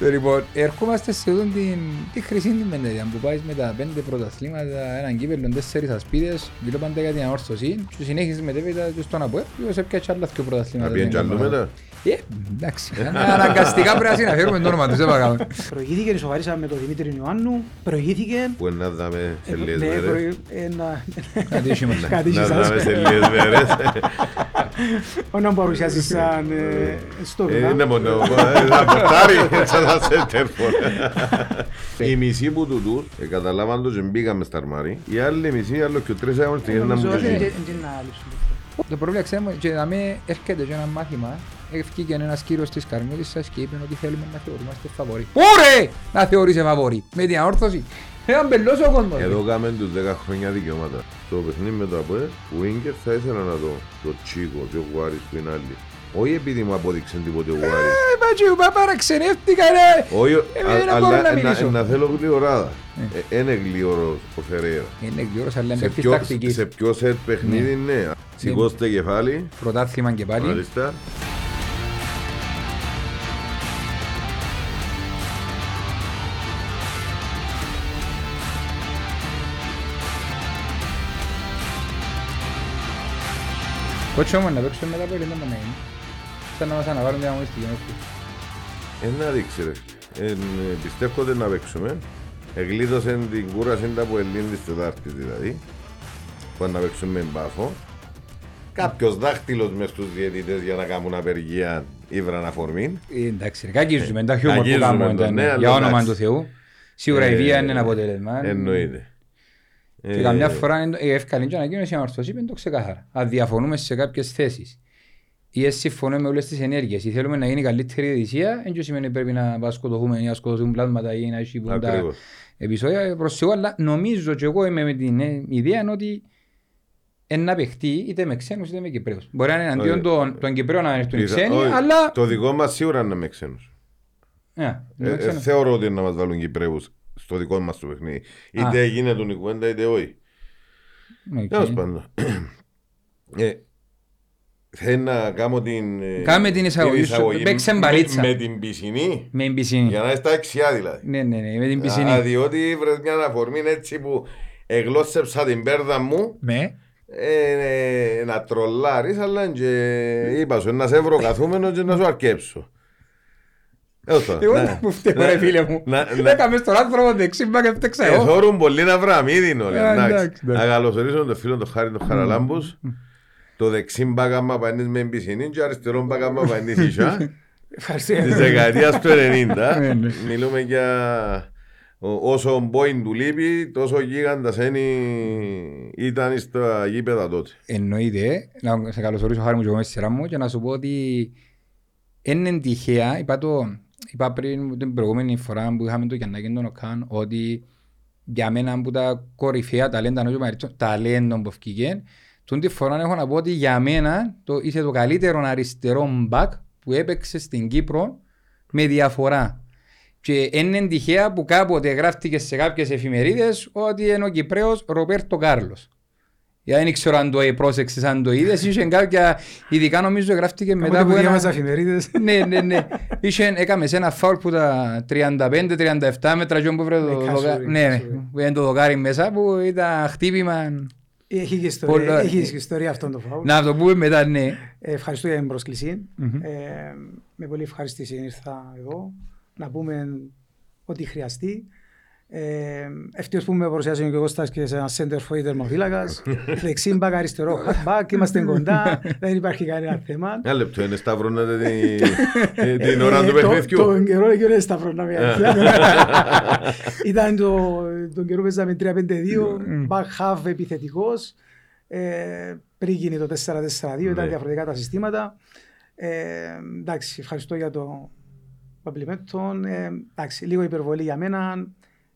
Λοιπόν, ερχόμαστε σε αυτήν την, τη χρυσή την πενταετία που πάει με τα πέντε πρωταθλήματα, έναν κύπελο, τέσσερις ασπίδες, μιλώ πάντα για την ανόρθωση και συνέχιζε μετέπειτα και στον ΑΠΟΕ, που σε πια άλλα δύο πρωταθλήματα. Να πιέν κι άλλο μετά. Ε, εντάξει, αναγκαστικά πρέπει να συναφέρουμε το όνομα τους, δεν παρακαλώ. Προηγήθηκε, σοβαρήσα με τον Δημήτρη Ιωάννου, προηγήθηκε. Που να δάμε σε λίγες Ναι, μέρες. προηγ- ε, να- Κατήσιμο. Κάτι Να σας. δάμε σε λίγες μέρες. Όταν παρουσιάσεις σαν ε, στο Ε, βήμα. Είναι μόνο, ε, θα πορτάρει, σαν να σε τέρφορ. Η μισή που του τους, ε, καταλάβαν το και μπήκαμε στα αρμάρι. Η άλλη μισή, άλλο και τρεις αγωνιστικές να Νομίζω μου ότι πεις. είναι- είναι να λύσουμε. Το πρόβλημα ξέρουμε και να με έρχεται και ένα μάθημα Ευκήκε ένας κύριος της Καρμέλης σας και είπε ότι θέλουμε να θεωρούμαστε φαβοροί. Πού ρε να θεωρείσαι φαβοροί με την αόρθωση. Έναν μπελός ο κόσμος. Εδώ κάμε τους 10 χρόνια δικαιώματα. Το παιχνίδι με το ΑΠΟΕ, ο Ίγκερ θα ήθελα να δω το Τσίκο και ο Γουάρης που είναι άλλοι. Όχι επειδή μου απόδειξε τίποτε ο Γουάρης. Ε, μπατσίου, πά παραξενεύτηκα ρε. Όχι, Ε, α- δεν μπορώ αλλά να ε, μιλήσω. να- να θέλω γλυοράδα. Ε, Είναι γλυορός ο Φεραίρα. Είναι γλυόρος αλλά είναι Σε παίκτης ποιο- τακτικής. Σε ποιο σετ παιχνίδι ναι. Σηκώστε κεφάλι. Πρωτάθλημα και πάλι. Μάλιστα. Κότσο μου να παίξουμε μετά από δεν μπορεί να γίνει. Σαν να μας αναβάλουν την αγωνιστική όχι. Ε, να δείξει ρε. Ε, ε, πιστεύω ότι να παίξουμε. Εγλίδωσε την κούραση τα από Ελλήνη της Τετάρτης δηλαδή. Που να παίξουμε με μπάφο. Κάποιος δάχτυλος μες στους διαιτητές για να κάνουν απεργία ήβραν αφορμή. Ε, Εντάξει ρε, κακίζουμε τα χιούμορ που κακίζουμε κάνουμε το, ήταν, ναι, αλλά για όνομα εντάξει. του Θεού. Σίγουρα η Ε, βία είναι ένα αποτέλεσμα. Εννοείται. Και Ε, καμιά φορά είναι- η ευκαλή και ανακοίνωση ανορθωσή είναι το ξεκάθαρα. Αν διαφωνούμε σε κάποιες θέσεις ή αν συμφωνούμε με όλες τις ενέργειες ή θέλουμε να γίνει καλύτερη διαιτησία, δεν σημαίνει ότι πρέπει να πάμε σκοτωθούμε ή να σκοτωθούν πλάσματα ή να έχει τα Ακριβώς. επεισόδια προς εγώ, αλλά νομίζω και εγώ είμαι με την ε, ιδέα ότι εν να παιχτεί είτε με ξένους είτε με Κυπρέους. Μπορεί να είναι εναντίον Όχι. των, των Κυπρέων να έρθουν οι Πιθα- ξένοι, όχι, αλλά... Το δικό μας σίγουρα είναι με ξένους. Ε, Ε, με ε, ξένους. θεωρώ ότι είναι να μας βάλουν Κυπρέους στο δικό μας το παιχνίδι. Είτε γίνεται η κουβέντα είτε όχι. Οκ. Τέλος πάντων. Ε, Θέλει να κάνω την, ε, Κάμε την εισαγωγή σου. Παίξε μπαλίτσα. με, με την πισινή. Με την πισίνη. Για να είσαι στα εξιά δηλαδή. Ναι, ναι, ναι, με την Α, πισίνη. διότι βρες μια αφορμή έτσι που εγλώσσεψα την πέρδα μου Με. ε, ε, να τρολάρεις αλλά και είπα σου να σε βρω καθούμενο και να σου αρκέψω. Έως τώρα, Εγώ ναι. δεν μου φταίω Ναι. ρε φίλε μου. Να- να- Έκαμε στον άνθρωπο δεξί μπα και φταίξα εγώ. Εθώρουν πολύ να βραμίδιν όλοι. Ε, εντάξει. εντάξει, εντάξει. Να καλωσορίσω τον φίλο τον Χάρη τον Χαραλάμπους. Το δεξί μπάκαμα πανείς με εμπισινή και αριστερό μπάκαμα πανείς ίσια. Ευχαριστώ. Της δεκαετίας του 90. Ναι, ναι. Μιλούμε για ο- όσο μπόιν του λείπει, τόσο γίγαντας είναι, ήταν στα γήπεδα τότε. Εννοείται, να σε καλωσορίσω χάρη μου και εγώ με στη σειρά μου και να σου πω ότι είναι τυχαία, είπα, το, είπα πριν την προηγούμενη φορά που είχαμε το Γιαννάκη τον Οκάν ότι για μένα που τα κορυφαία ταλέντα, ενώ και ο Μαριτσός, ταλέντο που βγήκε, τούν τη φορά έχω να πω ότι για μένα το, είσαι το καλύτερο αριστερό μπακ που έπαιξε στην Κύπρο με διαφορά. Και είναι τυχαία που κάποτε γράφτηκες σε κάποιες εφημερίδες ότι είναι ο Κυπρέος Ροπέρτο Κάρλος. Για δεν ξέρω αν το πρόσεξες, αν το είδες. Είχε κάποια, ειδικά νομίζω γράφτηκε μετά Μετά από που ένα... διάβαζα εφημερίδες. ναι, ναι, ναι. Είχε, έκαμε σε ένα φάουλ που τα 35-37 μέτρα και που βρε το Ε, δοκάρι. κασούρι, Ναι, κασούρι. που είναι το δοκάρι μέσα που ήταν χτύπημα. Έχει και ιστορία, Πολλά- έχει και ιστορία αυτόν το φάουλ. Να το πούμε μετά, ναι. Ε, Ευχαριστώ για την πρόσκληση. Μμμ. Ε, με πολύ ευχαρίστηση ήρθα εδώ να πούμε ό,τι χρειαστεί. Ε, ευτυχώς που με παρουσιάζει και ο Κώστας και σε ένα center for τερματοφύλακας. Δεξί μπακ, αριστερό back, είμαστε κοντά, δεν υπάρχει κανένα θέμα. Ένα λεπτό, είναι σταυρώνατε την, την ώρα Ε, του το- παιχνιδιού. Τον καιρό και είναι σταυρός μια αλήθεια. Ήταν το, τον καιρό παίζαμε 3-5-2, back half επιθετικός. Ε, πριν γίνει το 4-4-2, Ναι. ήταν διαφορετικά τα συστήματα. Ε, εντάξει, ευχαριστώ για το κομπλιμέντο. Ε, εντάξει, λίγο υπερβολή για μένα.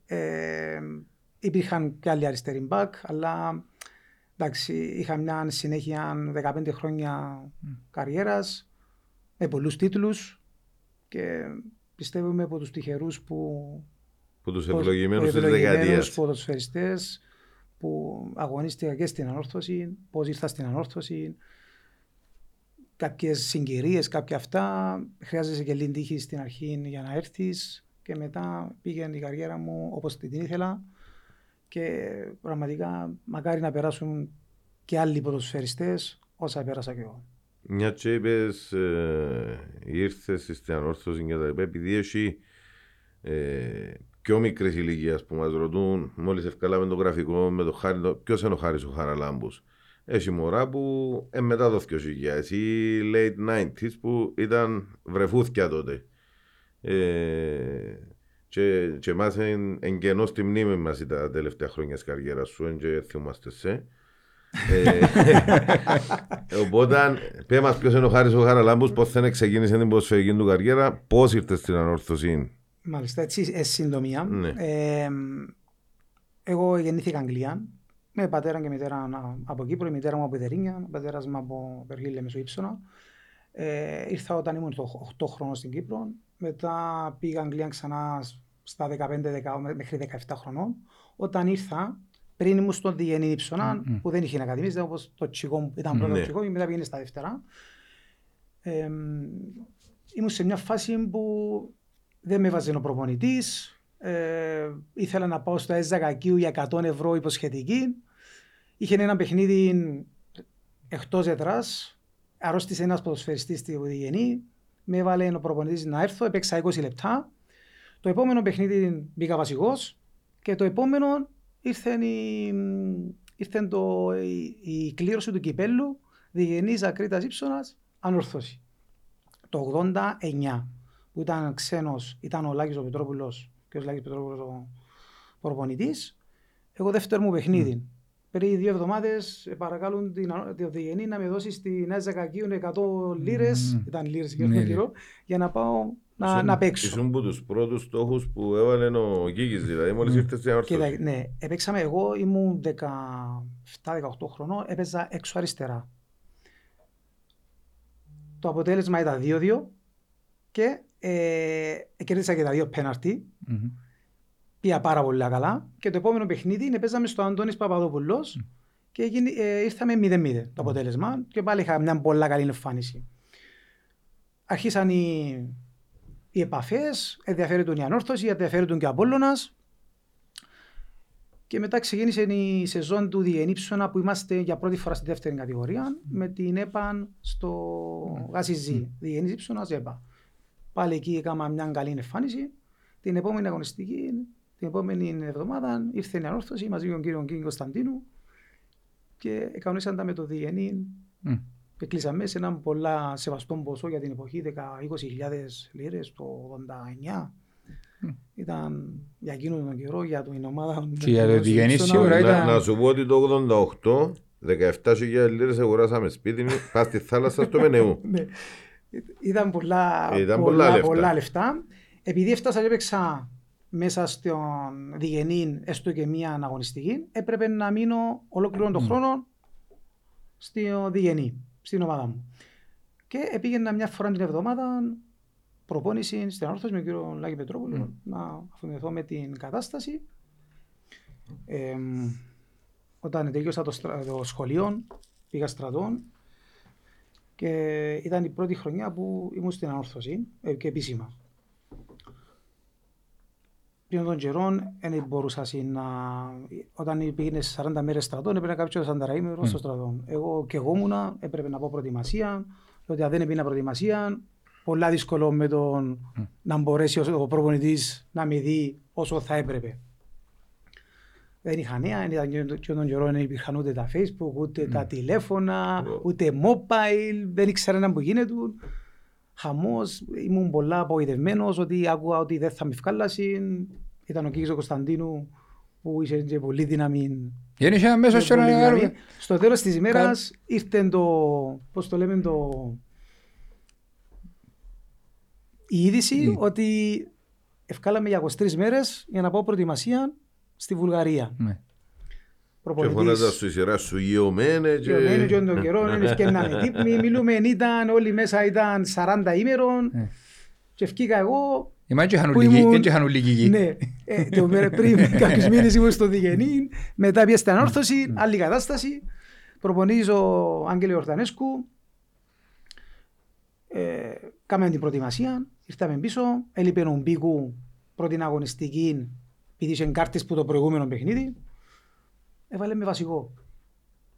Ε, υπήρχαν και άλλοι αριστεροί back, αλλά εντάξει, είχα μια συνέχεια 15 χρόνια καριέρας με πολλούς τίτλους και πιστεύω είμαι από τους τυχερούς που Που τους πως- ευλογημένους της ευλογημένους δεκαετίας. ποδοσφαιριστές που αγωνίστηκα και στην ανόρθωση, πώς ήρθα στην ανόρθωση. κάποιες συγκυρίες, κάποια αυτά. Χρειάζεσαι και λίγη τύχη στην αρχή για να έρθεις και μετά πήγαινε η καριέρα μου όπως την ήθελα και πραγματικά μακάρι να περάσουν και άλλοι ποδοσφαιριστές όσα πέρασα και εγώ. Μια και είπες, ε, ήρθες στην ανόρθωσης και τα λοιπά, επειδή έχει ε, πιο μικρής ηλικίας που μας ρωτούν, μόλις ευκαλάμε το γραφικό με το χάρι, ποιος είναι ο Χάρης ο Χαραλάμπου. Έχει μωρά που ε, μετά το 2000 ή late 90s που ήταν βρεφούθια τότε. Ε, και, και εμάς εγγενώ στη μνήμη μας τα τελευταία χρόνια της καριέρας σου και θυμάστε σε. ε, οπότε, πέ μας ποιος είναι ο Χάρης ο Χαραλάμπους, πώς θα ξεκίνησε την ποδοσφαιρική του καριέρα, πώς ήρθες στην ανόρθωση; Μάλιστα, έτσι, ε, συντομία. Ναι. Ε, εγώ γεννήθηκα Αγγλία, με πατέρα και μητέρα από Κύπρο, η μητέρα μου από Ιδερίνια, ο πατέρας μου από Περγίλε Μεσούψονα. Ε, ήρθα όταν ήμουν 8 χρόνια στην Κύπρο. Μετά πήγα Αγγλία ξανά στα 15 μέχρι 17 χρονών. Όταν ήρθα, πριν ήμουν στον Διγενή Υψονα, mm-hmm. που δεν είχε ακαδημίες, όπως το Τσιγό ήταν πρώτο ναι. Τσιγό, και μετά πήγαινε στα δεύτερα. Ε, ήμουν σε μια φάση που δεν με βάζει ο προπονητής. Ε, ήθελα να πάω στο Εζακακίου για 100 ευρώ υποσχετική. Είχε ένα παιχνίδι εκτός εδρά. Αρρώστησε ένας ποδοσφαιριστής στη Βουδιγενή. Με έβαλε ο προπονητής να έρθω. Έπαιξα 20 λεπτά. Το επόμενο παιχνίδι μπήκα βασικός. Και το επόμενο ήρθε, η, ήρθε το, η, η, κλήρωση του κυπέλου Διγενή Ακρίτας Ήψονα ανορθώσει. Το 89 που ήταν ξένος, ήταν ο Λάκης ο Πετρόπουλος και ο Λάκης Πετρόπουλος ο προπονητής. Εγώ δεύτερο μου παιχνίδι. Mm. Πριν δύο εβδομάδες παρακαλούν την, την οδηγενή να με δώσει στην Νέα Ζακακίου 100 λίρες, mm. ήταν λίρες και ναι, καιρό, για να πάω να, Ήσουν, να παίξω. Ήσουν από τους πρώτους στόχους που έβαλε ο Γκίκη, δηλαδή, μόλις mm. ήρθε στην όρθωση. Ναι, έπαιξαμε. Εγώ ήμουν 17-18 χρονών, έπαιζα έξω αριστερά. Το αποτέλεσμα ήταν 2-2 και ε, κέρδισα και τα δύο πέναρτι. Mm-hmm. Πήγα πάρα πολύ καλά. Και το επόμενο παιχνίδι είναι παίζαμε στο Αντώνης Παπαδόπουλος mm. και έγινε, ε, ήρθαμε 0-0 το αποτέλεσμα και πάλι είχα μια πολύ καλή εμφάνιση. Αρχίσαν οι, οι επαφές, ενδιαφέρει τον η ανόρθωση, ενδιαφέρει τον και ο Απόλλωνας. Και μετά ξεκίνησε η σεζόν του Διενύψωνα που είμαστε για πρώτη φορά στη δεύτερη κατηγορία με την ΕΠΑΝ στο Γασιζή. Mm. Διενύψωνας ΕΠΑ. Πάλι εκεί έκανα μια καλή εμφάνιση. Την επόμενη αγωνιστική, την επόμενη εβδομάδα ήρθε η ανόρθωση μαζί με τον κύριο Κίνγκ Κωνσταντίνου και κανονίσαν τα με το διενή. Mm. Και κλείσαμε σε έναν πολλά σεβαστό ποσό για την εποχή 10-20 λίρες το 89. Mm. Ήταν για εκείνο τον καιρό, για την ομάδα. Και για το διενή σίγουρα ήταν. Να σου πω ότι το 88 17.000 λίρες αγοράσαμε σπίτι μου, πας στη θάλασσα στο Μενεού. Ναι. Ήταν πολλά, Ήταν πολλά, πολλά, λεφτά. πολλά λεφτά. Επειδή έφτασα και έπαιξα μέσα στον διγενή έστω και μία αναγωνιστική, έπρεπε να μείνω ολόκληρο τον χρόνο στη διγενή, στην ομάδα μου. Και πήγαινα μια φορά την εβδομάδα προπόνηση στην ανόρθωση με τον κύριο Λάκη Πετρόπουλο mm. να αφημεθώ με την κατάσταση. Ε, όταν τελείωσα το, το σχολείο, πήγα στρατών και ήταν η πρώτη χρονιά που ήμουν στην ανόρθωση ε, και επίσημα. Πριν των καιρών δεν μπορούσα να... Όταν πήγαινε 40 μέρες στρατών, έπρεπε να κάποιο 40 ημέρε mm. στο στρατό. Εγώ και εγώ ήμουν, έπρεπε να πω προετοιμασία. Ότι αν δεν έπαιρνα προετοιμασία, πολλά δύσκολο με τον mm. να μπορέσει ο προπονητής να με δει όσο θα έπρεπε δεν είχα νέα, ήταν και τον καιρό δεν υπήρχαν ούτε τα facebook, ούτε τα τηλέφωνα, ούτε mobile, δεν ήξερα να που γίνεται. Χαμός, ήμουν πολλά απογοητευμένος ότι άκουγα ότι δεν θα με ευκάλασει. Ήταν ο Κίκης ο Κωνσταντίνου που είχε και πολύ δύναμη. Γέννησε αμέσως σε ένα Στο τέλος της ημέρας ήρθε το, πώς το λέμε, το... η είδηση ότι ευκάλαμε για 23 μέρες για να πάω προετοιμασία στη Βουλγαρία. Ναι. Και φωνάζα στη σειρά σου γεωμένε και... Γεωμένε και τον καιρό, είναι σκέναμε τύπμοι, μιλούμε, ήταν, όλοι μέσα ήταν 40 ημέρων ναι. και ευκήκα εγώ Εμάς και είχαν λίγη γη. Ναι, ε, το πριν κάποιους μήνες ήμουν στο Διγενή, μετά πήγα στην ανόρθωση, άλλη κατάσταση, προπονείς ο Άγγελος Ορτανέσκου Ε, κάμαμε την προετοιμασία, ήρθαμε πίσω, έλειπε ο Μπίκου πρώτη αγωνιστική, επειδή είχε κάρτες που το προηγούμενο παιχνίδι, έβαλε με βασικό.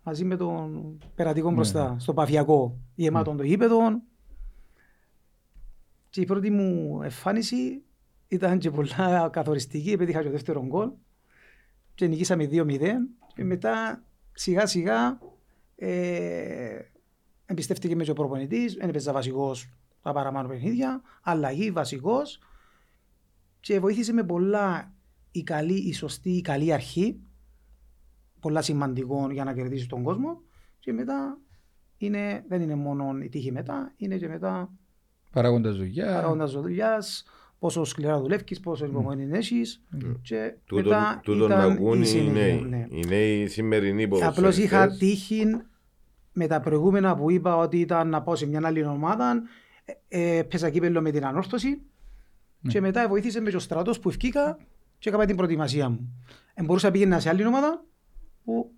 Μαζί με τον περατικό μπροστά, στο παφιακό, γεμάτο το γήπεδο. Και η πρώτη μου εμφάνιση ήταν και πολλά καθοριστική, επειδή είχα και το δεύτερο γκολ. Και νικήσαμε 2-0. Και μετά σιγά σιγά ε, εμπιστεύτηκε με και ο προπονητής, δεν έπαιζα βασικός τα παραπάνω παιχνίδια, αλλαγή βασικός και βοήθησε με πολλά η καλή, η σωστή, η καλή αρχή, πολλά σημαντικό για να κερδίσει τον κόσμο και μετά είναι, δεν είναι μόνο η τύχη μετά, είναι και μετά Παράγοντας δουλειάς. παράγοντας δουλειάς, πόσο σκληρά δουλεύεις, πόσο υπομονή έχεις και Τούτον μετά τούτον να ήταν ακούν η οι συνέχεια, νέοι. ναι. Οι νέοι σημερινοί Απλώς ποδοσφαιριστές. είχα τύχη με τα προηγούμενα που είπα ότι ήταν να πάω σε μια άλλη ομάδα. Ε, ε, πέσα κύπελο με την ανόρθωση και μετά βοήθησε με και ο στρατός που ευκήκα και έκανα την προετοιμασία μου. Ε, μπορούσα να πήγαινα σε άλλη ομάδα που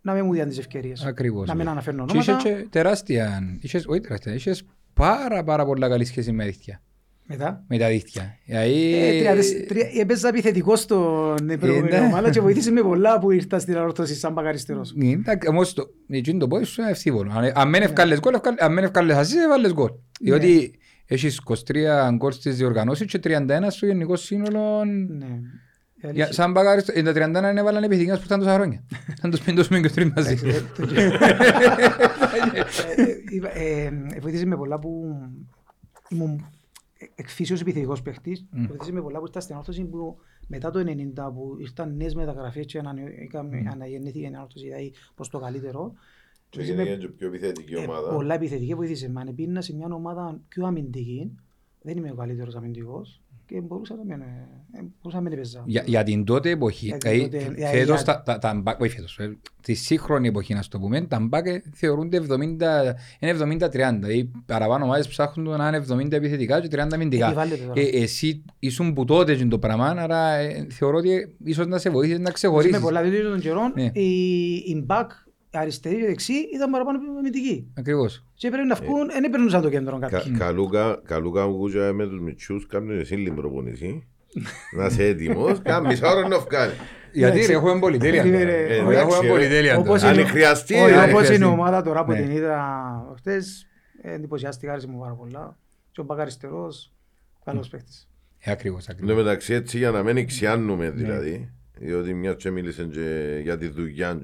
να μην μου διάνε τις ευκαιρίες. Ακριβώς. Να μην αναφέρνω Και είχε ονόματα. και τεράστια, είχες, όχι τεράστια, είχες πάρα πάρα πολλά καλή σχέση με δίχτυα. Μετά; Με τα δίχτυα. Δηλαδή, Ε, τρία, τεσ- τρία- Έπαιζα επιθετικό στον προηγούμενο ναι. ομάδα και βοήθησε με πολλά που ήρθα στην ανόρθωση σαν παγαριστερός. Ε, εντάξει, Όμως το, εκείνο το πόδι σου είναι ευθύβολο. Αν- Αν μένει Ναι. ευκάλες γκολ, ευκάλες- αν μένει ευκάλες ασίς, έβαλες γκολ. Διότι έχεις 23 γκολ στις διοργανώσεις και 31 στο γενικό σύνολο. Ναι. Η αλήθεια. Για- Σαν παγάριστο, ε, τα 31 είναι έβαλαν επιθυμίες που ήταν τόσα χρόνια. Θα τους πεντώσουμε και τους τρεις μαζί. Ε, ε, είπα, ε, ε, Βοήθησε με πολλά που ήμουν εκφύσεως επιθετικός παίχτης. Βοήθησε με πολλά που ήρθα στην όρθωση που μετά το 90 που ήρθαν νέες μεταγραφές και ανα- είχαμε- αναγεννήθηκε η όρθωση δηλαδή προς το καλύτερο. Και Βοήθησε με- έγινε και πιο επιθετική ε, ομάδα. Πολλά επιθετική βοήθησε. Με αν πήγαινα σε μια ομάδα πιο αμυντική, δεν είμαι ο καλύτερος αμυντικός και μπορούσα να μην, ε, μπορούσα να μην έπαιζα. Για, για την τότε εποχή, Για την δηλαδή, τότε- για- φέτος για- τα, τα, τα μπακ, όχι φέτος, ε, τη σύγχρονη εποχή να το πούμε, τα μπακ ε, θεωρούνται 70, είναι 70-30, δηλαδή παραπάνω ομάδες ψάχνουν να είναι 70 επιθετικά και 30 αμυντικά. Επιβάλλεται τώρα. Ε, εσύ ήσουν που τότε και το πράγμα, άρα ε, θεωρώ ότι ίσως να σε βοήθησε να Με ξεχωρίσεις. πολλά διότι των καιρών Ναι. η, η back αριστερή και δεξί ήταν παραπάνω αμυντική. Ακριβώς. Και πρέπει να βγουν, δεν έπαιρναν το κέντρο Κα- κάποιοι. Καλούκα, καλούκα μου κούτσα με τους μητσούς, κάνουν εσύ λίγο προπονησή. Να είσαι έτοιμος, κάμει μισά ώρα να βγάλει. Γιατί Εντάξει. ρε, έχουμε πολυτέλεια. Περίμενε, τώρα. ε, Έχουμε εντάξει, πολυτέλεια. Όπως τώρα. Αν είναι- χρειαστεί, Όχι, ε, όπως χρειαστεί. είναι η ομάδα τώρα που Ναι. την είδα χτες, ε, εντυπωσιάστηκα, άρεσε μου πάρα πολλά. Και ο Μπακαριστερός, καλός παίχτης. Ε, Ακριβώς, Εν τω ακριβώς. μεταξύ έτσι για να μην εξιάνουμε Ναι. δηλαδή, διότι μια και μίλησε και για τη δουλειά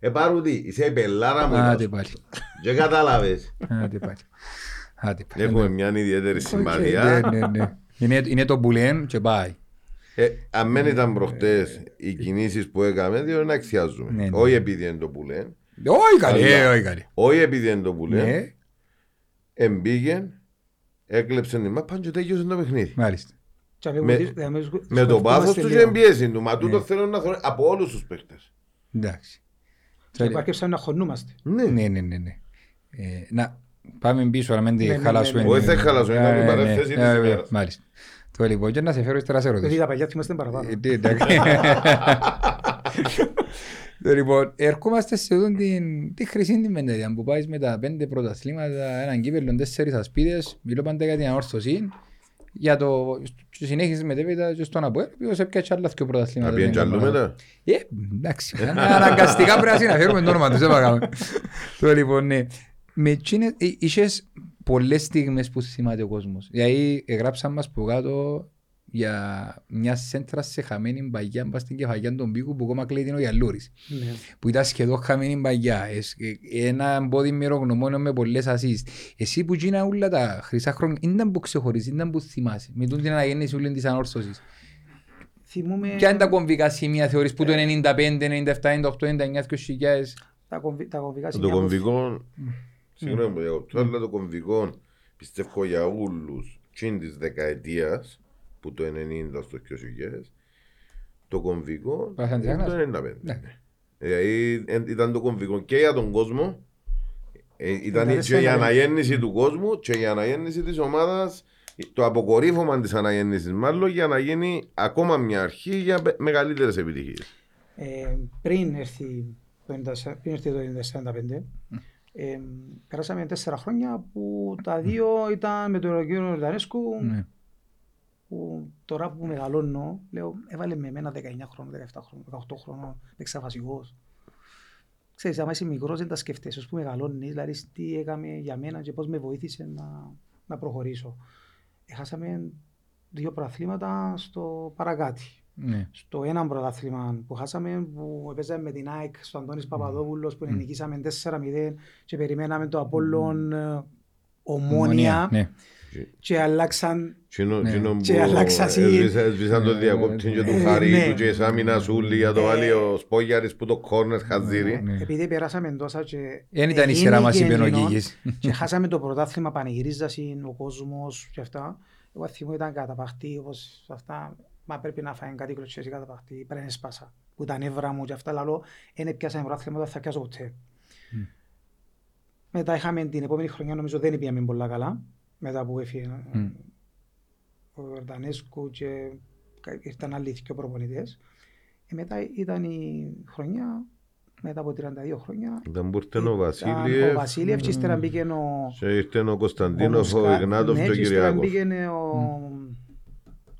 και και και Ναι, και. ναι. Ε πάρουν τι, είσαι η πελάρα μου Άντε είπα πάλι. σου. και κατάλαβες. Άντε πάλι. Άντε πάλι. Έχουμε μια ιδιαίτερη Ναι, συμπαθία. ναι, ναι. Είναι, είναι το μπουλέν και πάει. Ε, Αν δεν ήταν προχτές οι κινήσεις που έκαμε, διότι να εξιάζουμε. Ναι, ναι. Όχι επειδή είναι το που λένε, Όχι καλή, Αλλά- ε, όχι καλή. όχι επειδή είναι το που λένε, Ναι, εμπήγε, έκλεψε την μάπα και τέλειωσε το παιχνίδι. μάλιστα. Και αμέσως- Με- αμέσως- αμέσως Με το πάθος σκορπούμαστε τους και λίγο. την πίεση του. Μα τούτο Ναι. θέλω να θέλω από όλους τους παίχτες. Εντάξει. Και επάρκεψαν να χωνούμαστε. Ναι. Ναι, ναι, ναι. ναι. Ε, να πάμε πίσω, να μην τη Ναι, ναι, χαλάσουμε. ναι, ναι. Όχι, δεν χαλάσουμε, ήταν η Ε, παρέθεση ναι, της ε, ημέρας. Μάλιστα. Το λοιπόν, και να σε φέρω ύστερα σε Δηλαδή ρωτήσω. τα παλιά θυμάστε παραπάνω. Ε, ναι, εντάξει. Το Λοιπόν, ερχόμαστε σε αυτήν την, τη χρυσή την πενταετία που πάει με τα πέντε πρωταθλήματα, έναν κύπελλο, τέσσερις ασπίδες, μιλώ πάντα για την ανόρθωση, για το και συνέχισε μετέπειτα και στον Αποέλ, ο οποίος έπιασε άλλα δύο Να πρωταθλήματα. πιέν κι δεν αλλού έκανα μετά. ε, εντάξει, αναγκαστικά πρέπει να συναφέρουμε το όνομα τους, δεν πάμε. Το λοιπόν, ναι. Με εκείνες, ε, είχες πολλές στιγμές που θυμάται ο κόσμος. Δηλαδή, εγγράψαν μας που κάτω για μια σέντρα σε χαμένη μπαγιά μπας στην κεφαλιά των πίκου που ακόμα κλαίει την ο Γιαλούρης. Ναι. Που ήταν σχεδόν χαμένη μπαγιά. Εσ- ε, Ένα μπόδι μερογνωμόνιο με πολλές ασίστ. Εσύ που γίνα όλα τα χρυσά χρόνια, ήταν που ξεχωρίζεις, ήταν που θυμάσαι. Με τούν την αναγέννηση όλη της ανόρθωσης. Θυμούμαι Ποια είναι τα κομβικά σημεία θεωρείς που το 95, 97, 98, 99, 2000. τα κομβι- τα κομβικά Το σημεία που- κομβικό, συγγνώμη που διακόπτω, αλλά το κομβικό πιστεύω για όλους τσιν της δεκαετίας που το 90 στο 2000 το κομβικό Πάθαν είναι της το Άγνας. 95. Ναι. Δηλαδή ε, ήταν το κομβικό και για τον κόσμο ε, ήταν Δηλαδή, και η σε- αναγέννηση του κόσμου και η αναγέννηση της ομάδας το αποκορύφωμα της αναγέννησης μάλλον για να γίνει ακόμα μια αρχή για πε- μεγαλύτερες επιτυχίες. Ε, πριν έρθει το 90 πριν έρθει το 95 Ε, περάσαμε τέσσερα χρόνια που τα δύο ήταν με τον κύριο Ιορδανέσκου Ναι. Που τώρα που μεγαλώνω, λέω, έβαλε με εμένα 19 χρόνων, 17 χρόνων, 18 χρόνων, παίξα βασικός. Ξέρεις, άμα είσαι μικρός δεν τα σκέφτεσαι, ως που μεγαλώνεις, δηλαδή τι έκαμε για μένα και πώς με βοήθησε να, να προχωρήσω. Έχασαμε δύο προαθλήματα στο παρακάτι. Ναι. Στο ένα πρωτάθλημα που χάσαμε, που παίζαμε με την ΑΕΚ στο Αντώνης Παπαδόπουλος, που νικήσαμε 4-0 και περιμέναμε το Απόλλων ε, Ομόνια Ναι. Και αλλάξαν Τσίνο- Ναι. τσίνο Και που αλλάξα εσύ. έσβησα- έσβησαν το Ναι, διακόπτη και του ναι. Χαρίτου Ναι. και σαν Μινασούλη για το βάλει ο Σπόγιαρης που το κόρνερ χαζίρι. Ναι. επειδή περάσαμε τόσα και Εν ήταν η σειρά μας, είπε ο εκείνον Κίκης. και χάσαμε το πρωτάθλημα πανηγυρίζασιν ο κόσμος και αυτά. Εγώ θυμώ ήταν καταπαχτή όπως αυτά. Μα πρέπει να φάει κάτι κλωτσές ή καταπαχτή. Πρέπει να σπάσα. Που τα νεύρα μου και αυτά λαλό. Εν πιάσαμε πρωτάθλημα, δεν θα πιάσω ποτέ. Μετά είχαμε την επόμενη χρονιά, νομίζω δεν πήγαμε πολλά καλά. Μετά που έφυγε ε, Μμ. ο Βερτανέσκου και ήρθαν άλλοι δύο προπονητές. Ε, μετά ήταν η χρονιά, μετά από 32 χρόνια, Ήταν που ήρθε ο ήταν Ο Βασίλειεφ Βασίλειεφ και ύστερα μπήκε ο... και ήρθε ο Κωνσταντίνοφ, ο Μοσκα- Ιγνάτοφ ναι, και ο και ύστερα Κυριάκος. μπήκε ο...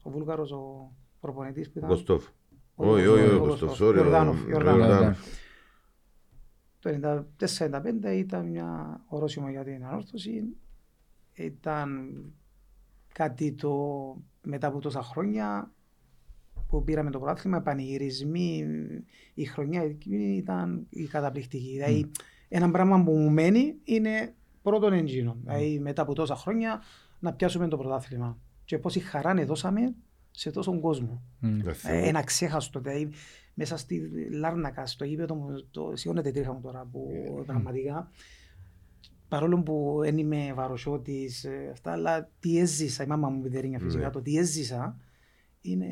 Ο Βούλγαρος ο προπονητής που Ο ήταν... Κωστόφ. Ο- Όχι, όχι, ο- ο ο- Κωστόφ, ο- sorry, ο Ιορδάνοφ, ο Ιορδάνοφ. Ιορδάνοφ. Το 94-95 ήταν μια ορόσημο για την ανόρθωση. Ήταν κάτι το μετά από τόσα χρόνια που πήραμε το πρωτάθλημα, πανηγυρισμοί, η χρονιά εκείνη ήταν η καταπληκτική. Δηλαδή, ένα πράγμα που μου μένει είναι πρώτον εντζήνο. Δηλαδή, μετά από τόσα χρόνια να πιάσουμε το πρωτάθλημα. Και πόση χαρά δώσαμε σε τόσον κόσμο. Μμ. Δεν θυμώ. Ε, Ένα ξέχαστο, δηλαδή μέσα στη Λάρνακα, στο γήπεδο μου, το σιώνεται τρίχα μου τώρα που Ε, πραγματικά παρόλο που δεν είμαι βαροσιώτης, ε, αυτά, αλλά τι έζησα, η μάμα μου πιδερίνια φυσικά, Ναι. το τι έζησα είναι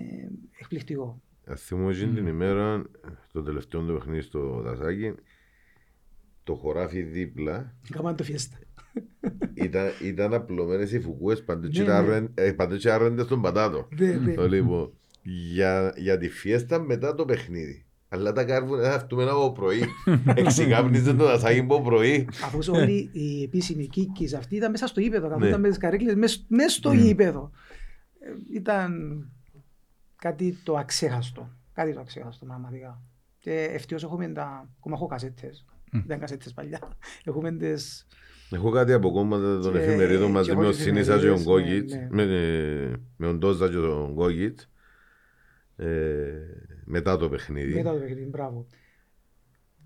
εκπληκτικό. Ε, Θυμώ εκείνη την ημέρα, το τελευταίο του παιχνίδι στο Δασάκι, το χωράφι δίπλα Κάμαν το φιέστα. ήταν, ήταν απλωμένες οι φουκούες παντού Ναι, ναι. και άρρεντες στον πατάτο. Ναι, ναι. Το λοιπόν, για, για τη φιέστα μετά το παιχνίδι. Αλλά τα κάρβουνα θα έρθουμε από πρωί. Εξηκάπνιζε το δασάκι από πρωί. Αφού όλοι οι επίσημοι κίκκις αυτοί ήταν μέσα στο γήπεδο, Ναι. καθόταν με τις καρέκλες μέσα μέσα στο γήπεδο. Ε, Ήταν κάτι το αξέχαστο. Κάτι το αξέχαστο πραγματικά. Και ευτυχώς έχουμε τα... Ακόμα έχω κασέτες. Ήταν κασέτες παλιά. Έχουμε τις... Έχω κάτι από κόμματα των Και- εφημερίδων μαζί και με εγώ τον τις Σίνισα και τον εφημερίδες, Γκόγιτ. ναι, Με, ε, με τον Τόζα και τον Γκόγιτ. Ε, μετά το παιχνίδι. Μετά το παιχνίδι, μπράβο.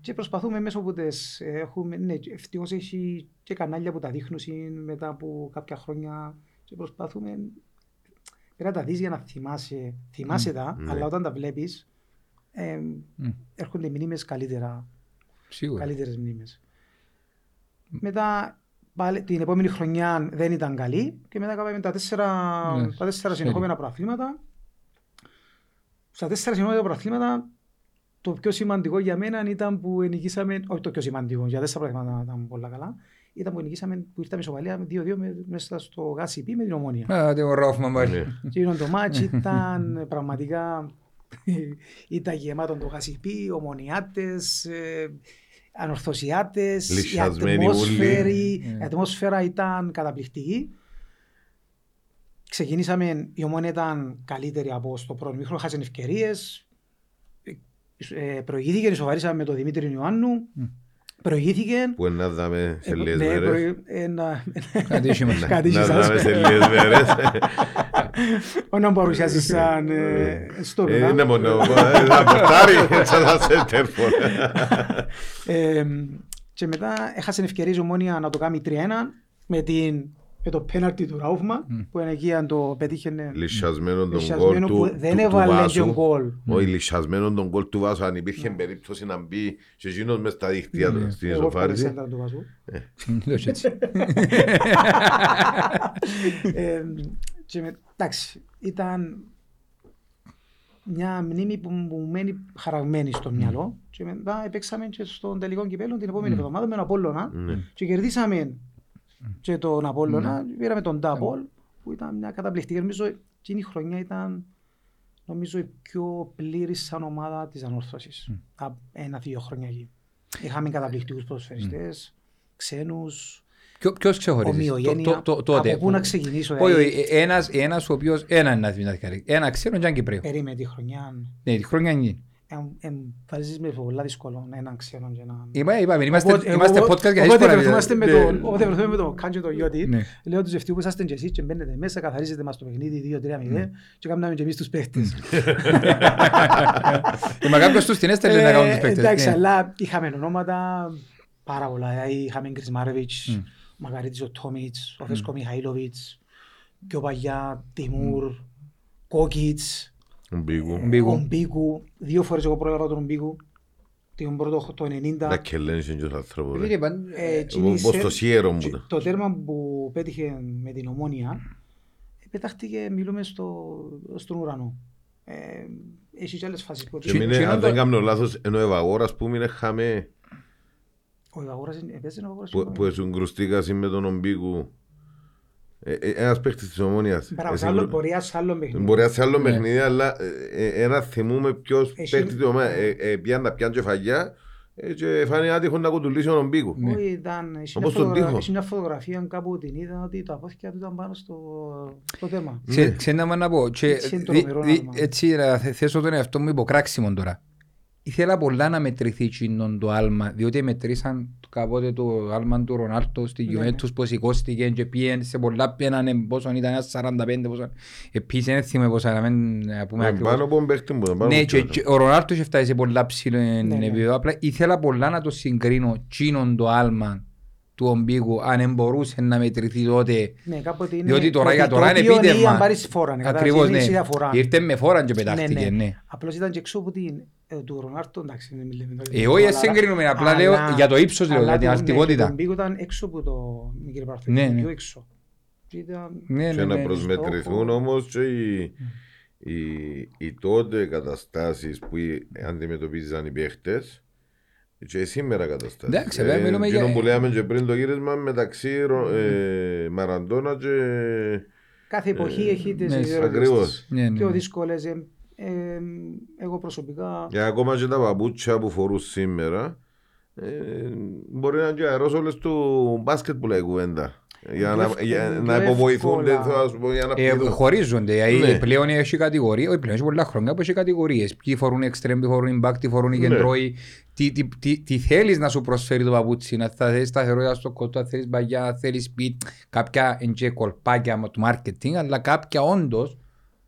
Και προσπαθούμε μέσω από τις έχουμε, ναι, και ευτυχώς έχει και κανάλια που τα δείχνουν συν μετά από κάποια χρόνια και προσπαθούμε πρέπει να τα δεις για να θυμάσαι, θυμάσαι τα, ναι. αλλά όταν τα βλέπεις ε, Μμ. έρχονται μνήμες καλύτερα, Σίγουρα. καλύτερες μνήμες. Μετά πάλι, την επόμενη χρονιά δεν ήταν καλή και μετά κάναμε τα τέσσερα, Ναι, τα τέσσερα σέρι. συνεχόμενα προαθλήματα. Στα τέσσερα συνεχόμενα προαθλήματα το πιο σημαντικό για μένα ήταν που νικήσαμε, όχι το πιο σημαντικό, για τέσσερα προαθλήματα ήταν πολλά καλά, ήταν που νικήσαμε, που ήρθαμε ισοπαλία με 2-2 με- μέσα στο γάσι με την ομόνια. Α, το Ρόφμαν πάλι. Ναι. Και εκείνο το μάτς ήταν πραγματικά ήταν γεμάτο το γασιπί, ομονιάτες, ε, ανορθωσιάτες, η Λυσιασμένοι ατμόσφαιρη, ούλοι. η ατμόσφαιρα ήταν καταπληκτική. Ξεκινήσαμε, η ομόνια ήταν καλύτερη από στο πρώτο μήχρονο, χάσαν ευκαιρίες. Ε, προηγήθηκε, ισοβαρίσαμε με τον Δημήτρη Ιωάννου. Προηγήθηκε. Που να δάμε σε Ε, λίγες ναι, μέρες. προη- ε, να- Κάτι είχε μας. Κάτι είχε Να σας. δάμε σε λίγες μέρες. Όταν παρουσιάζεις σαν ε, στο Ε, Είναι μόνο. ε, Θα πορτάρει. Θα θα σε τέρφο. Ε, και μετά έχασε ευκαιρία η Ομόνια να το κάνει 3-1 με, την, με το πέναρτι του Ραούφμα που είναι εκεί αν το πετύχαινε Λυσιασμένο τον γκολ λυσιασμένο του που του- δεν του έβαλε και Βάσου. γκολ. Όχι, λυσιασμένο τον γκολ του Βάσου. Αν υπήρχε περίπτωση να μπει και εκείνος μες στα δίχτυα του στην Εγώ έφαγα ισοφάριση. σέντρα του Βάσου. Δώσε έτσι. Ε, και με- Εντάξει, ήταν μια μνήμη που μου μένει χαραγμένη στο μυαλό και μετά παίξαμε και στον τελικό κυπέλλο την επόμενη εβδομάδα με τον Απόλλωνα Ναι. και κερδίσαμε και τον Απόλλωνα, πήραμε τον Ντάπολ που ήταν μια καταπληκτική. Νομίζω εκείνη η χρονιά ήταν νομίζω η πιο πλήρης σαν ομάδα της ανόρθωσης. Τα ένα-δύο χρόνια εκεί. Είχαμε καταπληκτικούς ποδοσφαιριστές, ξένους, Ποιο- Ποιος ξεχωρίζεις; ομοιογένεια. Το- το- το- τότε. Από πού να ξεκινήσω. Όχι, δηλαδή, όχι, ένας, ένας ο οποίος ένα είναι να δει να δει. Ένα ξέρω και αν Κυπρέο. Περίμενε τη χρονιά. Ναι, τη χρόνια είναι. Εμ- εμ, Βάζεις με πολλά δύσκολο έναν ξένο και έναν... Είπα, είπαμε, είμαστε, Οπότε- είμαστε εγώ- podcast για Όποτε δύσκολα. βρεθούμαστε με Ναι. τον- όποτε βρεθούμε με τον Κάντζο το Γιώτη, Ναι. λέω τους ευτυχούς που είσαστε και εσείς και μπαίνετε μέσα, καθαρίζετε μας το παιχνίδι 2-3-0 και κάνουμε και εμείς τους παίχτες. Ε, Μα κάποιος τους την έστελνε να κάνουν τους Ε, παίκτες. Εντάξει, Ναι. αλλά είχαμε ονόματα πάρα πολλά. Δηλαδή είχαμε Γκρισμάρεβιτς, Μμ. ο Μαγαρίτης ο Τόμιτς, ο Φέσκο Μιχαήλοβιτς, πιο παλιά Τιμούρ, Κόκιτς, Μπίγου. Ο Μπίγου. ο Μπίκου. Δύο φορές εγώ πρόλαβα τον Μπίκου. Τον πρώτο το 90. Να κελένεις και ο άνθρωπος. ρε. Δεν είπαν, Ε, ε, εκείνη Εγώ πως σε- το σιέρο μου και ήταν. Το τέρμα που πέτυχε με την ομόνια, ε, πετάχτηκε, μιλούμε στο, στον ουρανό. Ε, έχεις και άλλες φάσεις. που- Και μείνε, Κοινό αν το- δεν κάνω λάθος, ενώ ο Ευαγόρας που μείνε χαμέ, Ο Ιβαγόρας είναι- έπαιζε ο Ιβαγόρας που, ακόμα. που εσυγκρουστήκασαι με τον Ομπίκου. Ε, ε, Ένας παίκτης της Ομόνιας. Μπράβο, σε Εσυγκρου- άλλο- μπορεί να σε άλλο παιχνίδι. Μπορεί να σε άλλο Ναι. παιχνίδι, αλλά ε, ε, ένα θυμούμε ποιος Εσύ- παίκτης της Ομόνιας. Ε, ε, Πιάνε να πιάνε και φαγιά ε, και φάνηκε άτυχο να κουτουλήσει τον Ομπίκου. Ναι. Όχι, ήταν, έχει μια, Όπως τον φωτογρα... τοίχο. έχει μια φωτογραφία κάπου την είδα ότι τα απόθηκια του ήταν πάνω στο, στο θέμα. Ξέ- Ναι. Ξέρετε να πω, και Έτσι είναι το δι- τρομερό δι- άλμα. έτσι να θε- θέσω τον εαυτό μου υποκράξιμο τώρα. Ήθελα πολλά να μετρηθεί εκείνον το άλμα, διότι μετρήσαν κάποτε το άλμα του Ρονάλτο στη Ναι, Juventus πως σηκώστηκε και πήγαινε σε πολλά πήγαιναν πόσο ήταν, ένας 45 πόσο. Επίσης δεν θυμάμαι πόσα, να μην ε, πούμε Ε, ακριβώς. Πάνω από τον παίκτη μου. πάνω Ναι, από και, τον και ο Ρονάλτος είχε φτάσει σε πολλά ψηλό ναι. επίπεδο. Απλά ήθελα πολλά να το συγκρίνω τσίνον το άλμα του ομπίγου, αν μπορούσε να μετρηθεί τότε. Ναι, κάποτε είναι Διότι τώρα για το τώρα είναι οποίο επίτευγμα. αν πάρεις φόρα, ναι, Ακριβώς, κατάλαβες, ναι. είναι διαφορά. Ήρθε με φόραν και Ναι, πετάχτηκε, ναι. ναι. Απλώς ήταν και έξω από την, ε, του Ρονάρτο, εντάξει, δεν μιλάμε. τώρα Ε, για όχι, το δεν αλλά- συγκρίνουμε, απλά αλλά- λέω για το ύψος, λέω, αλλά για την το- ναι, αρτικότητα. και Τον Μπίκο ήταν έξω από το μικρή παρθήκη, Ναι, ναι. πιο έξω. Και ήταν- Ναι, Και ναι, να ναι. προσμετρηθούν στόχο. όμως και οι, οι, οι τότε καταστάσεις που αντιμετωπίζαν οι παίχτες και σήμερα καταστάσεις. Εντάξει, βέβαια, μιλούμε για- εκείνο που λέμε και πριν το γύρισμα μεταξύ Ρο- ε, Μαραντόνα και... Κάθε εποχή Ε, έχει τις ναι, ιδιαιτερότητες ακριβώς. της. Ναι, ναι, Πιο ναι. δύσκολες. Ε, ε, εγώ προσωπικά Και ακόμα και τα παπούτσια που φορούν σήμερα ε, μπορεί να είναι και αερόσολες του μπάσκετ που λέει κουβέντα. Για να, Εύκολα, για πιο να υποβοηθούνται, εύκολα. θέλω να σου πω, για να Ε, πηδούν. χωρίζονται, δηλαδή Ναι. πλέον έχει κατηγορία, όχι πλέον έχει πολλά χρόνια που έχει κατηγορίες. Ποιοι φορούν extreme, ποιοι φορούν impact, ποιοι φορούν Ναι. κεντρώοι. Τι, τι, τι, τι θέλεις να σου προσφέρει το παπούτσι, να θα θέλεις σταθερότητα στο κότο, αν θέλεις μπαγιά, αν θέλεις speed, κάποια εντζέ κολπάκια του marketing, αλλά κάποια όντως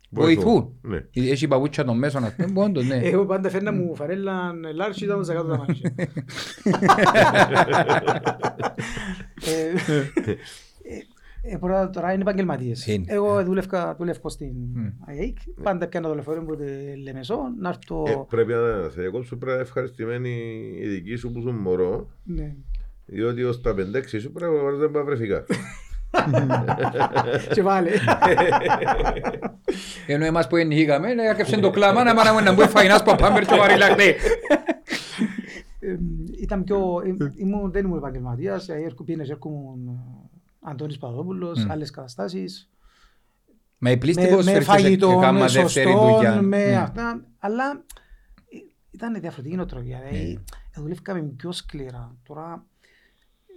βοηθούν. Ναι. Έχει παπούτσια των μέσων, ας πούμε, που όντως, ναι. Εγώ πάντα φέρνα μου φαρέλα λάρτσι ήταν στα κάτω τα μάτια. Ε, ε, ε, πρώτα τώρα είναι επαγγελματίες. Είναι. Εγώ δούλευκα, δούλευκα στην Μμ. ΑΕΚ. Πάντα πιάνω το λεωφορείο μου τη Λεμεσό να Ε, έρθω... πρέπει να σε διακόψω, πρέπει να είναι ευχαριστημένοι οι δικοί σου που σου μωρό, Ναι. διότι ως τα 5-6 σου πρέπει να βάζεις τα βρεφικά. Και βάλε. Ενώ εμάς που εννοήκαμε, έκαψε το κλάμα, να μάνα μου να μπουν φαϊνάς που πάμπερ και ο Βαριλάκτη. Ε, Ήταν πιο... ε, ήμουν- Δεν ήμουν επαγγελματίας. ε, έρχο- Πήγαινες έρχομουν ε, Αντώνης Παδόπουλος, Μμ. άλλες καταστάσεις. Μα οι πλήστοι με, πώς με φέρεις φαγητό, έκαμα με δεύτερη σωστό, δουλειά. με Ναι. αυτά. Αλλά ε, ήταν διαφορετική νοοτροπία. Δηλαδή, ε, δουλεύκαμε πιο σκληρά. Τώρα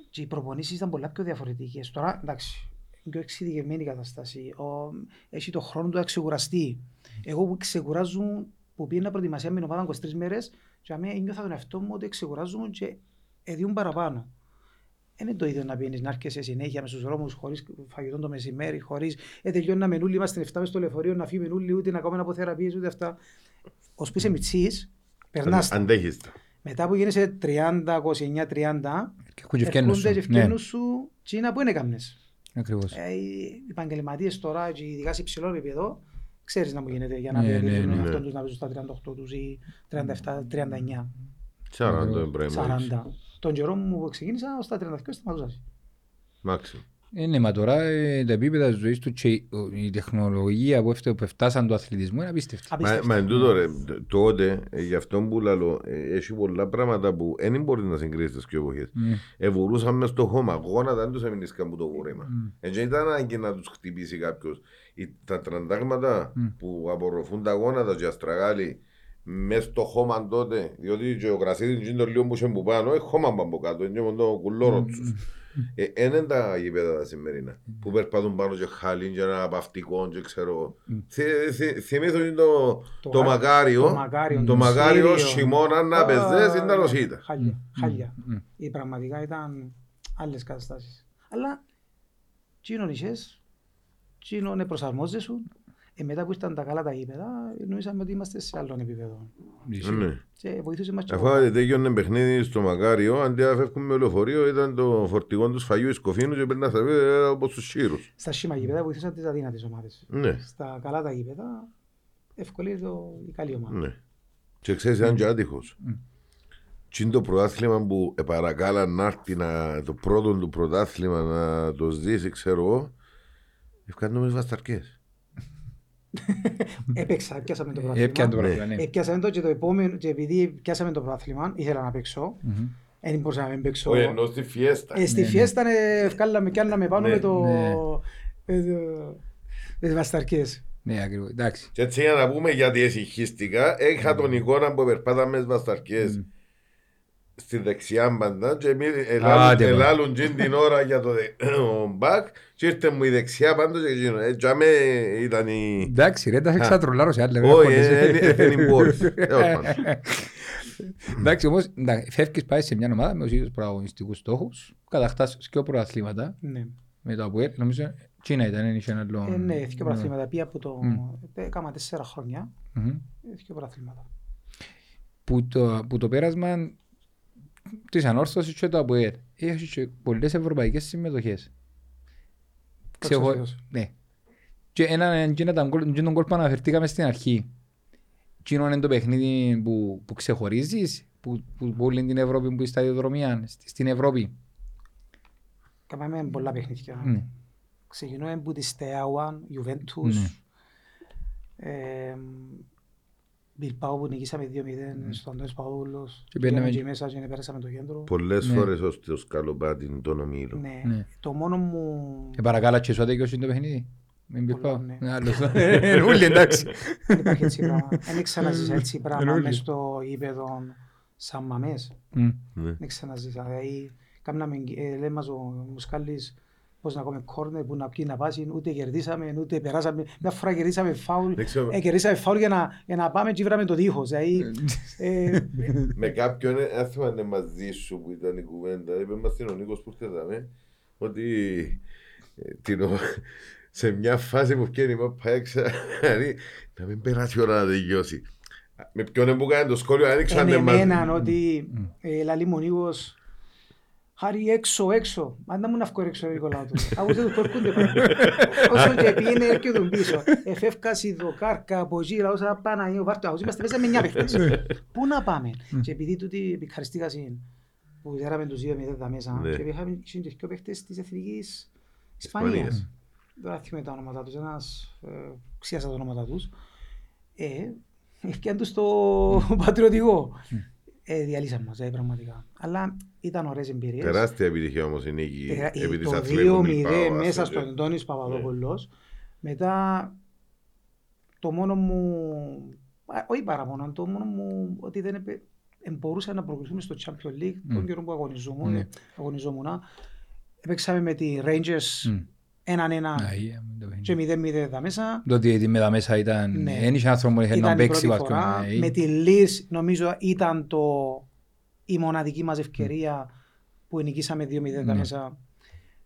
και οι προπονήσεις ήταν πολλά πιο διαφορετικές. Τώρα, εντάξει, είναι πιο εξειδικευμένη η κατάσταση. Ο, έχει το χρόνο του να ξεκουραστεί. Εγώ που ξεκουράζουν, που πήγαινα προετοιμασία με την ομάδα 23 μέρες, και αμέ νιώθα τον εαυτό μου ότι ξεκουράζουν και εδιούν παραπάνω. Δεν είναι το ίδιο να πίνεις, να έρχεσαι συνέχεια μες στους δρόμους χωρίς φαγητό το μεσημέρι, χωρίς ε, τελειώνει να μενούλι, είμαστε 7 μες στο λεωφορείο, να φύγει μενούλι, ούτε να κάνουμε από θεραπείες, ούτε αυτά. Ως που είσαι μητσής, περνάς τα. Αντέχεις τα. Μετά που γίνεσαι 30, 29, 30, Και έχουν και ευκαινούς έρχονται και σου. Ναι, ευκαινούν σου τσίνα που είναι έκαμνες. ακριβώς. Ε, οι επαγγελματίες τώρα, και ειδικά σε υψηλό επίπεδο, ξέρεις να μου γίνεται για να Ναι, περιορίζουν ναι, τον ναι. εαυτόν τους να παίζουν στα 38 τους ή 37, 39, 40 το Εμπρέμοβιτς. 40. Τον καιρό μου που ξεκίνησα, ως τα 32 σταματούσα. Μάξιμο. Ε, ναι, μα τώρα ε, τα επίπεδα της ζωής του και η- ο- η τεχνολογία που έφτασε- που φτάσαν του αθλητισμού είναι απίστευτη. Μα, Απίστευτο. μα εν τούτο ρε, τότε, ε, γι' αυτό που λέω, ε, έχει πολλά πράγματα που δεν μπορεί να συγκρίνεις τις πιο εποχές. Μμ. Εβουρούσαν μες στο χώμα, γόνατα δεν τους έμεινες καν που το βουρήμα. Μμ. Έτσι ήταν ανάγκη να τους χτυπήσει κάποιος. Οι- Τα τραντάγματα Μμ. που απορροφούν τα γόνατα και αστραγάλοι μες στο χώμα τότε, διότι και ο Κρασίδης είναι το λίγο που είχε που πάνω, έχει χώμα πάνω από κάτω, είναι το κουλόρο τους. Ε, Εν είναι τα γήπεδα τα σημερινά, που περπατούν πάνω και χαλίν και ένα παυτικό και ξέρω. Θυ- θυ- Θυμήθω είναι το, Το το γα- μακάριο, το μακάριο, το το μακάριο Σύριο. χειμώνα να Α, πεζές ήταν το σίτα. Χάλια, χάλια. Οι πραγματικά ήταν άλλες καταστάσεις. Αλλά τσίνον είχες, τσίνον προσαρμόζεσαι. Ε, μετά που ήρθαν τα καλά τα γήπεδα, νομίζαμε ότι είμαστε σε άλλον επίπεδο. Ναι. Και βοηθούσε μας και Αφού εγώ. τέτοιον παιχνίδι στο Μακάριο, αντί να φεύγουν με λεωφορείο, ήταν το φορτηγό του σφαγιού Ισκοφίνου και πρέπει να θα πει από τους σύρους. Στα σήμα γήπεδα βοηθούσαν τις αδύνατες ομάδες. Ναι, Στα καλά τα γήπεδα ευκολύνεται το- η καλή ομάδα. ναι. Και ξέρεις, ήταν και άτυχος. Τι είναι το πρωτάθλημα που επαρακάλα να έρθει να, το πρώτο του πρωτάθλημα να το ζήσει, ξέρω εγώ, ευκαιρνούμε τις βασταρκές. Έπαιξα, πιάσαμε το Έπιαν το πρωτάθλημα. πράγμα, ναι. Ε, Πιάσαμε το και το επόμενο, και επειδή πιάσαμε το πρωτάθλημα, ήθελα να παίξω. Δεν μπορούσα να μην παίξω. Όχι, ενώ στη φιέστα. Ε, στη φιέστα ε, ευκάλαμε και άλλαμε πάνω Ναι, με το... ναι. με το- με τις βασταρκές. Ναι, ακριβώς. Εντάξει. Και έτσι για να πούμε γιατί εσυχίστηκα, είχα τον εικόνα που περπάταμε στις βασταρκές στη δεξιά μπαντά και εμείς ελάλουν- Άντε, πάλι. ελάλουν τζιν την ώρα για το δε- ο μπακ και ήρθε μου η δεξιά πάντως και εκείνο. Ε, τζάμε ήταν η... Εντάξει ρε, τα σε ξατρολάρω σε άλλη. Όχι, ε, ε, δεν μπορείς. Τέλος πάντων. Εντάξει, όμως, εντάξει, φεύγεις πάεις σε μια ομάδα με τους ίδιους προαγωνιστικούς στόχους, κατακτάς και πρωταθλήματα Ναι. με το ΑΠΟΕΛ, νομίζω Κίνα ήταν, δεν είχε ένα άλλο. Ε, ναι, δύο πρωταθλήματα. Πήγα από το... Μμ. Έκανα τέσσερα χρόνια. Μμμ. ε, Δύο πρωταθλήματα. Που το, που το πέρασμα της ανόρθωσης και το ΑΠΟΕΛ έχεις και πολλές ευρωπαϊκές συμμετοχές. Ξεχω... Εξωσίως. Ναι. Και ένα εκείνα τα γκολ- εκείνον γκολ που αναφερθήκαμε στην αρχή. Εκείνο είναι το παιχνίδι που, που ξεχωρίζεις, που, που, που όλη την Ευρώπη που η σταδιοδρομία, στη- στην Ευρώπη. Κάναμε πολλά παιχνίδια. Ναι. Ξεκινούμε από τη Στεάουαν, Ναι. Ιουβέντους, ε, Μπιλπάου που νικήσαμε 2-0 στον Αντώνης Παπαδόπουλος. Και παίρναμε- Πήγαμε και μέσα και πέρασαμε το κέντρο. Πολλές Ναι. φορές ως το σκαλοπάτι των ομίλων. Ναι. Ναι. Το μόνο μου... Και παρακάλα και σου άδεκιος είναι το παιχνίδι. Μην πεις Πολλά, πάω. ναι. Ναι, άλλος. Ε, Ούλοι εντάξει. Δεν υπάρχει έτσι πράγμα. Δεν ξαναζήσα έτσι πράγμα Εννοείται. μες στο γήπεδο σαν μαμές. Μμ. Ναι. Δεν ξαναζήσα. Δηλαδή, κάμναμε, ε, λέει μας ο Μουσκάλης πώς να κάνουμε κόρνερ που να πιει να πάσει, ούτε κερδίσαμε, ούτε περάσαμε. Μια φορά κερδίσαμε φάουλ, Δεν ξέρω. ε, κερδίσαμε φάουλ για να, για να πάμε και βράμε το δίχως. Δηλαδή, ε, Με κάποιον, ε, δεν θυμάμαι μαζί σου που ήταν η κουβέντα, είπε μας την ο Νίκος που ήρθε ότι ε, την ο- σε μια φάση που βγαίνει η μάπα έξω, δηλαδή, να μην περάσει η ώρα να τελειώσει. Με ποιον που κάνει το σχόλιο, δεν ήξεραν με μαζί. εμέναν ότι ε, λαλεί μου ο Νίκος, Χάρη έξω, έξω. Αν να μου να βγω έξω, Νικολάου του. Άκουσε τους που έρχονται πάνω. Όσο και πήγαινε, έρχεται πίσω. Εφεύκας σιδοκάρκα από εκεί, λαό σαν Παναγίου, βάρτε. Άκουσε, είμαστε μέσα με μια παίχτες. Πού να πάμε; Και επειδή τούτοι επικαριστήκασαν που δέραμε τους δύο μηδέν μέσα Ναι. και είχαμε και δύο παίχτες της Εθνικής Ισπανίας. Ισπανίας. Δεν θυμάμαι τα ονόματα τους, ένας ε, ξίασα τα ονόματα τους. Ε, ευκαιρία τους στο πατριωτικό. Ε, διαλύσαμε μας, ε, πραγματικά. Αλλά ήταν ωραίες εμπειρίες. Τεράστια επιτυχία όμως η νίκη Τερα- επί της Το Αθλέτου 2-0 Μπιλμπάο, μέσα ας το στον πω. Αντώνης Παπαδόπουλος. Μετά το μόνο μου, α, όχι παραπονό, το μόνο μου ότι δεν επε- εν μπορούσα να προχωρήσουμε στο Champions League τον Μμ. καιρό που αγωνιζόμουν. Ναι. αγωνιζόμουν. Έπαιξαμε με τη Rangers Μμ. Έναν-ένα Αγία μου το και παιχνίδι. 0-0 εδώ μέσα. Το ότι με τα μέσα ήταν... Ναι. Δεν είχε άνθρωπο που είχε να Ήταν η παίξει πρώτη βαθμό. φορά. ε, Με τη Leeds νομίζω ήταν το, η μοναδική μας ευκαιρία που νικήσαμε 2-0 τα Ναι. μέσα.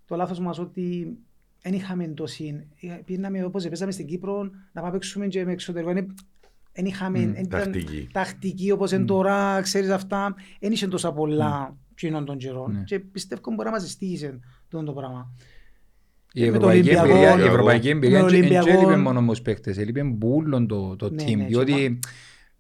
Το λάθος μας ότι δεν είχαμε τόση... Πήγαμε όπως παίζαμε στην Κύπρο να πάμε παίξουμε και με εξωτερικό. Δεν είχαμε... Μμ, εν ήταν τακτική. τακτική όπως είναι τώρα, ξέρεις αυτά. Δεν είχε τόσα πολλά κοινών των Ναι. καιρών. Και πιστεύω μπορεί να μας στήχησε αυτό το πράγμα. Η με το ευρωπαϊκή Ολυμπιακό, εμπειρία, η ευρωπαϊκή εμπειρία με το δεν Ολυμπιακό. έλειπε μόνο με τους παίκτες, έλειπε μπούλον το, το Ναι, team, ναι, διότι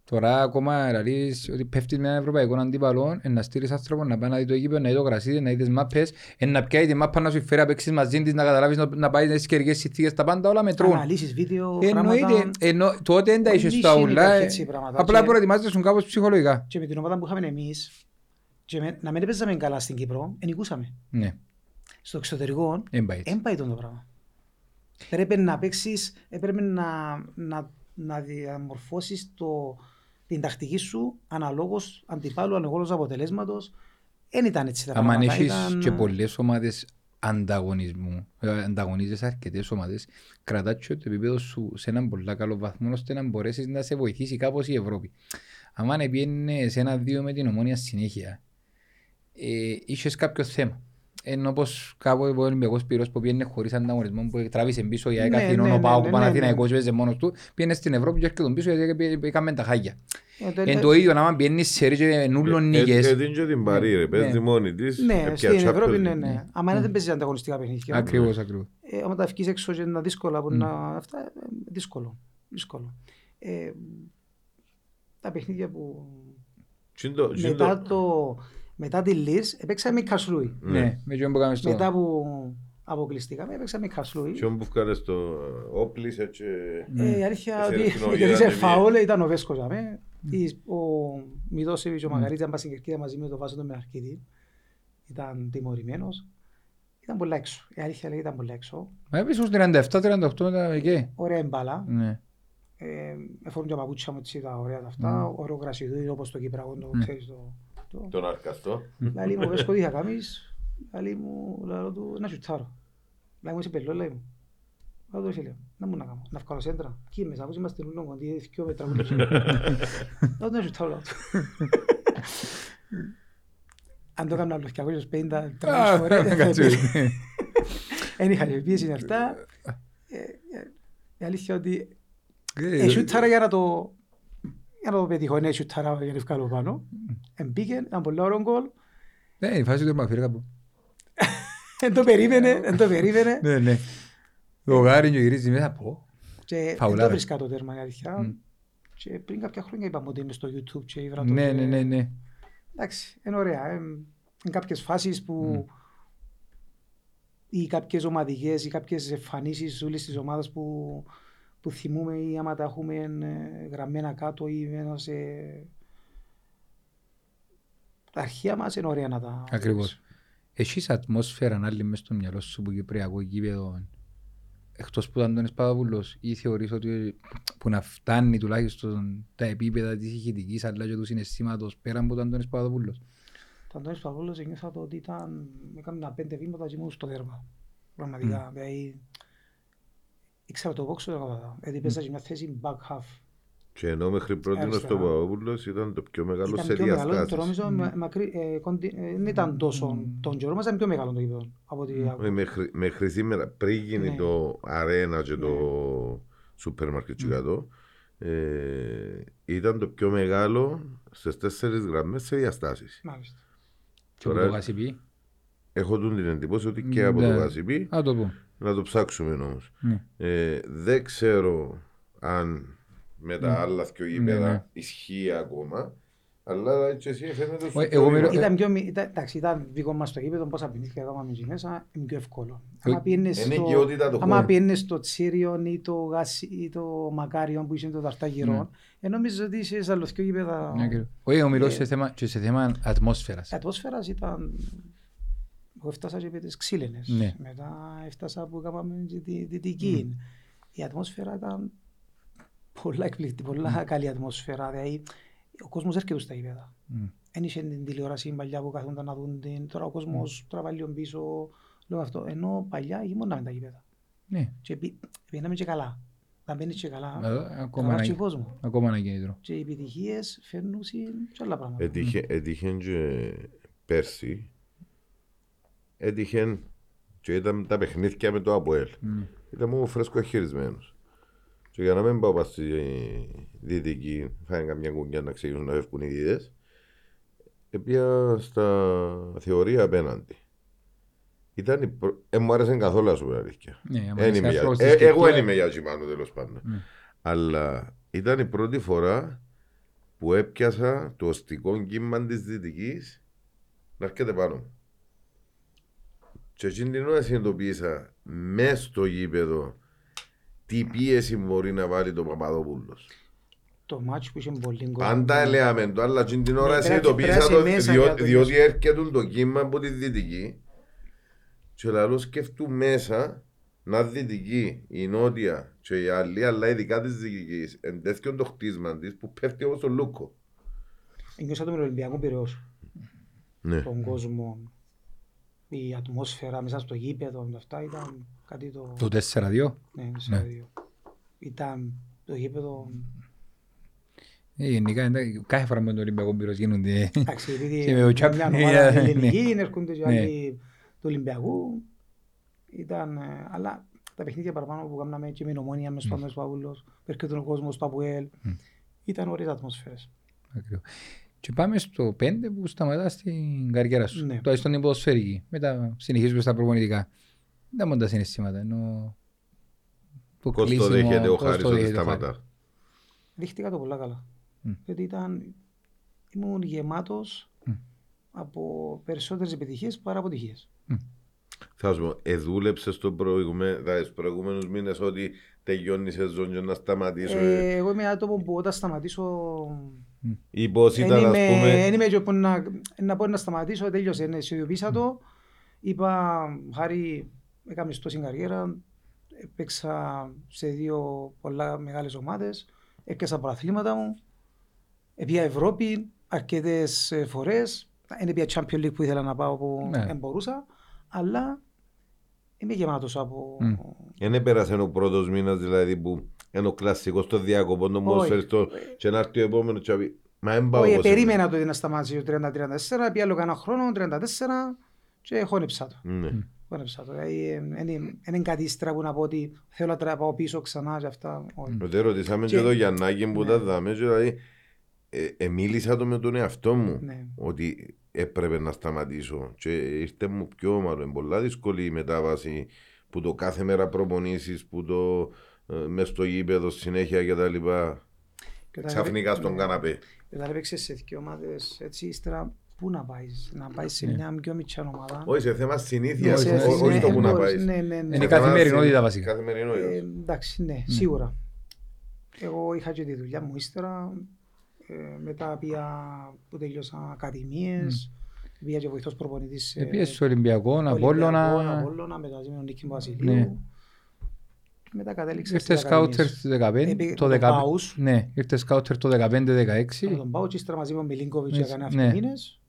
τώρα ακόμα λαλείς ότι πέφτεις με έναν ευρωπαϊκό αντίπαλο, ε, να στείλεις άνθρωπο να πάει να δει το γήπεδο, να δει το γρασίδι, να δει τις μάπες, ε, να πιάει τη μάπα να σου φέρει να παίξεις μαζί της, να καταλάβεις να, να πάει στις καιρικές συνθήκες, τα πάντα όλα μετρούν. Αναλύσεις βίντεο, Εννοείται, πράγματα. ενώ, τότε δεν τα Δεν είχες είχε τα ούλα, υπάρχει ε, έτσι πράγματα. απλά Και- προετοιμάζεσαι κάπως ψυχολογικά. και με την ομάδα που είχαμε εμείς και με, να μην παίζαμε καλά στην Κύπρο, ενικούσαμε. Ναι, Στο εξωτερικό, δεν πάει έτσι. δεν πάει το πράγμα. Πρέπει να παίξεις, έπρεπε να, να, να διαμορφώσεις το, την τακτική σου αναλόγως αντιπάλου, αναλόγως αποτελέσματος. Δεν ήταν έτσι τα Αν πράγματα. έχεις ήταν- και πολλές ομάδες ανταγωνισμού, ε, ανταγωνίζεσαι αρκετές ομάδες, κρατάς και το επίπεδο σου σε έναν πολύ καλό βαθμό ώστε να μπορέσεις να σε βοηθήσει κάπως η Ευρώπη. Αν πήγαινε σε ένα-δύο με την ομόνια συνέχεια, ε, είχες κάποιο θέμα. Ενώ όπως κάπου ο Ολυμπιακός Πυρός που πήγαινε χωρίς ανταγωνισμό που τράβησε πίσω για Ναι, Αθηνών, ναι, ο Πάοκ, ναι, ο ναι, Παναθηναϊκός παίζε μόνος του, πήγαινε στην Ευρώπη και έρχεται πίσω γιατί έκαμε τα χάγια. Ε, το- Εν το ίδιο, άμα πιένεις σε ρίτζε νουλων νίκες, Έτσι και την παρή ρε, παίζει Ναι. μόνη της. Ναι, έπια στην Champions Ευρώπη League. ναι, ναι. Άμα είναι δεν παίζει ανταγωνιστικά παιχνίδια. ακριβώς, ακριβώς. Ε, άμα τα βγεις έξω και είναι δύσκολα που να... Αυτά, ε, δύσκολο. δύσκολο. Ε, τα παιχνίδια που Τι είναι το- τι είναι μετά, το- το, μετά τη Λις έπαιξαμε Κασλούι. Ναι, με ποιον που κάνουμε στο... Μετά που αποκλειστήκαμε έπαιξαμε Κασλούι. Ποιον που βγάλε στο όπλης έτσι. Ε, η αλήθεια Εσύ ότι ρε στην γιατί ογίδα, σε ναι, φαόλ ήταν ο Βέσκος αμέ. Η- Ο Μιδόσεβιτς και ο Μαγαρίτης ήταν στην κερκίδα μαζί με τον Βάσο τον Μεναρκίδη. Ήταν τιμωρημένος. Ήταν πολλά έξω. Η αλήθεια λέει ήταν πολλά έξω. Μα έπαιζε στους 37-38 ήταν εκεί. Ωραία μπάλα. Ναι. Ε, Εφόρουν και μαπούτσια μου έτσι τα ωραία τα αυτά. Mm. Ωραίο γρασιδούι όπως το Κυπραγό, το Mm. ξέρεις το... το- Τον αρκαστό. Λαλή μου, Βέσκο τι θα κάνεις; Λαλή μου, λαλό του, να σουτάρω. Λαλή μου, είσαι πελό, λέει μου. Λαλό του, φίλε, να μου να κάνω, να βγάλω σέντρα. Εκεί μέσα, πώς είμαστε νουλό κοντή, δυο μέτρα που λες. Λαλό του, να σουτάρω, λαλό του. Αν το έκανα άλλο 250 τρεις φορές, δεν θα Κάτσε. υπήρχε. Εν είχα και πίεση είναι αυτά. Ε, ε, Η αλήθεια ότι Ε, Εσούταρα για να το για να το πετύχω, είναι εσούταρα για να βγάλω πάνω. Εμπήκε, ήταν πολύ ωραίο γκολ. Ναι, η φάση του Μαφίρ κάπου. Δεν το περίμενε, δεν το περίμενε. Ναι, ναι. Το γάρι και γυρίζει μέσα από. Και δεν Φαουλάρα. το βρίσκα το τέρμα, η αλήθεια. Μμ. Και πριν κάποια χρόνια είπαμε ότι είναι στο YouTube και ήβρα το... Ναι, ναι, ναι, ναι. Εντάξει, είναι ωραία. ε. Είναι κάποιες φάσεις που ή κάποιες ομαδικές ή κάποιες εμφανίσεις όλης της ομάδας που, που θυμούμε ή άμα τα έχουμε ε, γραμμένα κάτω ή μέσα σε... Τα αρχεία μας είναι ωραία να τα... Ακριβώς. Έχεις ατμόσφαιρα άλλη μες στο μυαλό σου που κυπριακό γήπεδο εκτός που ήταν τον Εσπαδόπουλος ή θεωρείς ότι που να φτάνει τουλάχιστον τα επίπεδα της ηχητικής αλλά και του συναισθήματος πέραν που ήταν τον Εσπαδόπουλος. Το Αντώνης Παύλος νιώθα το ότι ήταν... Έκαμε τα πέντε βήματα και ήμουν στο τέρμα. Πραγματικά. Δηλαδή... Ήξερα το πόξο το έκανα. Γιατί παίζα και μια θέση back half. Και ενώ μέχρι πρώτη ο Αριστερά. Παπαδόπουλος ήταν το πιο μεγάλο Ήταν σε πιο μεγάλο, το διαστάσεις. νομίζω μα- μακρύ, ε, κοντι- ε, δεν ήταν τόσο τον καιρό μας, ήταν πιο μεγάλο το γήπεδο. Από ό,τι Όχι, άκουσα. Μέχρι, μέχρι σήμερα, πριν γίνει Ναι. το αρένα και το σούπερ μάρκετ και κάτω, ε, ήταν το πιο μεγάλο στις τέσσερις γραμμές σε διαστάσεις. Μάλιστα. Και από Τώρα- το Γασιπί. Έχω τούν την εντύπωση ότι και από Ναι. το Γασιπί, Α, το πω. Να το ψάξουμε όμως. Ναι. Ε, δεν ξέρω αν με τα άλλα δυο γήπεδα ναι. ισχύει ακόμα, αλλά έτσι εσύ φαίνεται σου Όχι, πιο εγώ γρήγορα. μιλώ- Ήταν πιο, μι- ήταν, εντάξει, ήταν δικό μας το γήπεδο, πόσα παιχνίδια έκαναμε εκεί μέσα, είναι πιο εύκολο. Ε, Άμα πιένες Είναι στο- οικειότητα του Άμα χώρου. πιένες στο Τσίριον ή το, Γάσι, ή το Μακάριον που είσαι το Δαρτάγυρο, ε, νομίζω ότι είσαι σε άλλο δυο γήπεδα. Ναι, ακριβώς. Όχι, εγώ μιλώ Ε, σε θέμα- και σε θέμα ατμόσφαιρας. Η ατμόσφαιρας ήταν. Εγώ έφτασα και με τις ξύλινες. Ναι. Μετά έφτασα που έκαναμε και τη δυτική. Η ατμόσφαιρα ήταν πολλά εκπληκτική, πολλά καλή ατμόσφαιρα. Δηλαδή, ο κόσμος έρχεται στα γήπεδα. Μμ. Δεν είχε την τηλεόραση παλιά που καθόνταν να δουν την. Τώρα ο κόσμος τραβά λίγο πίσω. Λέω αυτό. Ενώ παλιά γυμώναμε τα γήπεδα. Ναι. Και πη- πήγαμε και καλά. Να μπαίνεις και καλά. Εδώ, Ακόμα Τραβάς και ένα- κόσμο. ακόμα ένα κίνητρο. Και οι επιτυχίες φέρνουν και άλλα πράγματα. Έτυχε, έτυχε και πέρσι, έτυχε και ήταν τα παιχνίδια με το ΑΠΟΕΛ. Μμ. Ήταν μου φρέσκο χειρισμένος. Και για να μην πάω πας στη δυτική, φάνε καμιά κουκιά να ξεκινούν να φεύγουν οι δίδες, έπια στα θεωρία απέναντι. Ήταν η πρω... ε, μου άρεσε καθόλου να σου πω την αλήθεια. Ναι, άμα Εν είσαι είμαι για- άνθρωπος ε, της εγώ δεν Κερκίδας- είμαι για Τζιμάνο τέλος πάντων. Ναι. Αλλά ήταν η πρώτη φορά που έπιασα το οστικό κύμα της Δυτικής να έρχεται πάνω μου. Και εκείνη την ώρα συνειδητοποίησα μέσα στο γήπεδο τι πίεση μπορεί να βάλει το Παπαδόπουλος. Το μάτσο που είχε πολύ κόσμο. Πάντα λέμε το, αλλά εκείνη την ώρα Ναι, πρέπει- συνειδητοποίησα πρέπει να το, είσαι μέσα διό- για το διότι έρχεται το κύμα από τη Δυτική και λαλό σκέφτου μέσα να δυτική, η νότια και η άλλη, αλλά ειδικά της δυτικής, εν τέτοιο το χτίσμα της που πέφτει όπως το λούκο. Νιώσα το με τον Ολυμπιακό Πυραιός. Ναι. Τον κόσμο, η ατμόσφαιρα μέσα στο γήπεδο, αυτά ήταν κάτι το... Το 4-2. Ναι, σε δύο. Ήταν το γήπεδο... Ε, Γενικά, εντάξει, κάθε φορά με τον Ολυμπιακό Πύρος γίνονται. Εντάξει, επειδή Και με ο μια Τσάπ- ομάδα Ναι. ελληνική, έρχονται και Ναι. άλλοι του Ολυμπιακού. Ήταν, ε, αλλά τα παιχνίδια παραπάνω που κάναμε και με την ομόνια μες στο Αμέσου Παύλος, έρχεται ο κόσμος στο Αποέλ, ήταν ωραίες ατμόσφαιρες. Ακριβώς. Και πάμε στο 5 που σταματά στην καριέρα σου. Ναι. Το στον υποδοσφαιρική. Μετά συνεχίζουμε στα προπονητικά. Δεν ήταν μόνο τα συναισθήματα. Ενώ το Πώς το κλείσιμο, δέχεται ο πώς Χάρης το ότι δέχεται ο Χάρης. σταματά. Δείχτηκα το πολλά καλά. Μμ. Γιατί ήταν, ήμουν γεμάτος από περισσότερες επιτυχίες παρά αποτυχίες. Θα σου πω, εδούλεψες στο προηγούμενο, δηλαδή στους προηγούμενους μήνες ότι τελειώνει η σεζόν και να σταματήσω. Ε, εγώ είμαι άτομο που όταν σταματήσω Ή πώς Εν ήταν, ας είμαι, πούμε, εν είμαι και που να, να πω να σταματήσω, τέλειωσε, ναι, συνειδητοποίησα το. Είπα, χάρη, έκαμες τόση καριέρα, έπαιξα σε δύο πολλά μεγάλες ομάδες, έπαιξα προαθλήματα μου, έπια Ευρώπη αρκετές ε, φορές, είναι έπια Champions League που ήθελα να πάω που Ναι. δεν μπορούσα, αλλά είμαι γεμάτος από... Μμ. δεν έπερασε ο πρώτος μήνας δηλαδή που είναι ο κλασσικός το διακοπό, το Όχι. ποδοσφαιριστό και να έρθει ο επόμενος και να πει Μα δεν πάω Όχι, όπως περίμενα το ότι να σταμάτησε το 30-34, πήγα άλλο κανένα χρόνο, 34 και χώνεψα το. είναι». Ναι. Χώνεψα το. Δηλαδή, δεν είναι κάτι ύστερα που να πω ότι θέλω να τρα- πάω πίσω ξανά και αυτά. Όχι. Ότι ρωτήσαμε και Και- το Γιαννάκη που Ναι. τα δάμε και δηλαδή ε, ε, μίλησα το με τον εαυτό μου Ναι. ότι έπρεπε να σταματήσω και ήρθε μου πιο όμαρο, είναι πολλά δύσκολη η μετάβαση που το κάθε μέρα προπονήσεις, που το ε, μες στο γήπεδο συνέχεια και τα λοιπά Και όταν ξαφνικά έπαι- στον ναι. καναπέ. Και Όταν έπαιξες σε δύο ομάδες έτσι ύστερα, πού να πάεις, να πάεις σε Ναι. μια πιο μικρή ομάδα. Όχι, σε θέμα συνήθεια, Όχι, Σε- όχι, όχι ναι, το που να μπορείς, πάεις. Ναι, ναι, ναι. Είναι καθημερινότητα βασικά. Καθημερινότητα. Ε, εντάξει, ναι, σίγουρα. Εγώ είχα και τη δουλειά μου ύστερα. Ε, μετά πήγα που τελειώσα ακαδημίες. Πήγα και βοηθός προπονητής σε Επίσης στο Ολυμπιακό, Ολυμπιακό, Απόλλωνα. Απόλλωνα, μετά με τον Νίκη Βασιλείου. Ναι. Μετά κατέληξα Ήρθε στις σκάουτερ ακαδημίες. το 15. Επί- Το με τον 15. Πάους. Ναι, ήρθε σκάουτερ το 15-16. Με τον Πάο και ύστερα μαζί με τον Μιλίνκοβιτς Έτσι, έκανε ναι. αυτομήνες.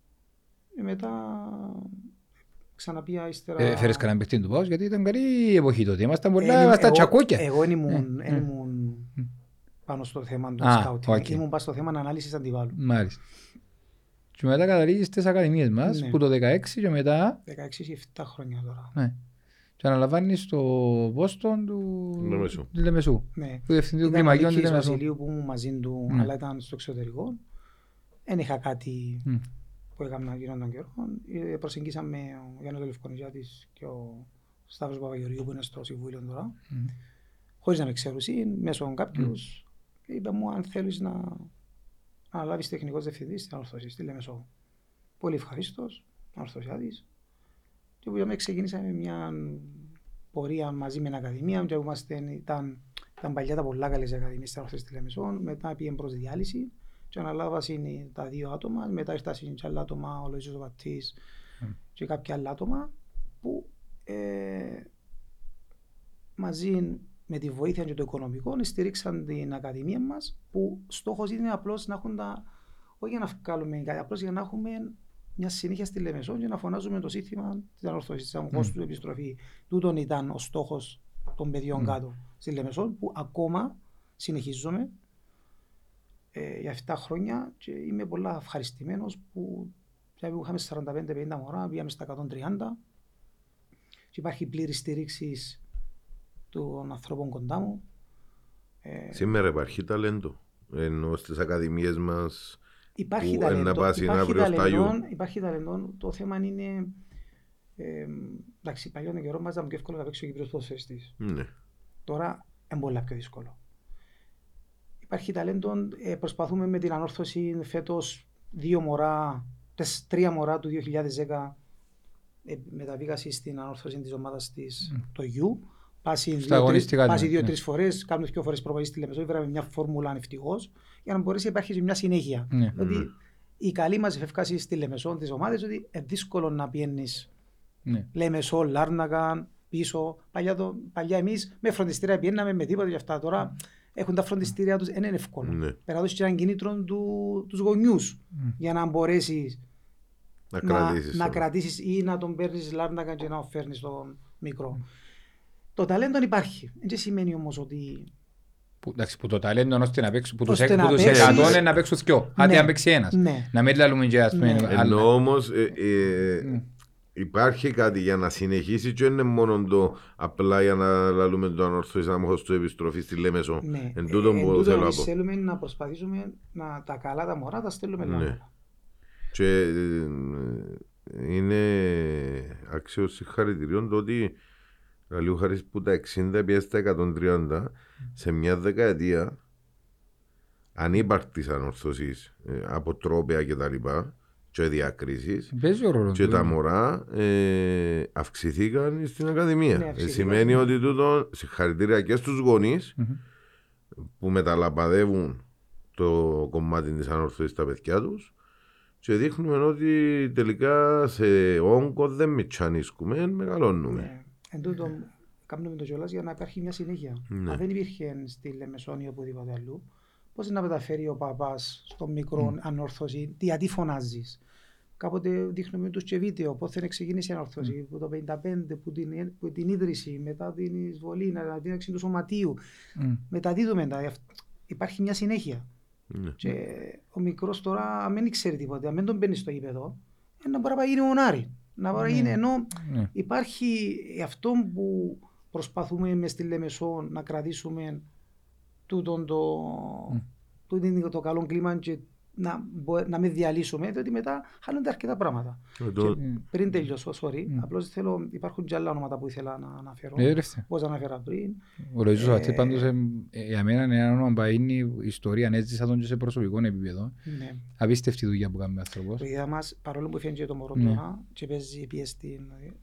Και μετά ξαναπήγα ύστερα... Ε, Φέρες κανέναν παιχνίδι του Πάους γιατί ήταν καλή η εποχή τότε. Ήμασταν Ε, πολλά, ήμασταν εγώ- τσακούκια. Εγώ δεν ήμουν, Ε, εν ε. ήμουν πάνω στο θέμα του Α, σκάουτινγκ. οκ. Ήμουν πάνω στο θέμα ανάλυσης αντιβάλλου. Μάλιστα. Και μετά καταλήγεις στις ακαδημίες μας, Ναι. που το 16 και μετά 16 ή 7 χρόνια τώρα. ναι, και αναλαμβάνεις το Βόστον του Λεμεσού. του Λεμεσού. Ναι. Του διευθυντή του Ήταν ο κλιμακιών του Νίκης Λεμεσού. Βασιλείου που ήμουν μαζί του, Ναι. αλλά ήταν στο εξωτερικό. Δεν είχα κάτι Μμ. που έκανα γύρω τον καιρό. Ε, Προσεγγίσαμε ο Γιάννης ο Λευκονιζάτης και ο Σταύρος Παπαγεωργίου που είναι στο Συμβούλιο τώρα. Μμ. Χωρίς να με ξέρουν, μέσω κάποιους. Και είπε μου αν θέλεις να αναλάβεις τεχνικός διευθυντής στην Ορθωσία, στη Λεμεσό. Πολύ ευχαρίστως, Ορθωσιάτης. Και που με ξεκίνησαμε μια πορεία μαζί με την Ακαδημία και που είμαστε, ήταν, ήταν παλιά τα πολλά καλές ακαδημίες στην Ορθωσία στη Λεμεσό. Μετά πήγαμε προς διάλυση και αναλάβασαν τα δύο άτομα. Μετά ήρθαν και άλλα άτομα, ο Λοΐζος ο Βαπτής και κάποια άλλα άτομα που ε, μαζί με τη βοήθεια και το οικονομικό στηρίξαν την Ακαδημία μας που στόχος είναι απλώς να έχουν τα, όχι για να βγάλουμε κάτι, απλώς για να έχουμε μια συνήθεια στη Λεμεσό και να φωνάζουμε το σύνθημα της ανορθώσης, της αγχώς του επιστροφή. Τούτον ήταν ο στόχος των παιδιών κάτω στη Λεμεσό που ακόμα συνεχίζουμε ε, για 7 χρόνια και είμαι πολλά ευχαριστημένος που δηλαδή, που είχαμε 45-50 μωρά, πήγαμε στα 130 και υπάρχει πλήρης στήριξη των ανθρώπων κοντά μου. Ε, Σήμερα υπάρχει ταλέντο. Ενώ στις ακαδημίες μας Υπάρχει που ταλέντο, να πας είναι υπάρχει, αύριο στα ταλέντο γιου. υπάρχει ταλέντο. Το θέμα είναι. Ε, εντάξει, παλιό τον καιρό μας ήταν πιο εύκολο να παίξει ο Κύπρος ποδοσφαιριστής. ναι. Τώρα είναι πολλά πιο δύσκολο. Υπάρχει ταλέντο. Ε, προσπαθούμε με την ανόρθωση φέτος δύο μωρά, τες, τρία μωρά του 2010 ε, μεταβήκαση στην ανόρθωση της ομάδας της το γιου. Πάσει Στα αγωνιστικά, ναι, ναι. δύο-τρει φορές, κάνουν δύο φορές προπονήσει στη Λεμεσό. Βράμε μια φόρμουλα ευτυχώ για να μπορέσει να υπάρχει μια συνέχεια. Ναι. Ότι η καλή μας εφευκάση στη Λεμεσό της ομάδας ότι είναι δύσκολο να πιένεις Ναι. Λεμεσό, Λάρνακα, πίσω. Παλιά, το, παλιά εμείς με φροντιστήρια πιέναμε με τίποτα για αυτά. Τώρα έχουν τα φροντιστήρια τους, δεν είναι εύκολο. Ναι. Πρέπει να δώσεις και έναν κινήτρο του, τους γονιούς για να μπορέσεις Να να, κρατήσεις. να όλα. κρατήσεις ή να τον παίρνεις λάρνακα και να τον φέρνεις τον μικρό. Το ταλέντο υπάρχει. Δεν σημαίνει όμως ότι Που, εντάξει, που το ταλέντο ώστε να παίξουν, που τους, Ώστε εκ- να που τους παίξεις. 100 είναι να παίξουν δυο. Άντε Ναι. να παίξει ένας. Ναι. Να μην λαλούμε και ας πούμε. Ναι. άλλα. Ενώ όμως ε, Ναι. υπάρχει κάτι για να συνεχίσει και είναι μόνο το απλά για να λαλούμε το ανορθώσει άμοχος του επιστροφής στη Λέμεσο. ναι. Εν τούτο εν που τούτο θέλω να εμείς πω. θέλουμε να προσπαθήσουμε να τα καλά τα μωρά τα στέλνουμε Ναι. λάμβανα. Και ε, είναι αξίο συγχαρητηρίων το ότι Λαλίου Χαρίς που τα 60 πιέσει στα 130 σε μια δεκαετία ανύπαρκτης ανορθωσής ε, από τρόπια και τα λοιπά και διακρίσεις Παίζει ο ρόλος και του. τα μωρά ε, αυξηθήκαν στην Ακαδημία. Ναι, Ε, αυξηθήκαν. σημαίνει ότι τούτο συγχαρητήρια και στους γονείς Μμμ. που μεταλαμπαδεύουν το κομμάτι της ανορθώσης στα παιδιά τους και δείχνουμε ότι τελικά σε όγκο δεν μητσανίσκουμε, μεγαλώνουμε. Ναι. Εν τούτο κάνουμε το κιόλας για να υπάρχει μια συνέχεια. Ναι. Αν δεν υπήρχε στη Λεμεσόνη ή οπουδήποτε αλλού, πώς να μεταφέρει ο παπάς στον μικρό ανόρθωση, τι- γιατί φωνάζεις; Κάποτε δείχνουμε τους και βίντεο, πώς θα ξεκίνησε η ανόρθωση, που το 55, που την, που την ίδρυση, μετά την εισβολή, να- την έξι του σωματείου. Μμ. Μεταδίδουμε τα. Υπάρχει μια συνέχεια. Ναι. Και ο μικρός τώρα, αν δεν ξέρει τίποτα, αν δεν τον παίρνεις στο γήπεδο, ε, να μπορεί να γίνει μονάρι. Να μπορεί να γίνει. Ενώ Ναι. υπάρχει αυτό που προσπαθούμε μες στη Λεμεσό να κρατήσουμε τούτον το, τούτον το καλό κλίμα και να, μπο- να μην διαλύσουμε, διότι μετά χάνονται αρκετά πράγματα. Ε, το- Και πριν τελειώσω, sorry, απλώς θέλω, υπάρχουν και άλλα ονόματα που ήθελα να αναφέρω. Ναι, ρε, φτε. Όπως αναφέρα πριν. Ο Λοϊζός Ε, αυτής πάντως ε, ε, για μένα είναι ένα όνομα που είναι η ιστορία, έζησα τον και σε προσωπικό επίπεδο. Ναι. Απίστευτη δουλειά που κάνει ο άνθρωπος. βοηθά μας, παρόλο που έφυγε και το μωρό Ναι. τώρα και παίζει πίεση στην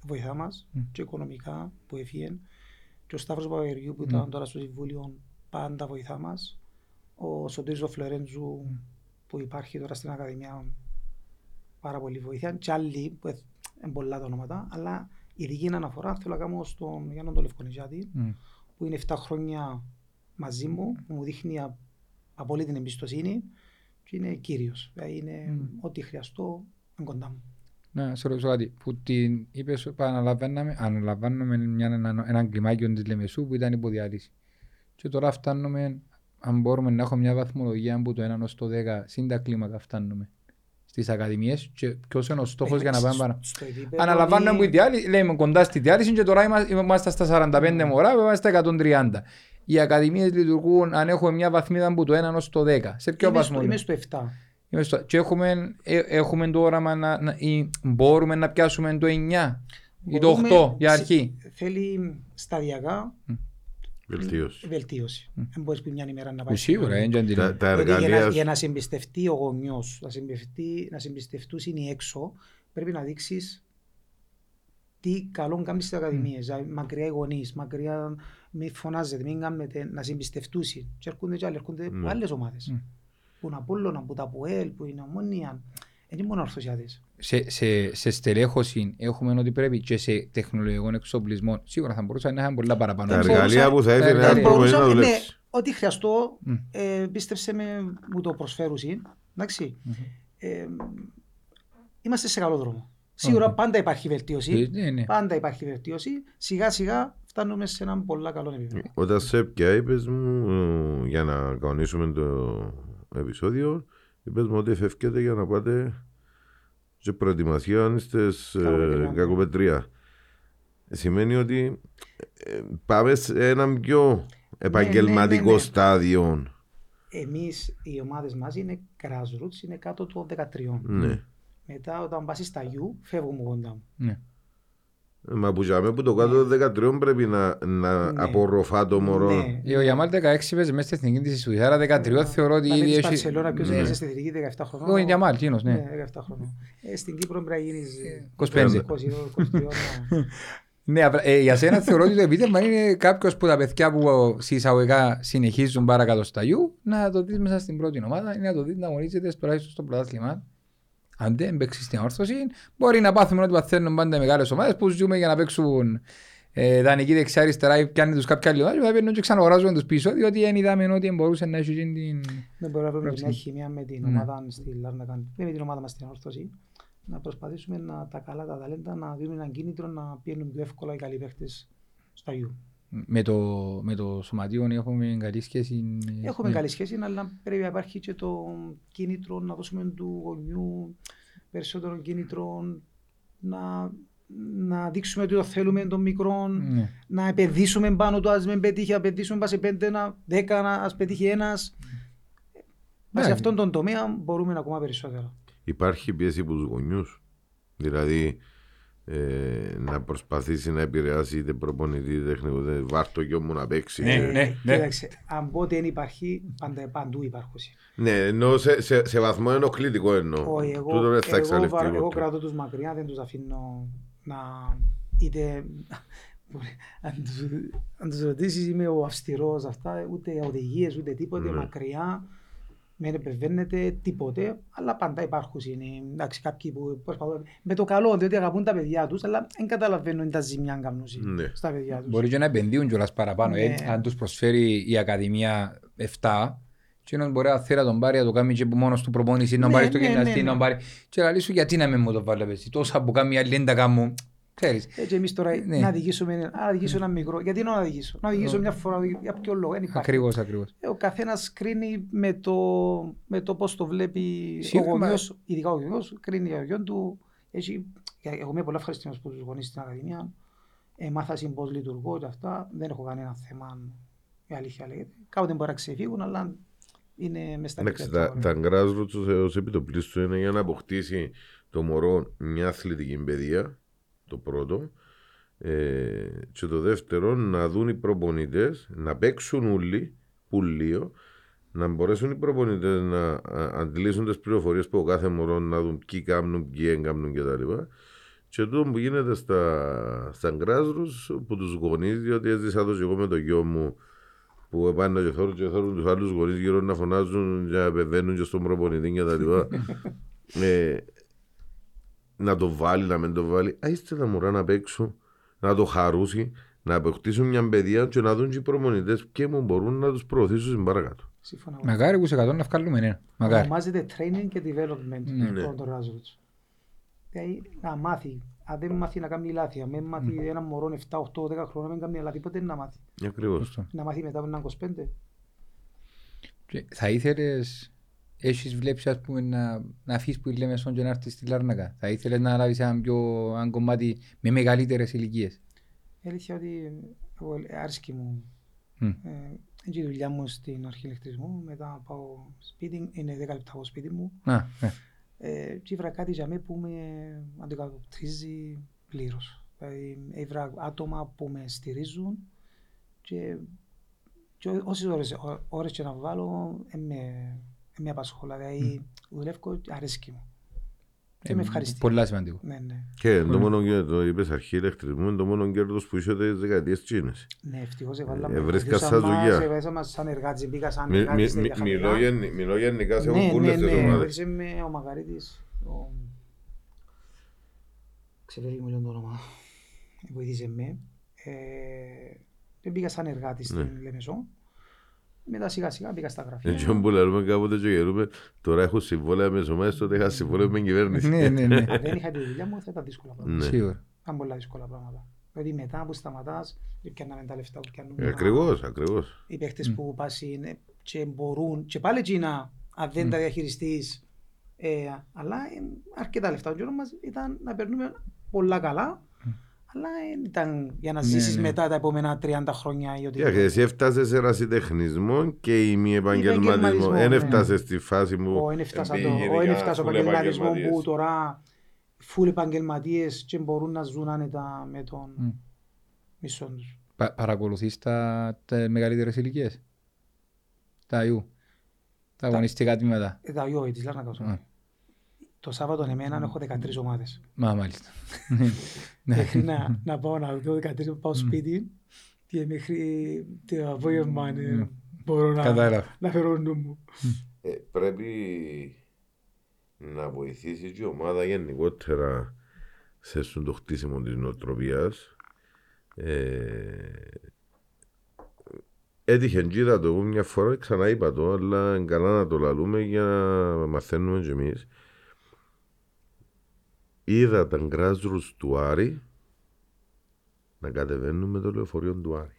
βοηθά μας και οικονομικά που έφυγε και ο Σταύρος Παπαγεριού που ήταν τώρα στο Συμβούλιο πάντα βοηθά μας ο Σωτήρης ο Φλωρέντζου που υπάρχει τώρα στην Ακαδημία πάρα πολύ βοήθεια και άλλοι που είναι πολλά τα ονόματα αλλά η δική αναφορά θέλω να κάνω στον Γιάννο τον Λευκονιζάτη Μμ. που είναι 7 χρόνια μαζί μου, που μου δείχνει α- απόλυτη εμπιστοσύνη και είναι κύριος. Δηλαδή είναι ό,τι χρειαστώ είναι κοντά μου. Να σε ρωτήσω κάτι. Που την είπες, που αναλαμβάναμε, αναλαμβάνουμε μια, ένα, έναν κλιμάκιο της Λεμεσού που ήταν υποδιάλυση. Και τώρα φτάνουμε, αν μπορούμε να έχουμε μια βαθμολογία από το 1 ως το 10, συν τα κλίμακα φτάνουμε στις ακαδημίες και ποιος είναι ο στόχος για να πάμε πάνω. Στο επίπεδο Αναλαμβάνουμε που η είναι- διάλυση, λέμε κοντά στη διάλυση και τώρα είμα- είμαστε στα 45 μωρά, είμαστε στα 130. Οι ακαδημίες λειτουργούν αν έχουμε μια βαθμίδα από το 1 ως το 10. Σε ποιο Είμαι βαθμό στο- είναι; Είμαι στο 7. Είμαι στο- Και έχουμε, ε, έχουμε το όραμα να, να, ή μπορούμε να πιάσουμε το 9 ή το Μπορούμε- 8 για αρχή; Θέλει σταδιακά Βελτίωση. βελτίωση. Δεν μπορείς που μια ημέρα να πάει. Που σίγουρα, ε, δεν Τα, τα Διότι για, να, εργαλεία για να σε εμπιστευτεί ο γονιός, να σε, εμπιστευτεί, να σε εμπιστευτούν είναι έξω, πρέπει να δείξεις τι καλό κάνεις στις ακαδημίες. Δηλαδή, Μακριά οι γονείς, μακριά μη φωνάζετε, μην κάνετε, να σε εμπιστευτούν. Και έρχονται και άλλοι, έρχονται από άλλες ομάδες. Που είναι Απόλλωνα, που τα Πουέλ, που είναι Ομόνια. Δεν είναι μόνο ορθωσιάτες. Σε, σε, σε στελέχωση έχουμε ότι πρέπει και σε τεχνολογικό εξοπλισμό. Σίγουρα θα μπορούσαν να έχουν πολλά παραπάνω. Τα μπορούσα- εργαλεία που θα τα ήθελε ένα εργαλεία. προπονητή να Μπορούσα- ναι, δουλέψει. ό,τι χρειαστώ, Μμ. ε, πίστεψε με, μου το προσφέρουν. Εντάξει. Ε, είμαστε σε καλό δρόμο. Σίγουρα πάντα υπάρχει βελτίωση. Ε, ναι, ναι. Πάντα υπάρχει βελτίωση. Σιγά σιγά φτάνουμε σε έναν πολλά καλό επίπεδο. Όταν σε πια είπες μου, ε, για να κανονίσουμε το επεισόδιο, είπες μου ότι φεύγετε για να πάτε σε προετοιμασία στις ε, Κακοπετρία. κακοπετρία. Σημαίνει ότι ε, πάμε σε έναν πιο επαγγελματικό ναι, ναι. στάδιο. Εμείς οι ομάδες μας είναι grassroots, είναι κάτω των 13. Ναι. Μετά όταν πας στα U, φεύγουμε κοντά μου. Ναι. Ε, Μα που για που το κάτω των 13 πρέπει να, να Ναι. απορροφά το μωρό. Ναι. Ε, Ο Γιαμάλ 16 παίζει μέσα στην εθνική της Σουηδία, άρα 13 θεωρώ ότι Να ήδη με της έχει... Παρσελώνα, ποιος Ναι. είναι στη θετική 17 χρονών. Ο Γιαμάλ, εκείνος, ναι. Ναι, 17 χρονών. Ε, Στην Κύπρο πρέπει να γίνεις 25. 22, 23. Ναι, απλά, ε, για σένα θεωρώ ότι το επίτευγμα είναι κάποιος που τα παιδιά που συσσαγωγικά συνεχίζουν παρακάτω στα γιου να το δεις μέσα στην πρώτη ομάδα ή να το δεις να αγωνίζεται τουλάχιστον στο πρωτάθλημα. Αν δεν παίξεις στην όρθωση, μπορεί να πάθουμε ότι παθαίνουν πάντα οι μεγάλες ομάδες που ζούμε για να παίξουν ε, δανεική δεξιά αριστερά πιάνει τους κάποια λιώδα και θα παίρνουν και ξαναγοράζουν τους πίσω διότι δεν είδαμε ότι μπορούσε να έχει εκείνη την... Δεν μπορεί να βρούμε Πρόψη. μια χημία με την Ναι. ομάδα στη Λάρνακα, δεν με την ομάδα μας στην όρθωση. Να προσπαθήσουμε να τα καλά τα ταλέντα να δίνουν έναν κίνητρο να πιένουν πιο εύκολα οι καλοί παίχτες στα γιου. Με το, με το σωματείο έχουμε καλή σχέση. Έχουμε ναι. καλή σχέση, αλλά πρέπει να υπάρχει και το κίνητρο να δώσουμε του γονιού περισσότερο κίνητρο να, να δείξουμε ότι το θέλουμε των μικρών, Ναι. να επενδύσουμε πάνω του, ας μην πετύχει, να επενδύσουμε πάνω σε πέντε, ένα, δέκα, να ας πετύχει ένας. Ναι. Σε αυτόν τον τομέα μπορούμε ακόμα περισσότερα. Υπάρχει πίεση από τους γονιούς; Δηλαδή ε, να προσπαθήσει να επηρεάσει είτε προπονητή είτε τεχνικό. είτε Βάρτο γιο μου να παίξει. Ναι, Ε, ναι. Κοίταξε, αν πότε δεν υπάρχει, πάντα, παντού υπάρχουν. ναι, εννοώ σε, σε, σε βαθμό ενοχλητικό εννοώ. Όχι, εγώ, Τούτο δεν θα εγώ, εξαλειφθεί βα- εγώ ποτέ. κρατώ τους μακριά, δεν τους αφήνω να είτε αν τους, αν τους ρωτήσεις είμαι ο αυστηρός αυτά, ούτε οδηγίες ούτε τίποτε, Ναι. μακριά μην επεμβαίνετε τίποτε, αλλά πάντα υπάρχουν είναι, εντάξει, κάποιοι που προσπαθούν με το καλό, διότι αγαπούν τα παιδιά τους, αλλά δεν καταλαβαίνουν τα ζημιά κάνουν Ναι. στα παιδιά τους. Μπορεί και να επενδύουν κιόλας παραπάνω. Ναι. Ε, αν τους προσφέρει η Ακαδημία 7, και ένας μπορεί να θέλει να τον πάρει, να το κάνει και μόνος του προπόνηση, να Ναι, πάρει στο ναι, γυμναστή, ναι, ναι. να πάρει. Και να λύσου γιατί να με μου το βάλε εσύ. Τόσα που κάνει άλλη δεν τα κάνουν. Ξέρεις. Έτσι εμείς τώρα Ναι. να οδηγήσουμε, να οδηγήσω ένα μικρό, γιατί να οδηγήσω, να οδηγήσω μια φορά, για ποιο λόγο, δεν υπάρχει. Ακριβώς, ακριβώς. Ε, Ο καθένας κρίνει με το, με το πώς το βλέπει Σίγουρα, ο μα- γονιός, ειδικά ο γονιός, κρίνει για το γιο του. Έχει, εγώ είμαι πολύ ευχαριστημένος που τους γονείς στην Ακαδημία. Ε, μάθα πώς λειτουργώ και αυτά. Δεν έχω κανένα θέμα. Η αλήθεια λέγεται. Κάποτε μπορεί να ξεφύγουν, αλλά είναι μες στα Εντάξει, κριτήρια τα, του τα αγώνα. γκράζρου τους ως επιτοπλίστους είναι για να αποκτήσει το μωρό μια αθλητική παιδεία, το πρώτο. Ε, και το δεύτερο, να δουν οι προπονητές να παίξουν όλοι, πουλίο, να μπορέσουν οι προπονητές να α, αντλήσουν τις πληροφορίες που ο κάθε μωρό να δουν ποιοι κάνουν, ποιοι δεν κάνουν κτλ. Και τούτο που γίνεται στα, στα γκράζρους που τους γονείς, διότι έζησα το και εγώ με το γιο μου που επάνω και θέλουν και θέλουν τους άλλους γονείς γύρω να φωνάζουν και να επεμβαίνουν και στον προπονητή και τα λοιπά. ε, να το βάλει, να μην το βάλει. Α, είστε τα μωρά να παίξουν, να το χαρούσει, να αποκτήσουν μια παιδεία και να δουν και οι προπονητές και μου μπορούν να τους προωθήσουν παρακάτω. Σύμφωνα. Μακάρι που σε 100 να βγάλουμε, ναι. Μακάρι. Ονομάζεται training και development Ναι. ναι. το grassroots. Δηλαδή να μάθει. Αν δεν μάθει να κάνει λάθη, αν δεν μάθει ένα μωρό 7, 8, 10 χρόνια, να μην κάνει λάθη, ποτέ να μάθει. Ακριβώς. Σωστό. Να μάθει μετά από ένα 25. Και Θα ήθελες, έχεις βλέψει ας πούμε να, να αφήσεις που λέμε στον και να έρθεις στη Λάρνακα. Θα ήθελες να λάβεις ένα πιο ένα κομμάτι με μεγαλύτερες ηλικίες. Η αλήθεια ότι εγώ άρεσκει μου. Μμ. Ε, είναι και η δουλειά μου στην αρχή ηλεκτρισμού, μετά πάω σπίτι, είναι 10 λεπτά από σπίτι μου. Α, ναι. Ε, και ήβρα κάτι για μένα που με αντικατοπτρίζει πλήρως. Δηλαδή, ήβρα άτομα που με στηρίζουν και, και ό- όσες ώρες, ώ- ώρες και να βάλω, ε, με, ε, με απασχολά. Δηλαδή, δουλεύω και αρέσκει μου. Και με Ε, ευχαριστεί. Πολλά σημαντικό. Ναι, ναι. Και το μόνο κέρδος, το είπες αρχή ηλεκτρισμού, είναι το μόνο κέρδος που είσαι τις δεκαετίες τσίνες. Ναι, ευτυχώς έβαλα Ε, βρίσκας βοηθούσαν σαν μας, δουλειά. έβαλα μας σαν εργάτης, μπήκα σαν Μι- μι- εργάτης μι- τέτοια χαμηλά. Μιλώ γενι- μιλώ γενικά σε Ναι, όλες ναι, τις ναι, ομάδες. βοήθησε με ο Μαγαρίτης, ο... Ξεφεύγει μου λίγο το όνομα. Βοήθησε με. Ε, και μπήκα σαν εργάτης Ναι. στην Λεμεσό. Μετά σιγά σιγά μπήκα στα γραφεία. Έτσι που λέμε κάποτε και γερούμε, τώρα έχω συμβόλαια με τις ομάδες, τότε είχα συμβόλαια με την κυβέρνηση. Ναι, ναι, ναι. Αν δεν είχα τη δουλειά μου θα ήταν δύσκολα πράγματα. Ναι. Σίγουρα. Ήταν πολλά δύσκολα πράγματα. Δηλαδή μετά που σταματάς, πιάνναμε τα λεφτά που πιάνουμε. Ε, Ακριβώς, ακριβώς. οι παίχτες που πας είναι και μπορούν και πάλι εκείνα αν δεν τα διαχειριστείς ε, αλλά ε, αρκετά λεφτά. Ο καιρός μας ήταν να περνούμε πολλά καλά αλλά δεν ήταν για να Ναι, ζήσεις ναι. μετά τα επόμενα 30 χρόνια ή Και οτιδήποτε. εσύ έφτασες σε ρασιτεχνισμό και η μη επαγγελματισμό. Επαγγελματισμό, Δεν ναι. έφτασες στη φάση που Ο εν έφτασα πήγαινε το- ο εν για έφτασα ο full επαγγελματισμός επαγγελματίες. που τώρα φουλ επαγγελματίες και μπορούν να ζουν άνετα με τον Μμ. μισό τους. Πα- Παρακολουθείς τα, τα μεγαλύτερες ηλικίες; Τα ιού. Τα αγωνιστικά τμήματα; Ε, τα ιό, της Λάρνακας. Α. Το Σάββατο εμένα έχω 13 ομάδες. Μα μάλιστα. Ναι. Μέχρι να, να πάω να δω 13 πάω σπίτι και μέχρι το απόγευμα ναι, μπορώ να, Κατάλαβα. να φέρω νου μου. Ε, πρέπει να βοηθήσει και η ομάδα γενικότερα σε στον το χτίσιμο της νοοτροπίας Ε, έτυχε τζίδα το εγώ μια φορά, ξανά είπα το, αλλά είναι καλά να το λαλούμε για να μαθαίνουμε κι εμείς. Είδα τα γκράζρους του Άρη να κατεβαίνουν με το λεωφορείο του Άρη.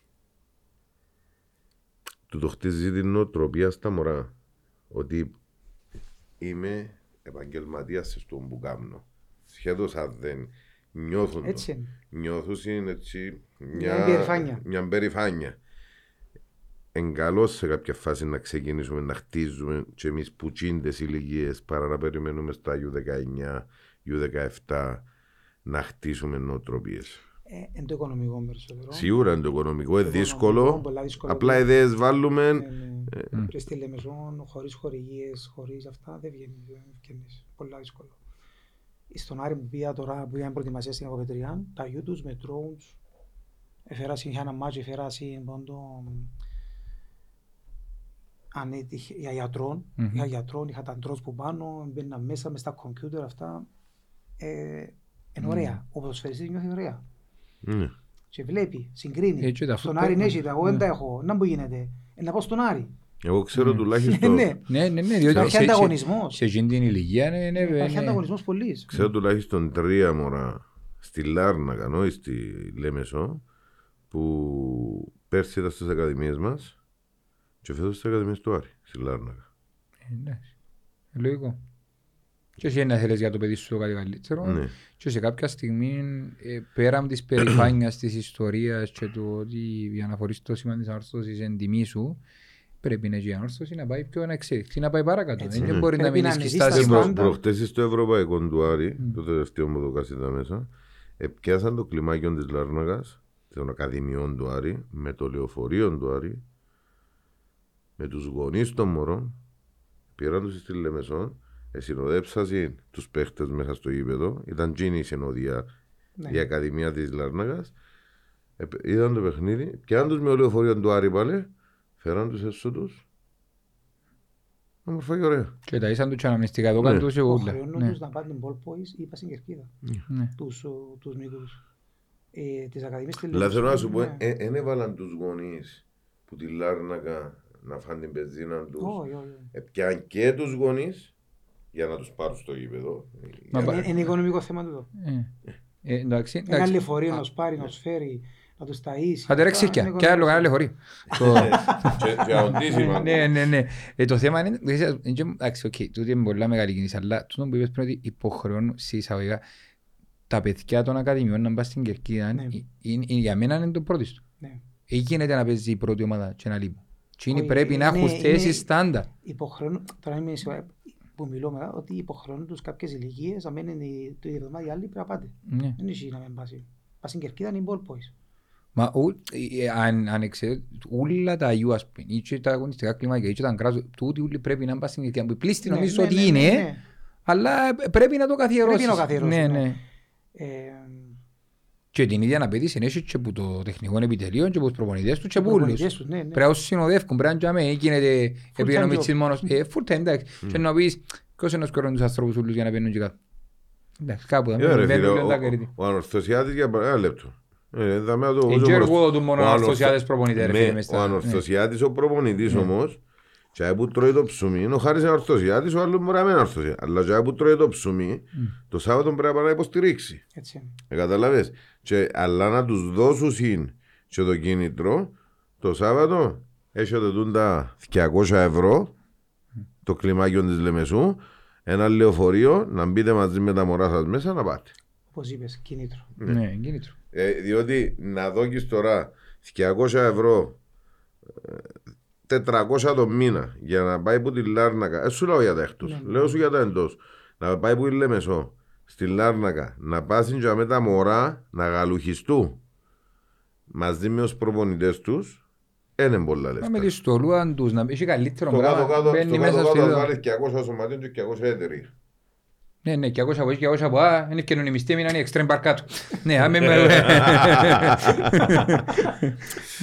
Του το χτίζει την νοοτροπία στα μωρά. Ότι είμαι επαγγελματίας στον που κάνω. Σχεδόν αν δεν νιώθουν το. Έτσι είναι. Νιώθουν είναι έτσι Μια περηφάνεια. μια περηφάνεια. Εν καλό σε κάποια φάση να ξεκινήσουμε να χτίζουμε και εμείς που τσίντες ηλικίες παρά να περιμένουμε στα U19, U17 να χτίσουμε νοοτροπίες. Ε, Εν το οικονομικό περισσότερο. Σίγουρα είναι το οικονομικό, είναι Το δύσκολο. οικονομικό, πολλά δύσκολο. Απλά ιδέες βάλουμε. Ναι, ναι. Και στη Λεμεσόν, χωρίς χορηγίες, χωρίς αυτά, δεν βγαίνει. Δεν βγαίνεις. Πολλά δύσκολο. Στον Άρη που πήγα τώρα, που είχαν προετοιμασία στην Αγωπετριά, τα γιου τους με drones, έφερα συν- είχα ένα μάτσο, έφερα συν πόντο, αν έτυχε, για γιατρών, Μμμ. είχα γιατρών, είχα τα drones που πάνω, μπαίνα μέσα, μες στα κομπιούτερ αυτά. Ε, είναι ωραία. Ο ποδοσφαιριστής νιώθει ωραία. Ναι. Και βλέπει, συγκρίνει. Έτσι, τα στον φούτμπολ, Άρη ναι. ναι, έχει τα, εγώ δεν Ναι. τα έχω. Να που γίνεται. Ε, να πάω στον Άρη. Εγώ ξέρω τουλάχιστον, ναι, Ναι, ναι, ναι, διότι Υπάρχει σε- σε- ανταγωνισμός. σε εκείνη την ηλικία ναι, ναι, Υπάρχει ναι. ανταγωνισμός πολύ. ξέρω τουλάχιστον τρία μωρά στη Λάρνακα, όχι στη Λέμεσο, που πέρσι ήταν στις ακαδημίες μας και φέτος στις ακαδημίες του Άρη, στη Λάρνακα. Ε, εντάξει. Ε, Λογικό. Και εσύ να θέλεις για το παιδί σου κάτι καλύτερο. Ναι. Και σε κάποια στιγμή, ε, πέραν της περηφάνειας της ιστορίας και του ότι για να φορείς το σήμα της ανόρθωσης εν τιμή σου, πρέπει να έχει η ανόρθωση να πάει πιο να εξελιχθεί, να πάει παρακάτω. Έτσι. Δεν Ναι. μπορεί να Πρέπει μείνει να στη ανεβεί στάση στα που... Προ, στάνταρ. προχτές στο Ευρωπαϊκό του Άρη, το τελευταίο μου το κάσι ήταν μέσα, επιάσαν το κλιμάκιο της Λάρνακας, των Ακαδημιών του Άρη, με το λεωφορείο του Άρη, με τους γονείς των μωρών, πήραν τους στη Λεμεσόν, συνοδέψασαν τους παίχτες μέσα στο γήπεδο, ήταν τζίνη η συνοδεία, Ναι. η Ακαδημία της Λάρνακας, Επ- είδαν το παιχνίδι, πιάνουν τους με το λεωφορείο του Άρη πάλι, φέραν τους έσω τους, όμορφα και ωραία. Και τα ήσαν τους και αναμνηστικά, το Ναι. κάνουν τους εγώ. Υποχρεώνουν Ναι. τους να πάνε την ball boys ή πας στην Κερκίδα. Ναι. Τους, ο, τους μικρούς. Ε, τις ακαδημίες στη Αλλά θέλω να σου πω, ναι. δεν έβαλαν τους γονείς που τη Λάρνακα να φάνε την πεζίνα τους. Όχι, όχι. Επιάν και τους γονείς για να τους πάρουν στο γήπεδο. Μα Για- πα- Είναι, είναι οικονομικό θέμα τούτο. Ε, ε, εντάξει, Ένα εντάξει. λεωφορείο να τους πάρει, να τους φέρει, να τους ταΐσει. Θα τρέξει Αυτά και είναι και άλλο κανένα οικονομικό. λεωφορείο. Το- Και- και οντίσιμα. Ναι, ναι, ναι. Ε, Το θέμα είναι, ξέρεις, είναι και- εντάξει, οκ, τούτη είναι πολλά μεγάλη κίνηση, αλλά τούτο που είπες πριν ότι υποχρεώνουν σε εισαγωγικά τα παιδιά των ακαδημιών να πάνε στην Κερκίδα, Ναι. ε, είναι- είναι- για μένα είναι το πρώτο του. Ναι. Εκεί γίνεται να παίζει η πρώτη ομάδα και να λείπει. Και είναι Όχι, πρέπει να είναι- έχουν είναι- θέσεις στάνταρ. Υποχρεώνουν, τώρα είμαι σίγουρα που μιλώ μετά, ότι υποχρεώνουν τους κάποιες ηλικίες, αν μένουν η- το εβδομάδα οι άλλοι πρέπει να πάτε. Ναι. Δεν έχει να μην πάσει. Πας στην Κερκίδα είναι οι ball boys. Μα ου- ε, αν, αν ξέρετε, όλα τα γιου ας πούμε, ή και τα αγωνιστικά κλιμάκια, ή και τα γκράζο, τούτοι όλοι πρέπει να πάνε στην Κερκίδα. Που πλήστη Ναι, νομίζεις ναι, ότι ναι, είναι, ναι, ναι. αλλά ε, πρέπει να το καθιερώσεις. Πρέπει να το καθιερώσεις, Ναι, ναι. Ναι. Ε, Και την ίδια απαιτήση έχει και από το τεχνικό επιτελείο και από τους προπονητές τους και από όλους. προπονητές τους, ναι, ναι. Πρέπει να τους συνοδεύουν, πρέπει να τζάμε, γίνεται επειδή time ο job. Μίτσις μόνος, ε, full time, εντάξει. Και να πεις, ποιος είναι ο σκορός τους ανθρώπους όλους για να παίρνουν και κάτω. Εντάξει, κάπου θα Ε, ρε, μένουν, φίλε, μένουν ο- τα κερδί. Ο ανορθωσιάτης για παρά- ένα λεπτό. Ε, δαμε το- Ε, όσο και μπροστά. εγώ του μόνο Ο ανορθω- ανορθωσιάτες προπονητές, ρε Ναι, φίλε, μες Ο στα- ανορθωσιάτης, ο προπονητής όμως, και που τρώει το ψωμί, ο Χάρης είναι ανορθωσιάτης, ο άλλος μπορεί να μην είναι ανορθωσιάτης. Αλλά και που τρώει το ψωμί, το Σάββατο πρέπει να πάει να υποστηρίξει. Έτσι είναι. Ε, καταλαβες. Και, αλλά να τους δώσουν συν και το κίνητρο, το Σάββατο έχετε δουν τα 200 ευρώ, το κλιμάκιο της Λεμεσού, ένα λεωφορείο, να μπείτε μαζί με τα μωρά σας μέσα να πάτε. Όπως είπες, κίνητρο. Ναι, κίνητρο. Ε, διότι να δώκεις τώρα 200 ευρώ, ε, 400 το μήνα για να πάει που τη Λάρνακα, ε, σου λέω για τα εκτός, Ναι, ναι. λέω σου για τα εντός, να πάει που η Λεμεσό, στη Λάρνακα, να πάσουν και με τα μωρά να γαλουχιστούν μαζί με τους προπονητές τους, είναι πολλά Μα λεφτά. με της στολούα τους, να έχει καλύτερο Στο κάτω πράγμα, κάτω, μπαίνει στο μέσα κάτω στο κάτω ίδιο. βάλεις 200 σωματίων και 200 εταιρεία. Ναι, ναι, και ακούσα από εκεί και ακούσα από α, είναι και οι μισθοί έμειναν οι εξτρέμ παρκάτω. Ναι, άμε με...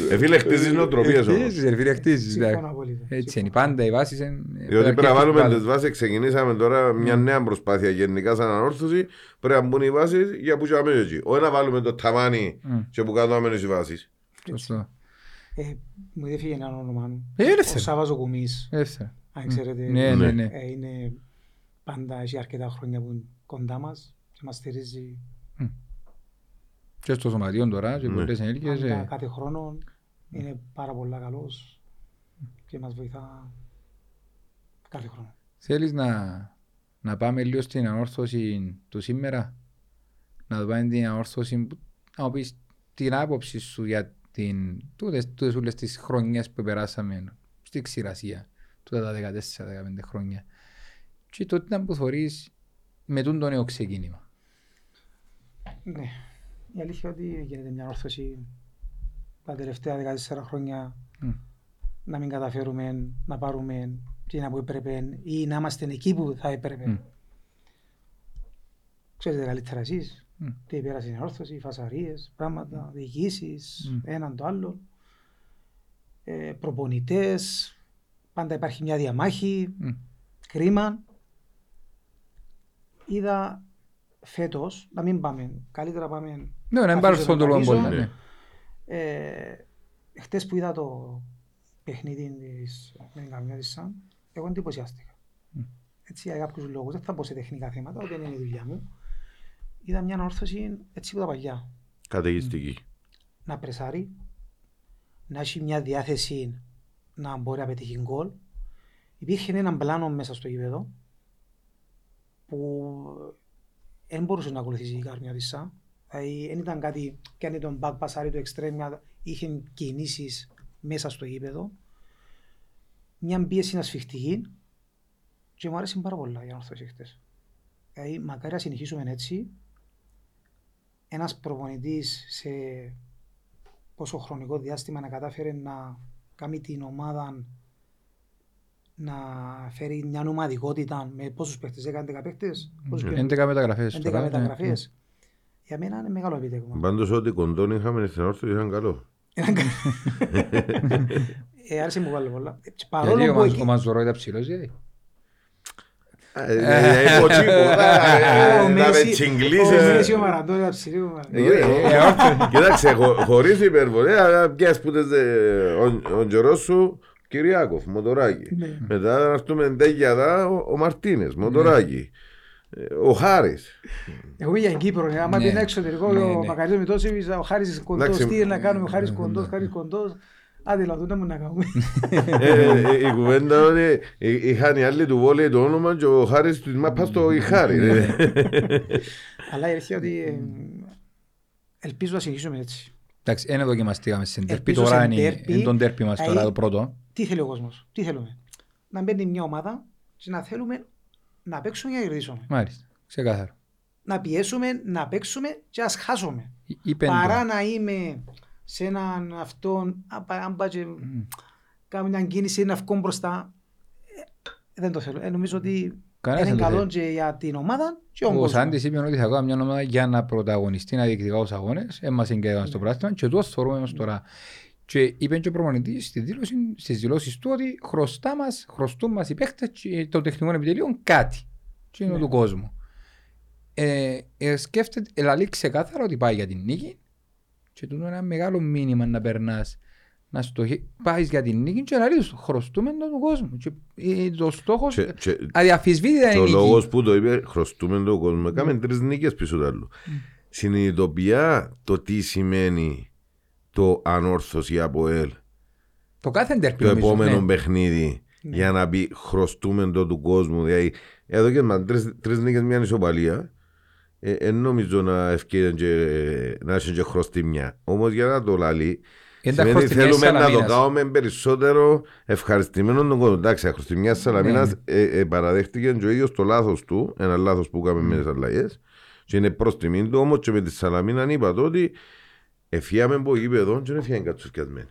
Ε, φίλε, χτίζεις νοοτροπίες όμως. Χτίζεις, ρε φίλε, χτίζεις. Συμφωνώ ναι. απόλυτα. Έτσι είναι, πάντα οι βάσεις είναι... Διότι πρέπει να βάλουμε τις βάσεις, ξεκινήσαμε τώρα μια νέα προσπάθεια γενικά σαν ανόρθωση, πρέπει να μπουν οι βάσεις για που και εκεί. Όχι να βάλουμε το ταβάνι Μμ. και που κάτω άμενες οι βάσεις. Σωστό. Ε, Μου διέφυγε ένα όνομα μου. Ε, Ο ελεύθερα. Σάββας ο Κουμής, Ελεύθερα. αν ξέρετε. Ναι, ναι, ναι. Ε, Είναι πάντα, έχει αρκετά χρόνια που είναι κοντά μας και μας στηρίζει Και στο σωματείο τώρα, και Ναι. πολλές ενέργειες. πάντα ε, κάθε χρόνο. Είναι πάρα πολλά καλός και μας βοηθά κάθε χρόνο. Θέλεις να, να πάμε λίγο στην ανόρθωση του σήμερα, να δούμε την ανόρθωση, που- να μου πεις την άποψη σου για την, τούτες, τούτες όλες τις χρονιές που περάσαμε στη ξηρασία, τούτα τα 14-15 χρόνια. Και τότε ήταν που θωρείς με τούν το νέο ξεκίνημα. Ναι. Η αλήθεια είναι ότι γίνεται μια όρθωση τα τελευταία 14 χρόνια Μμ. να μην καταφέρουμε να πάρουμε εκείνα που έπρεπε ή να είμαστε εκεί που θα έπρεπε. Μμ. Ξέρετε καλύτερα εσείς Μμ. τι πέρασε η όρθωση, φασαρίες, πράγματα, διοικήσεις, Μμ. έναν το άλλο, ε, προπονητές, πάντα υπάρχει μια διαμάχη, Μμ. κρίμα. Είδα φέτος να μην πάμε, καλύτερα πάμε Ναι, να μην Αφήσω πάρω στον τον τρόπο Παρίσο. πολλά. ναι. Ε, χτες που είδα το παιχνίδι της με την Καμιώτισσα, εγώ εντυπωσιάστηκα. Μμ. Έτσι για κάποιους λόγους, δεν θα πω σε τεχνικά θέματα, ούτε είναι η δουλειά μου. Είδα μια όρθωση έτσι που τα παλιά. Καταιγιστική. Να πρεσάρει, να έχει μια διάθεση να μπορεί να πετύχει γκολ. Υπήρχε έναν πλάνο μέσα στο γήπεδο που δεν μπορούσε να ακολουθήσει η Καρμιώτισσα. Δηλαδή δεν ήταν κάτι, κάνει τον back πασάρι του εξτρέμια, είχε κινήσεις μέσα στο γήπεδο. Μια πίεση ασφιχτική και μου άρεσε πάρα πολλά για να έρθω χτες. Δηλαδή μακάρι να συνεχίσουμε έτσι. Ένας προπονητής σε πόσο χρονικό διάστημα να κατάφερε να κάνει την ομάδα να φέρει μια ομαδικότητα με πόσους παίχτες, 10-11 παίχτες, πόσους Ναι. παίχτες, 11 μεταγραφές 11 τώρα, ναι. μεταγραφές. Για μένα είναι μεγάλο επίτευγμα. Πάντως ό,τι κοντών είχαμε στην όρθωση ήταν καλό. Ήταν κα- Ε, άρεσε μου πάρα πολλά. Ε, και Γιατί Παρόλο ο που Μαζ- εκεί- ο Μαζορό ήταν ψηλός, γιατί. Ε, ε, Είπε ο Τσίκο, Ε, ο να Μέση- με ο τσιγκλίσεις. Μέση, ο Μαραντό, ήταν ψηλή, ο Μαραντό. Ε, ε, Κοίταξε, χω- χωρίς υπερβολή, αλλά πιάσεις που τες, ε, ο- ο Τζορός σου, Κυριάκοφ, Μοτοράκη. Ναι. Μετά να έρθουμε εντέγιαδα, ο ο Μαρτίνες, Μοτοράκη. Ε, Ο Χάρης. Εγώ είμαι για Κύπρο, ε, άμα Ναι. είναι εξωτερικό, Ναι, ο ναι. Μακαρίτος Μητώσεβιτς, ο Χάρης κοντός, Εντάξει, τι είναι να κάνουμε, ο ναι, Χάρης κοντός, Χάρης κοντός. Άντε, λαδού να μου να κάνουμε. Ε, ε, Η κουβέντα είναι, ε, είχαν οι άλλοι του βόλεϊ το όνομα και ο Χάρης του μα πας στο η Χάρη. ε. Αλλά η αλήθεια ότι ε, ελπίζω να συνεχίσουμε έτσι. Εντάξει, δεν δοκιμαστήκαμε στην τέρπι, Ελπίζω τώρα σε είναι ντέρπι, είναι τον τέρπι μας τώρα ε, το πρώτο. Τι θέλει ο κόσμος, τι θέλουμε. Να μπαίνει μια ομάδα και να θέλουμε να παίξουμε για να κερδίσουμε. Μάλιστα, ξεκάθαρο. Να πιέσουμε, να παίξουμε και ας χάσουμε. Ή- ή πέντε. Παρά να είμαι σε έναν αυτόν, α, πα- αν πάει και κάνω μια κίνηση να βγω μπροστά. Ε, δεν το θέλω. Ε, νομίζω ότι Κανένας είναι δεν το καλό θέλει. και για την ομάδα και ο Ο κόσμος. Σάντης είπε ότι θα κάνω μια ομάδα για να πρωταγωνιστεί, να διεκδικά τους αγώνες. Έμας εγκαίγαν στο πράσινο και το θεωρούμε μας τώρα. Και είπε και ο προπονητής στη δήλωση, στις δηλώσεις του ότι χρωστά μας, χρωστούν μας οι παίκτες και των τεχνικών επιτελείων κάτι. Και είναι Ναι. του κόσμου. Ε, ε, σκέφτεται, ελαλεί ξεκάθαρα ότι πάει για την νίκη και τούτο είναι ένα μεγάλο μήνυμα να περνάς να στο πάεις για την νίκη και ελαλεί του χρωστούμε τον του κόσμου. Και, ε, το στόχος Και- και- αδιαφυσβήτητα Και είναι ο η λόγος νίκη. που το είπε, χρωστούμε τον κόσμο. Έκαμε τρεις νίκες πίσω του άλλου. Συνειδητοποιά το τι σημαίνει το ανόρθωση από ελ Το κάθε ντέρπι το νομίζω, επόμενο ναι. παιχνίδι Ναι. για να πει χρωστούμε το του κόσμου. Δηλαδή, εδώ και με τρεις, τρεις νίκες μια ισοπαλία, ε, ε, νομίζω να ευκαιρία και, να έχει και χρωστήμια. Όμως για να το λαλεί, Είναι τα σημαίνει χρωστημιές θέλουμε να το Σαλαμίνας. κάνουμε περισσότερο ευχαριστημένο τον κόσμο. Εντάξει, η χρωστημιά Σαλαμίνας Ναι. ε, ε, παραδέχτηκε και ο ίδιος το λάθος του, ένα λάθος που έκαμε με τις αλλαγές, και είναι προς τιμήν του, όμως και με τη Σαλαμίνα είπα το ότι εφιάμε από γήπεδο και δεν εφιάμε κατσουσκιασμένοι.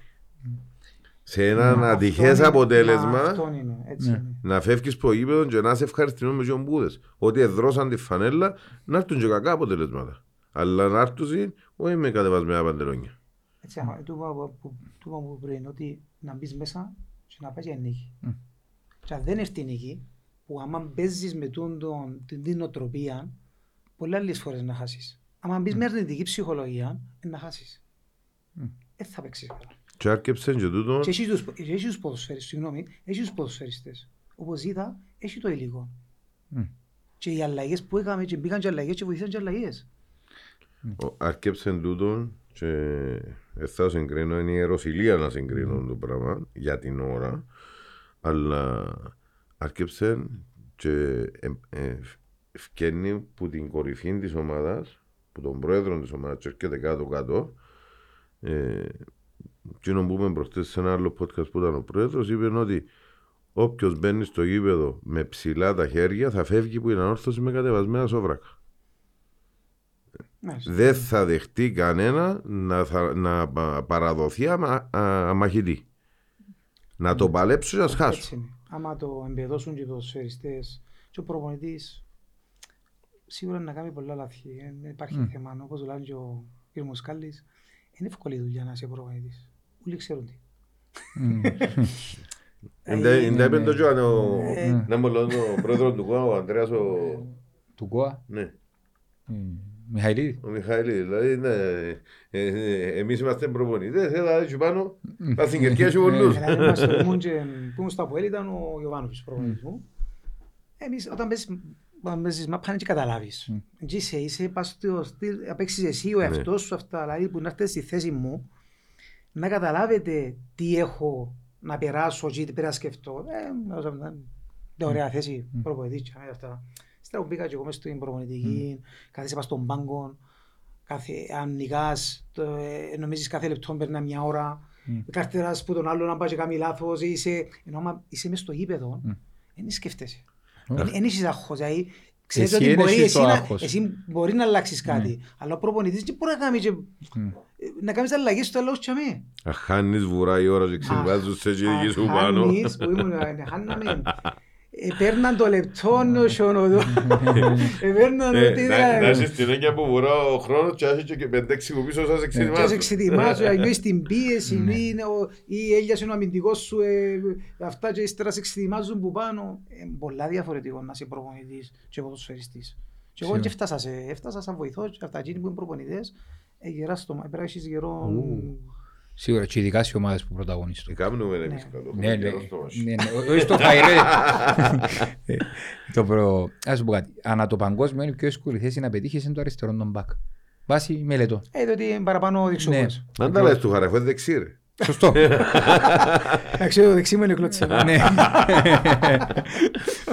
σε έναν Αυτό ατυχές είναι- αποτέλεσμα Αυτό είναι, έτσι Ναι. είναι. να φεύγεις από γήπεδο και να είσαι ευχαριστημένος με τον μπούδες. Ότι εδρώσαν τη φανέλα να έρθουν και κακά αποτελέσματα. Αλλά να έρθουν όχι με κατεβασμένα παντελόνια. Έτσι, άμα, του είπα που- που- του είπα που πριν ότι να μπεις μέσα και να πάει για νίκη. Μμ. Και αν δεν έρθει η νίκη, που άμα παίζεις με τούν τον- την την νοοτροπία, πολλές άλλες φορές να χάσεις. Άμα μπεις με αρνητική ψυχολογία, ε, να χάσεις. Μμ. Δεν θα παίξεις καλά. Και άρκεψε και τούτο Και έχεις τους, και έχεις τους ποδοσφαίριστες, συγγνώμη, έχεις τους ποδοσφαίριστες. Όπως είδα, έχει το υλικό. Μμ. Και οι αλλαγές που έκαμε και μπήκαν και αλλαγές και βοηθήσαν και αλλαγές. Ο- Άρκεψε τούτο και δεν θα συγκρίνω, είναι η ιεροσιλία να συγκρίνω το πράγμα για την ώρα. Αλλά άρκεψε και ε, ε, ευκαινεί που την κορυφή της ομάδας, που τον πρόεδρο της ομάδας και έρχεται κάτω-κάτω. Ε, εκείνο που είπαμε προχτές σε ένα άλλο podcast που ήταν ο πρόεδρος είπε ότι όποιος μπαίνει στο γήπεδο με ψηλά τα χέρια θα φεύγει που είναι ανόρθωση με κατεβασμένα σόβρακα Μάλιστα. δεν θα δεχτεί κανένα να, θα, να πα- παραδοθεί αμα, α, αμαχητή. Να το παλέψω και να Έτσι σχάσω. είναι. Άμα το εμπεδώσουν και οι ποδοσφαιριστές και ο προπονητής σίγουρα να κάνει πολλά λάθη. Ε, Δεν υπάρχει Μμ. θέμα. Όπως λέει και ο κ. Μουσκάλης, είναι εύκολη δουλειά να είσαι προπονητής. Όλοι ξέρουν τι. Μμ. Είναι Ε, τα είπε το Τζοάν, ο- Ε, να μου λέει ο πρόεδρος του ΚΟΑ, ο Ανδρέας ο... Του Κόα. Ναι, Μμ. Μιχαηλίδη; ο Μιχαήλ, δηλαδή ναι, ε, ε, εμείς είμαστε προπονητές, έλα έτσι πάνω, τα στην κερκία σου πολλούς. Δηλαδή, είμαστε στο ήμουν και- που ήμουν στο Αποέλ ήταν ο Ιωβάνοβιτς προπονητής μου. Εμείς όταν παίζεις όταν παίζεις μα πάνε και καταλάβεις. Μμ. Και είσαι, είσαι πας στο στυλ, να παίξεις εσύ ο εαυτός σου αυτά, δηλαδή που να έρθεις στη θέση μου, να καταλάβετε τι έχω να περάσω και τι πρέπει να σκεφτώ. Ε, όσο ήταν μια ωραία θέση προπονητής και αυτά. Ύστερα που μπήκα και εγώ μες στην προπονητική, κάθεσαι πας στον πάγκο, κάθε, αν νικάς, το, ε, νομίζεις κάθε λεπτό περνά μια ώρα, Μμ. καρτεράς που τον άλλο να πάει και κάνει λάθος, είσαι, ενώ άμα είσαι μες στο γήπεδο, Μμ. δεν σκέφτεσαι. Οχ. Δεν έχεις άγχος, δηλαδή ξέρεις Εσύ ότι δεν μπορεί, έχεις εσύ, το να, άγχος. εσύ μπορεί να αλλάξεις κάτι, αλλά ο προπονητής δεν μπορεί να κάνει και, Μμ. να κάνεις αλλαγές στο λόγο και αμέ. Αν χάνεις βουρά η ώρα και ξεβάζουν σε εκεί σου Αν πάνω. χάνεις, που ήμουν, ε, χάναμε, ε, παίρναν το λεπτό νοσιονοδό, ε, παίρναν Ε, ότι Να ήταν- να έχεις την έγκαια που βουρά ο χρόνος και έχεις και πεντέξι που πίσω σας Και σε εξειδημάζουν. εξετοιμάζω, νιώθεις την πίεση ή είναι ο- ή έλειασε ο αμυντικός σου, ε, αυτά και ύστερα σε εξετοιμάζουν που πάνω. Ε, πολλά διαφορετικό να είσαι προπονητής και ποδοσφαιριστής. Και εγώ Σίγουρα. και έφτασα, σε, έφτασα σαν βοηθός και αυτά εκείνοι που είναι προπονητές, ε, γερά στο, πρέπει να έχεις γερό... Σίγουρα και ειδικά σε ομάδες που πρωταγωνιστούν. Κάνουμε εμείς Ναι. καλό. Ναι, ναι, καιρό στο μάσι. ναι, ναι, όχι στο φαϊρέ. Ε, Το προ... Ας σου πω κάτι. Ανά το παγκόσμιο είναι η πιο εύκολη θέση να πετύχεις είναι το αριστερό των μπακ. Βάσει μελετών. Ε, διότι είναι παραπάνω δεξιός. Αν τα λες του χαραφέ δεξί ρε. Σωστό. Εντάξει, το δεξί μου είναι κλωτσικό. Ναι.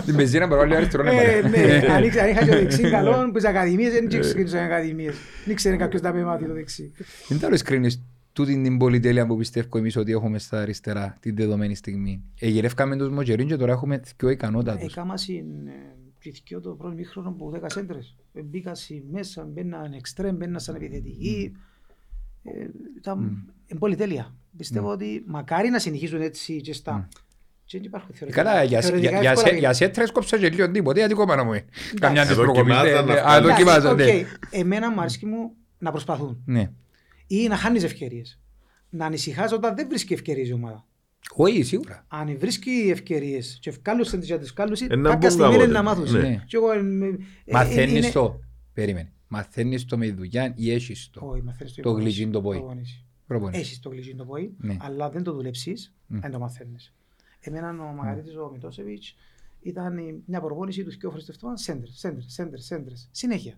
Την πεζίνα παρόλο αριστερό είναι Ε, παρά. ναι, αν είχα αν είχα και το δεξί καλό, που στις ακαδημίες δεν ήξερε στις ακαδημίες. Δεν ήξερε κάποιος να με μάθει το δεξί. Δεν τα κρίνεις τούτη την πολυτέλεια που πιστεύω εμείς ότι έχουμε στα αριστερά την δεδομένη στιγμή. Εγυρεύκαμε τους Μοτζερίν και τώρα έχουμε πιο ικανότατους. Έκαμα συν πληθυκιό το πρώτο μήχρονο που 10 σέντρες. Ε, Μπήκα συ μέσα, μπαίναν εξτρέμ, μπαίναν σαν επιθετική. Ε, Ήταν εν πολυτέλεια. Πιστεύω ότι μακάρι να συνεχίσουν έτσι και στα... Και δεν υπάρχουν θεωρητικά. Καλά, για, θεωρητικά για, για, εύκολα σε- είναι. για σέτρες κόψα και λίγο τίποτε, γιατί κόμμα να μου είναι. Καμιά της Εδώ προκοπής. κοιμάζαν ναι, αυτά. Α, εδώ Εντάξει, κοιμάζαν, ναι. οκ. Εμένα μου αρέσει μου να προσπαθούν. Ναι. Ή να χάνεις ευκαιρίες. Να ανησυχάς όταν δεν βρίσκει ευκαιρίες η ομάδα. Όχι, σίγουρα. Αν βρίσκει ευκαιρίες και ευκάλουσαν τις για τις κάλουσες, Ε, να κάποια μπουν στιγμή είναι κάποτε. να μάθουν. Ναι. Και εγώ, ε, ε, ε, Μαθαίνεις είναι- το. Περίμενε. Μαθαίνεις το με δουλειά ή έχεις το. Όχι, μαθαίνεις το Το υπομονή. γλυκύν το πόη. Προπονήσεις. Προπονείς. Έχεις το γλυκύν το πόη, Ναι. αλλά δεν το δουλέψεις, Μμ. δεν το μαθαίνεις. Εμένα ο Μαγαρίτης ο Μητώσεβιτς ήταν η- μια προπόνηση τους και φορές το εβδομάδα, σέντρες, σέντρες, σέντρες, σέντρες. Συνέχεια.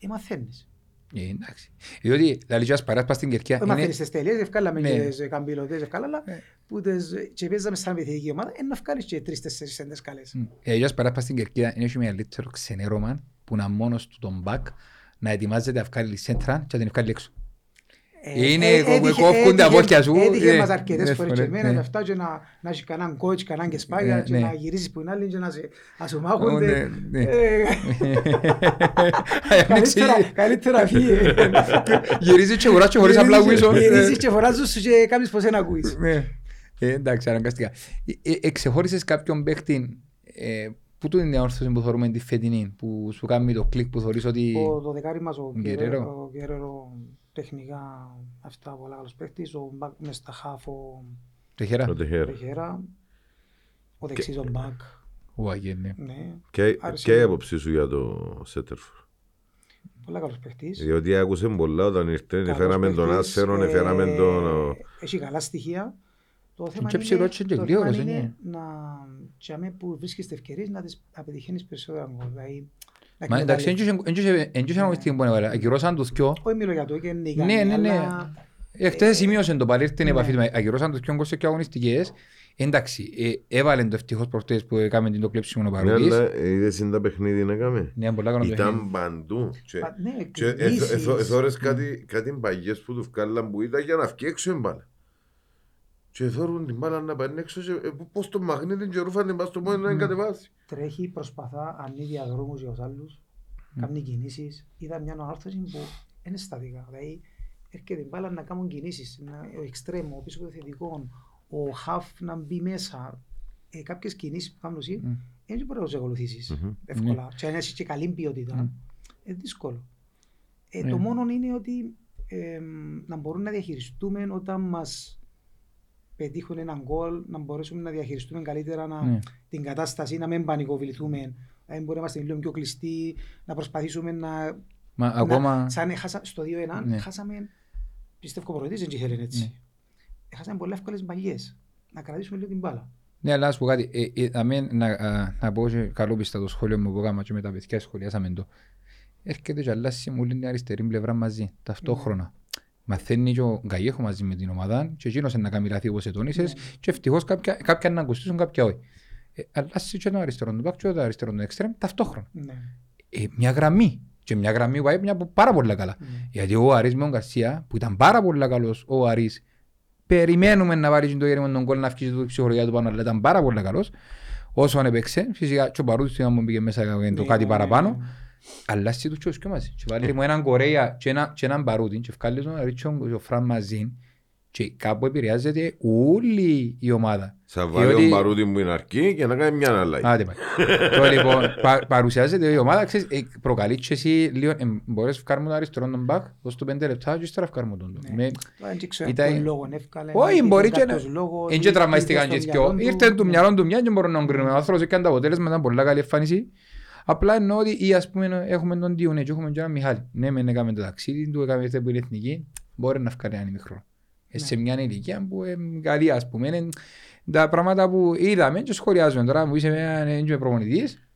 Ε, μαθαίνεις. Ε, εντάξει. Διότι, δηλαδή, και ας παράς πας στην Κερκία, Δεν είναι- μαθαίνεις τις τελείες, ευκάλαμε Ναι. και τις καμπυλωτές, ευκάλα, αλλά Ναι. που τις- και παίζαμε σαν επιθετική ομάδα, ε, να βγάλεις και τρεις-τέσσερις σέντρες καλές. Μ. Ε, για ας παράς πας στην Κερκία, είναι έχει μεγαλύτερο ξενέρωμα που να μόνος του τον μπακ να ετοιμάζεται να βγάλει σέντρα και να την βγάλει έξω. Ε, Είναι- ε, κο- έτυχε- κόφκουν τα έτυχε- πόδια σου, Έτυχε ε, μας αρκετές ναι, φορές και φορές, εμένα ναι. με αυτά και να να έχει κανέναν coach, κανέναν και σπάγια Ε, και ναι. να γυρίζεις που είναι άλλη και να σε- να σου Ω, μάχονται. ναι, ναι. Ε, Ανοίξει- Καλύτερα- Καλύτερα φύγε. Γυρίζει και αγοράζει και χωρίς απλά Γυρίζεις- γουίσο. Γυρίζεις και φοράζεις σου και κάνεις πως δεν ακούεις. Ναι. Ε, εντάξει, αναγκαστικά. Ε, ε, Εξεχώρισες κάποιον παίχτη ε, Πού του είναι η όρθωση που θεωρούμε τη φετινή, που σου κάνει το κλικ που θεωρείς ότι... Ο, το δεκάρι μας, ο Γκερέρο. Γκερέρο, ο Γκερέρο τεχνικά αυτά πολλά καλός παίχτης, ο Μπακ μες στα χάφ, ο Τεχέρα. Το τεχέρ. Τεχέρα, ο δεξής ο Μπακ, Ου, αγένει. ναι, Και Άρεσε και η μου. άποψή σου για το Σέτερφορ. πολλά καλός παίχτης. Διότι άκουσε πολλά όταν ήρθε, Καλός εφέραμε τον παίχτης, Άσερον, ε, εφέραμε τον... Έχει καλά στοιχεία. Το θέμα Και είναι, ψηλό και το γρήγορος, θέμα είναι. είναι; να, για μένα που βρίσκεις ευκαιρίες να τις απετυχαίνεις περισσότερα γκολ. Δηλαδή, να Μα εντάξει, εκμεταλλεύεις. δεν είχε αγωνιστική που έβαλε. Ακυρώσαν τους δυο. Όχι μιλώ για το, και είναι Ναι, ναι, ναι. αλλά Εχθές σημείωσε το πάλι, ήρθε η Ναι. επαφή του. Ακυρώσαν τους δυο γκολ σε και αγωνιστικές. Εντάξει, ε, έβαλε το ευτυχώς προχτές που έκαμε την το κλέψιμο ο Ναι, παρόντης. αλλά είδες είναι τα παιχνίδι να κάμε. Ναι, πολλά καλό το παιχνίδι. Ήταν παντού. Και- πα- ναι, Και εθ- κινήσεις. εθ- εθώρες κάτι, κάτι παγιές που του βγάλαν που ήταν για να βγει έξω η μπάλα. Και εθώρουν την μπάλα να πάνε έξω και ε, πώς το μαγνήτη και ρούφαν την μπάλα στο μόνο να την κατεβάσει. Τρέχει, προσπαθά, ανοίγει διαδρόμους για τους άλλους, κάνει κινήσεις. Είδα μια ανόρθωση που είναι στατικά. Δηλαδή, έρχεται η μπάλα να κάνουν κινήσεις. να- Ο εξτρέμο, ο πίσω από το θετικό, ο χαφ να μπει μέσα. Ε, κάποιες κινήσεις που κάνουν εσύ, Μμ. δεν μπορεί να τους ακολουθήσεις Μμμ. εύκολα. Και αν έχεις και καλή ποιότητα, Μμ. είναι δύσκολο. Ε, Ναι. Το μόνο είναι ότι ε, να μπορούμε να διαχειριστούμε όταν μας πετύχουν έναν γκολ, να μπορέσουμε να διαχειριστούμε καλύτερα να, Ναι. την κατάσταση, να μην πανικοβληθούμε. Δηλαδή μπορεί να είμαστε λίγο πιο κλειστοί, να προσπαθήσουμε να... Μα να- ακόμα... σαν χάσα, στο 2-1 Ναι. χάσαμε, πιστεύω ο προπονητής δεν θέλει έτσι. Ναι. Χάσαμε πολλά εύκολες μπαλιές. Να κρατήσουμε λίγο την μπάλα. Ναι, αλλά να σου πω κάτι. Ε, ε, αμέν, να, α, να πω και καλόπιστα το σχόλιο μου που έκανα και με τα παιδιά σχολιάσαμε το. Έρχεται και αλλάζει μου την αριστερή πλευρά μαζί, ταυτόχρονα. Μαθαίνει και ο Γκαγιέχο μαζί με την ομάδα και εκείνος είναι να κάνει λάθη όπως ετώνησες Ναι. και ευτυχώς κάποια, κάποια να ακουστήσουν, κάποια όχι. Ε, αλλάζει και το αριστερό του μπακ και το αριστερό του εξτρέμ ταυτόχρονα. Ναι. Ε, μια γραμμή. Και μια γραμμή που πάει μια πάρα πολύ καλά. Ναι. Γιατί ο Αρής με τον Γκαρσία, που ήταν πάρα πολύ καλός ο Αρής, περιμένουμε να βάλει το γέρημα τον κόλ να αυξήσει την ψυχολογία του πάνω, αλλά ήταν πάρα πολύ καλός. Όσο έπαιξε, φυσικά και ο Παρούτης ήταν μου πήγε μέσα για το Ναι, κάτι ναι, παραπάνω, ναι. αλλά εσύ τους και μαζί. Και βάλει μου έναν Κορέα και, ένα, και έναν Παρούτη και βγάλει τον Αρή και ο Φραν μαζί και κάπου επηρεάζεται όλη η ομάδα. Θα βάλει Διότι- ο Μπαρούτη μου είναι αρκή και να κάνει μια αλλαγή. Άντε πάει. Τώρα λοιπόν πα, παρουσιάζεται η ομάδα, ξέρεις, ε, προκαλείς και εσύ λίγο, ε, μπορείς να βγάλουμε τον αριστερό τον μπακ, δώσ' του πέντε λεπτά και ύστερα βγάλουμε τον. Ναι. Με- Τώρα δεν ξέρω Ήταν- ποιον λόγο εύκαλε. Όχι, υπήρχε μπορεί και να... κάποιος λόγος, Εν και ή τραυμαστήκαν ήρθε και στο δυο. μυαλό του. Ήρθε του Ναι. μυαλό του μια και μπορούμε να κρίνουμε. Ο άνθρωπος έκανε το αποτέλεσμα, ήταν πολύ καλή εμφάνιση. Απλά εννοώ ότι ή ας πούμε έχουμε τον Διουνέ και έχουμε και έναν Μιχάλη. Ναι, μεν έκαμε το ταξίδι του, έκαμε ήρθε που είναι εθνική, μπορεί να βγάλει έναν μικρό. Ε, Σε μια ηλικία που είναι καλή ας πούμε. Είναι τα πράγματα που είδαμε και σχολιάζουμε τώρα που είσαι μια- ε, είμαι προπονητής.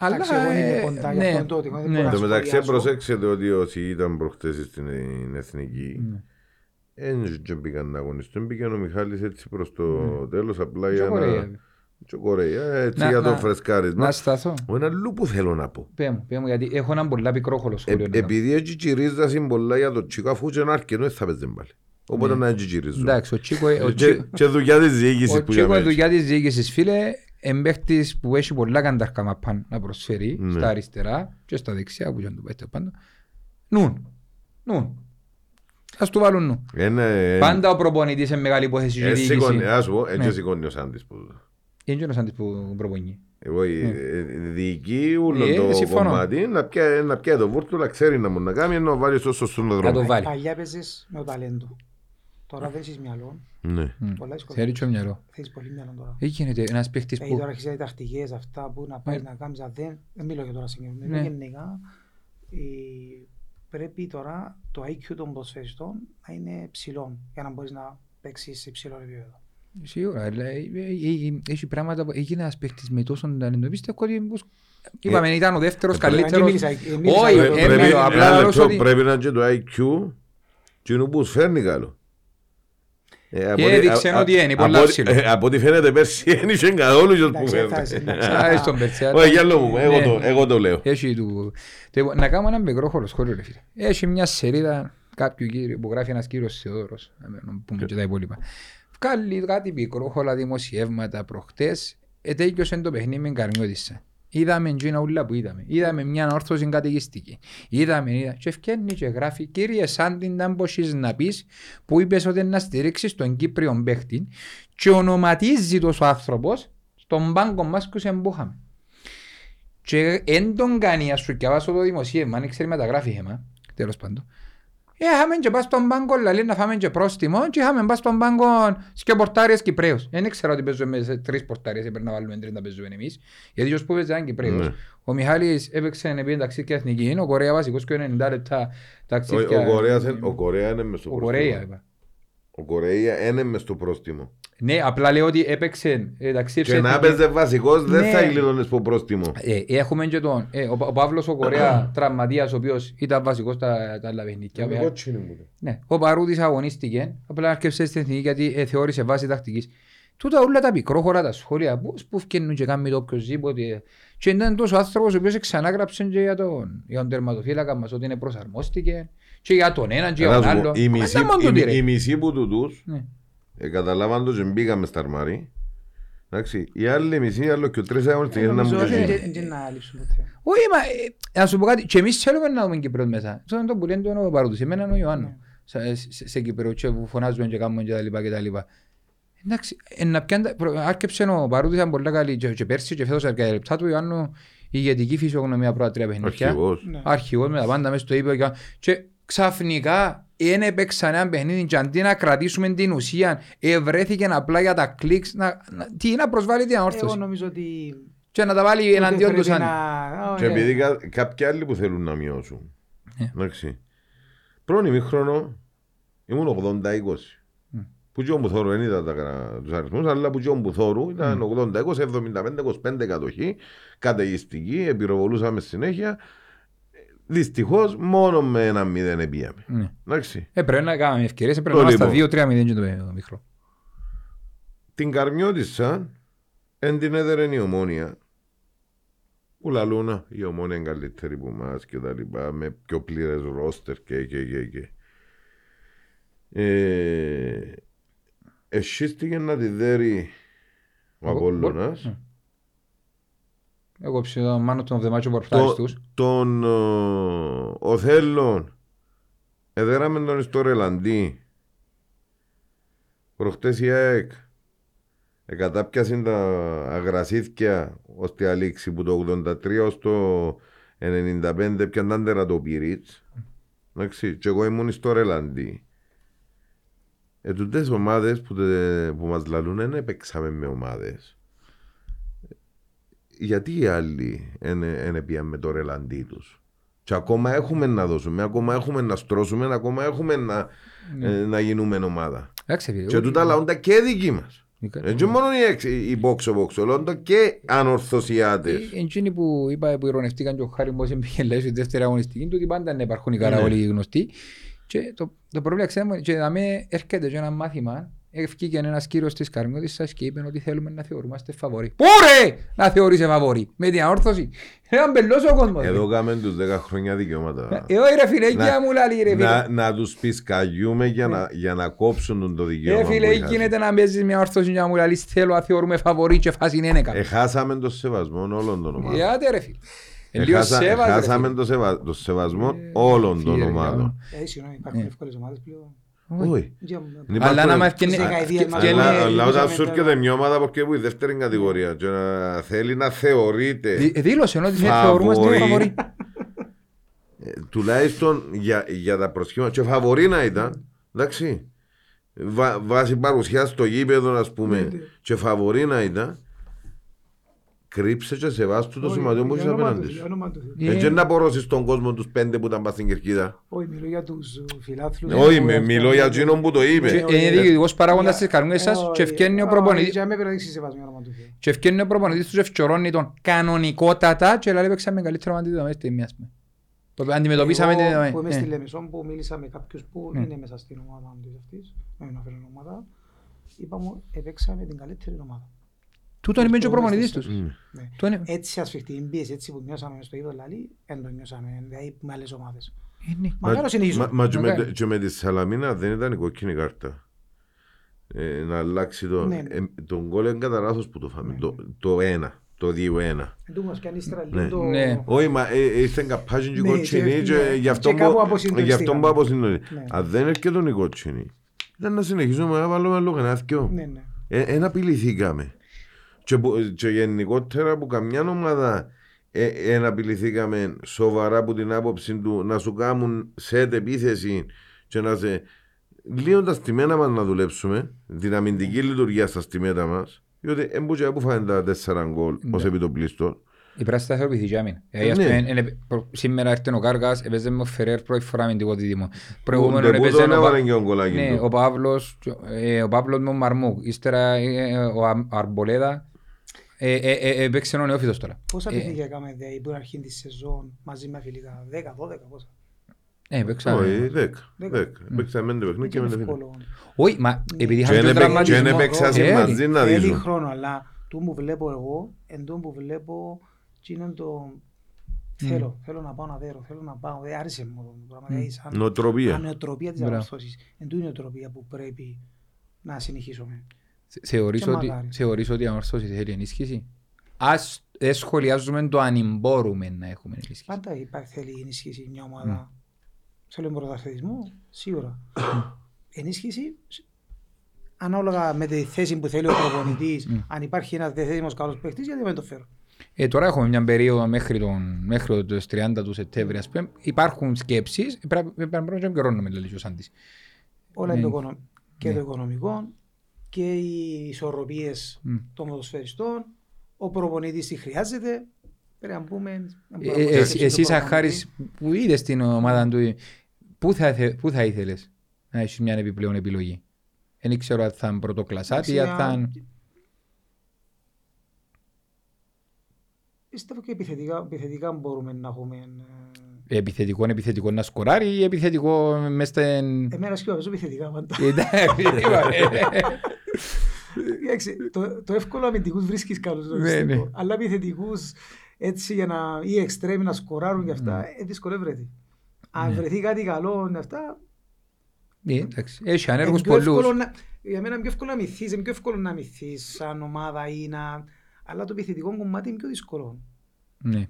Αλλά Εντάξει, εγώ είμαι ε, κοντά για ναι, αυτόν το ότι δεν ναι. μπορώ Εν να τω μεταξύ σχολιάζω. προσέξτε ότι όσοι ήταν προχτές στην εθνική Ναι. δεν πήγαν να αγωνιστούν, πήγαν ο Μιχάλης έτσι προς το τέλος απλά Και για Κορέα. να... Και ο Κορέα, έτσι Να- για το να- φρεσκάρισμα. Να σταθώ. Ο ένα αλλού που θέλω να πω. Πέ μου, πέ μου, γιατί έχω έναν πολλά πικρόχολο Ε, σχόλιο. να κάνω. επειδή έτσι τσιρίζα συμπολά για το τσίκο αφού και ένα αρκετό δεν θα παίζουν πάλι. Οπότε να έτσι τσιρίζουν. Ναι. Εντάξει, ο Τσίκο... ο Και, Τσίκο- και δουλειά της διοίκησης Ο που Τσίκο είναι για δουλειά της διοίκησης φίλε, εμπαίχτης που έχει πολλά κανταρκαμαπάν να προσφέρει Ναι. στα αριστερά και στα δεξιά που και να το πάει στο πάντα. Νουν, νουν. Ας του βάλουν νου. Πάντα ο προπονητής είναι μεγάλη υπόθεση και Ε, σηκώνει, διοίκηση. ας σου πω, Ναι. έτσι σηκώνει ο Σάντης που... Είναι και ένας αντί που προπονεί. Εγώ ε, ε, διοικεί όλο Ε, το συμφωνώ. κομμάτι να πιάει να πιάει το βούρτο, να ξέρει να μου να κάνει ενώ βάλει στο σωστό Να το δρόμο. βάλει. Παλιά παίζεις με το ταλέντο. Τώρα δεν έχεις μυαλό. Ναι. Μμ. Πολλά δύσκολα. Θέλει και ο μυαλό. Θέλεις πολύ μυαλό τώρα. Εκεί γίνεται ένας παίχτης Δηλαδή που... τώρα έχεις οι τακτικές αυτά που να πάει Ναι. να κάνεις αν δεν... Δεν μιλώ για τώρα συγκεκριμένα. Ναι. Γενικά ε, πρέπει τώρα το IQ των ποδοσφαιριστών να είναι ψηλό για να μπορείς να παίξεις σε ψηλό επίπεδο. Σίγουρα, αλλά ε, ε, ε, έχει πράγματα που έγινε ένας παίχτης με τόσο ταλέντο. Πιστεύω ότι πως- είπαμε ήταν ο δεύτερος ε, καλύτερος. Δεν μίλησα- ε, μίλησα Όχι, για ε, το- ε, Πρέπει- μιλώ, απλά ένα λέω λεπτό, ότι- Πρέπει να είναι και το IQ και είναι που φέρνει καλό. Ε, από Και ό,τι- έδειξε α- ότι είναι από πολλά ό,τι- ψηλό. ε, Από ό,τι φαίνεται πέρσι δεν είχε καθόλου και που Εντάξει, θα- φέρνει. εντάξει. Α, στον Περσιά. Όχι, για λόγο μου, εγώ Ναι. το- εγώ το λέω. Έχει του... Το- Να κάνω ένα μικρό χωροσχόλιο ρε φίλε. Έχει μια σελίδα κάποιου κύριου που γράφει ένας κύριος Θεόδωρος, να μην πούμε και τα υπόλοιπα. Βγάλει κάτι μικρόχολα δημοσιεύματα προχτές, ετέγιωσε το παιχνίδι με Καρμιώτισσα. Είδαμε εκείνα ούλα που είδαμε. Είδαμε μια όρθωση καταιγιστική. Είδαμε, είδα. Και ευκαιρνεί και γράφει, κύριε Σάντιν, να μπορείς να πεις που είπες ότι να στηρίξεις τον Κύπριο παίχτη και ονοματίζει τόσο άνθρωπος στον πάγκο μας που σε εμπούχαμε. Και εν τον κάνει, ας σου διαβάσω το δημοσίευμα, αν ξέρεις μεταγράφει θέμα, τέλος πάντων. Ε, είχαμε και πάει στον πάγκο, λέει να φάμε και πρόστιμο και είχαμε πάει στον πάγκο και πορτάριες Κυπρέους. Δεν ήξερα ότι παίζουμε σε τρεις πορτάριες, έπρεπε να βάλουμε τρεις να παίζουμε εμείς. Γιατί ως που παίζε ήταν Κυπρέους. Ναι. Ο Μιχάλης έπαιξε επί ταξίδια εθνική, ο Κορέας βασικός και 90 λεπτά Ο- ταξίδια. Ο Κορέας εν- ο Κορέα είναι μες στο Ο Κορέας πρόστιμο. είπα. Ο Κορέα είναι μες στο πρόστιμο. Ναι, απλά λέω ότι έπαιξε ε, ταξίδια Και να εθνική. έπαιζε βασικός δεν Ναι. θα γλίτωνες από πρόστιμο. Ε, έχουμε και τον, ε, ο, Πα- ο Παύλος ο Κορέα τραυματίας, ο οποίος ήταν βασικός στα τα άλλα παιχνίδια. Ναι, ο Παρούτης αγωνίστηκε, απλά άρκεψε στην εθνική γιατί ε, θεώρησε βάση τακτικής. Τούτα όλα τα μικρόχωρα τα σχόλια, πώς που φκένουν και κάνουν το οποιοσδήποτε. Και ήταν τόσο άνθρωπος ο οποίος ξανάγραψε και για τον, για τον τερματοφύλακα μας ότι είναι προσαρμόστηκε και για τον έναν και για Να τον σου πω, άλλο. οι μισοί- Άντα μόνο οι- τούτοι, ρε. Οι μισοί που τούτους Ναι. ε, καταλάβαν το και μπήκαμε στα αρμάρι. Εντάξει, οι άλλοι μισοί, άλλο και τρεις αιώνες Ε, να νομίζω μου ότι και δεν- δεν να λύσουν ποτέ. Όχι, μα ε, να σου πω κάτι, και εμείς θέλουμε να δούμε Κύπρο μέσα. Αυτό είναι το που λένε τον Παρούτης, εμένα είναι ο Ιωάννου. Σε, σε, σε Κύπρο και που φωνάζουμε και κάνουμε και τα λοιπά και τα λοιπά. Εντάξει, ε, να πιάνει τα- προ- άρκεψε ο Παρούτης ήταν πολύ καλή και, και πέρσι και φέτος αρκετά λεπτά του Ιωάννου η ηγετική φυσιογνωμία πρώτα τρία παιχνίδια. Αρχηγός. Ναι. Αρχηγός με τα πάντα μέσα στο είπε και, και ξαφνικά δεν έπαιξαν ένα παιχνίδι και αντί να κρατήσουμε την ουσία ευρέθηκε απλά για τα κλικς να, να, τι, να προσβάλλει την Εγώ ανόρθωση νομίζω ότι και να τα βάλει εναντίον ούτε τους πρέπει αν... να- Και ε, επειδή κα- κάποιοι άλλοι που θέλουν να μειώσουν. Ναι. Εντάξει. Πρώτον ημίχρονο ήμουν 80-20. Μμ. Που και όπου θόρου δεν είδα τα, κα- τους αριθμούς, αλλά που και όπου θόρου ήταν 80-20, 75-25 κατοχή, καταιγιστική, επιρροβολούσαμε συνέχεια. Δυστυχώς μόνο με ένα μηδέν επίαμε. Ναι. Εντάξει. Ε, πρέπει να κάνουμε ευκαιρίες, πρέπει Το να είμαστε λοιπόν. 2-3 μηδέν και το το μικρό. Την Καρμιώτισσα εν την έδερεν η ομόνια που λαλούνα η ομόνια είναι καλύτερη που μας και τα λοιπά με πιο πλήρες ρόστερ και και και και ε, εσύστηκε να τη δέρει ο Εγώ- Απόλλωνας Ναι. Εγώ ψηφίζω μάνο τον Βδεμάτσο Πορφτάρης το, τους. τον ε, ο Θέλων εδέραμε τον στο Ρελαντί προχτές η ΑΕΚ. Εκατάπιασε τα αγρασίθκια ώστε αλήξη που το 83 ως το 95 πιαν τάντερα το πυρίτς. Εντάξει και εγώ ήμουν στο Ρελαντί ε, τούτες ομάδες που, τε- που μας λαλούν δεν έπαιξαμε με ομάδες γιατί οι άλλοι δεν πήγαν με το ρελαντί τους; Και ακόμα έχουμε να δώσουμε, ακόμα έχουμε να στρώσουμε, ακόμα έχουμε να, ε, να γίνουμε ομάδα. Εντάξει, φίλε, Και εγώ- τούτα λαούντα και δικοί μας. Μικρά- Έτσι μόνο οι, εξ, οι πόξο πόξο, λαούντα και ανορθωσιάτες. Ε, Εκείνοι που είπα που ηρωνευτήκαν και ο Χάρη Μπός πήγε λέει στη δεύτερη αγωνιστική του ότι πάντα να υπάρχουν οι Ναι. καραόλοι γνωστοί και το, το πρόβλημα ξέρουμε και να με έρχεται και ένα μάθημα ευκήκε ένας κύριος της Καρμιώτισσας και είπε ότι θέλουμε να θεωρούμαστε φαβοροί. Πού ρε να θεωρείσαι φαβοροί με την αόρθωση. Ένα μπελός ο κόσμος. Εδώ κάμε τους 10 χρόνια δικαιώματα. Ε, όχι ρε φίλε, Να- για μου λαλεί ρε φίλε. να, να τους πισκαγιούμε για, να, για να κόψουν τον το Ε, δικαίωμα. φίλε, που είχαν. γίνεται να παίζεις μια όρθωση και να μου λαλείς θέλω να θεωρούμε φαβοροί και φάση είναι έκα. Εχάσαμε τον σεβασμό όλων των ομάδων. Γιάτε ρε φίλε. Ε, λίγο Εχάσα- σέβας, ρε Εχάσαμε φίλε. τον σεβα, το σεβασμό Ε, όλων των φίλε, ομάδων. Ε, συγγνώμη, υπάρχουν εύκολες ομάδες πλέον. Όχι. Για- Δεν Αλλά υπάρχουν- να μας Στις δεκαετίες μας, ευκαινεί... Αλλά, ναι, αλλά όταν μιλούσαμε σου έρχεται τώρα. μια ομάδα από που η δεύτερη κατηγορία και να θέλει να θεωρείται Δήλωσε ότι Φαβορί. θεωρούμαστε φαβοροί. ε, τουλάχιστον για, για τα προσχήματα και φαβορή να ήταν εντάξει βα, βάσει παρουσία στο γήπεδο ας πούμε Ναι, ναι. και φαβορή να ήταν κρύψε και σεβάστου το Όχι, σωματιό που για έχεις όνομα απέναντι του, για σου όνομα του. Ε, έτσι να απορρώσεις τον κόσμο τους πέντε που ήταν πας στην κερκίδα Όχι, μιλώ για τους φιλάθλους. όχι που με, αυτό- μιλώ για εκείνον που το Και είπε Είναι διοικητικός παράγοντας της καρμίας σας Όχι, και ευκαινεί ο όχι, προπονητής για μένα πρέπει να δείξεις σεβασμό για όνομα του Θεού. και ευκαινεί ο προπονητής τους ευκαιρώνει τον κανονικότατα και λέει παίξαμε καλύτερο αντί το στη μία πούμε. Το αντιμετωπίσαμε την Εγώ δεδομένη. που είμαι στη Ναι. Λεμεσόν που μίλησα με κάποιους που Ναι. είναι μέσα στην ομάδα της αυτής, με την αφαιρήν ομάδα, είπαμε επέξαμε την καλύτερη ομάδα. Τούτον είπε και ο Το προπονητής μες τους. Μμ. Ναι. Το είναι- Έτσι ασφιχτή πίεση, έτσι που νιώσαμε στο ίδιο λαλί, δεν το νιώσαμε, δηλαδή με άλλες ομάδες. Ε, ναι. Μα να το συνεχίσουμε. Μα, μα και, με, Μακάρι. και με τη Σαλαμίνα δεν ήταν η κόκκινη κάρτα. Ε, να αλλάξει το. Ναι, ναι. Ε, τον γκολ είναι κατά λάθος που το φάμε. Ναι, Το, το ένα. το 2-1. Εν τω μας κάνει ύστερα Ναι. λίγο το... Ναι. Όχι, μα ε, ήρθε καπάζιν και Ναι, κότσινη και- και ναι. γι' αυτό Και κάπου που- αποσυντονιστήκαμε. γι' αυτό που αποσυντονιστήκαμε. Ναι. Αν δεν έρχεται η κότσινη, ήταν να συνεχίσουμε να βάλουμε λόγω ένα δυο. Ναι, ναι. Εν απειληθήκαμε. Και, που- και γενικότερα που καμιά ομάδα ε, εν απειληθήκαμε σοβαρά από την άποψη του να σου κάνουν σετ επίθεση και να σε... Λίγο τα στημένα μας να δουλέψουμε, την αμυντική λειτουργία στα στημένα μας, διότι εμπούτια που φάνε τα τέσσερα γκολ ως επιτοπλίστων. Η πράσινη σταθεροποιηθεί για μήν. Ε, ας Ναι. πούμε, είναι- προ- Σήμερα έρθει ο Κάργας, έπαιζε με ο Φερέρ πρώτη φορά με την δίδυμο. Προηγούμενο Ντεπούτο έπαιζε ο Πα- έβαλε και ο γκολάκι Ναι, του. ο Παύλος, ε, ο Παύλος με ο Μαρμούκ. Ύστερα ε, ο Α- Αρμπολέδα. Ε, ε, ε, Έπαιξε ο νεόφυτος τώρα. Πόσα Ε, παιχνίδια έκαμε δε, η αρχή της σεζόν μαζί με φιλικά, 10, 12, πόσα; Ε, έπαιξα. Όχι, δέκα. Δέκα. Δέκα. Παίξαμε πέντε παιχνίδια και Είναι με τα φίλια. εύκολο. Όχι, μα επειδή Και είχαμε δεν τον έπαι- και δεν τραυματισμό. έπαιξα Ε, μαζί να Θέλει δεις. χρόνο, αλλά το που βλέπω εγώ, εν τω που βλέπω, τι είναι το... Θέλω, θέλω να πάω να δέρω, θέλω να πάω, δεν άρεσε μου το πράγμα. δηλαδή σαν- Νοοτροπία. Ανεοτροπία της Μπράβο. διαμορφώσης. Εν τω είναι η νοοτροπία που πρέπει να συνεχίσουμε. Θε- Θεωρείς Και ότι, μακάρι. θεωρείς ότι η αμόρφωση θέλει ενίσχυση. Ας δεν σχολιάζουμε το αν μπορούμε να έχουμε ενίσχυση. Πάντα υπάρχει θέλει ενίσχυση μια ομάδα. Θέλει πρωταθλητισμό, σίγουρα. ενίσχυση, σ- ανάλογα με τη θέση που θέλει ο προπονητής, αν υπάρχει ένας διαθέσιμος καλός παίκτης, γιατί δεν το φέρω. Ε, τώρα έχουμε μια περίοδο μέχρι, τον, μέχρι το 30 του Σεπτέμβρη. Ας πούμε. Υπάρχουν σκέψεις, πρέπει πρέπει να πρέπει να καιρώνουμε λίγο ο Σάντης. Όλα είναι Ναι. το οικονο- και το οικονομικό και οι ισορροπίες Μμ. των ποδοσφαιριστών. Ο προπονητής τι χρειάζεται. Πρέπει να πούμε... να Ε, μπορούμε να ε, σκέψουμε Εσύ τον σαν Χάρης που είδες την ομάδα του, πού θα, θε- πού θα ήθελες να έχεις μια επιπλέον επιλογή; Δεν ξέρω αν θα είναι πρωτοκλασάτη ή αν θα είναι... Πιστεύω και επιθετικά, επιθετικά μπορούμε να έχουμε... ε, Επιθετικό, επιθετικό να σκοράρει ή επιθετικό μες στην... Εμένα σκέφτομαι επιθετικά πάντα. Εντάξει, είπαμε. Εντάξει, το, το εύκολο αμυντικούς βρίσκεις καλούς. το Ναι, πιστεύω. ναι. Αλλά επιθετικούς έτσι για να, ή εξτρέμοι να σκοράρουν και αυτά, ε, δυσκολεύεται. Αν βρεθεί κάτι καλό και αυτά, Ε, εντάξει, Έχει είναι ανέργους πιο εύκολο πολλούς. να, για μένα είναι πιο εύκολο να μυθείς, είναι πιο εύκολο να μυθείς σαν ομάδα ή να... Αλλά το επιθετικό κομμάτι είναι πιο δύσκολο. Ναι.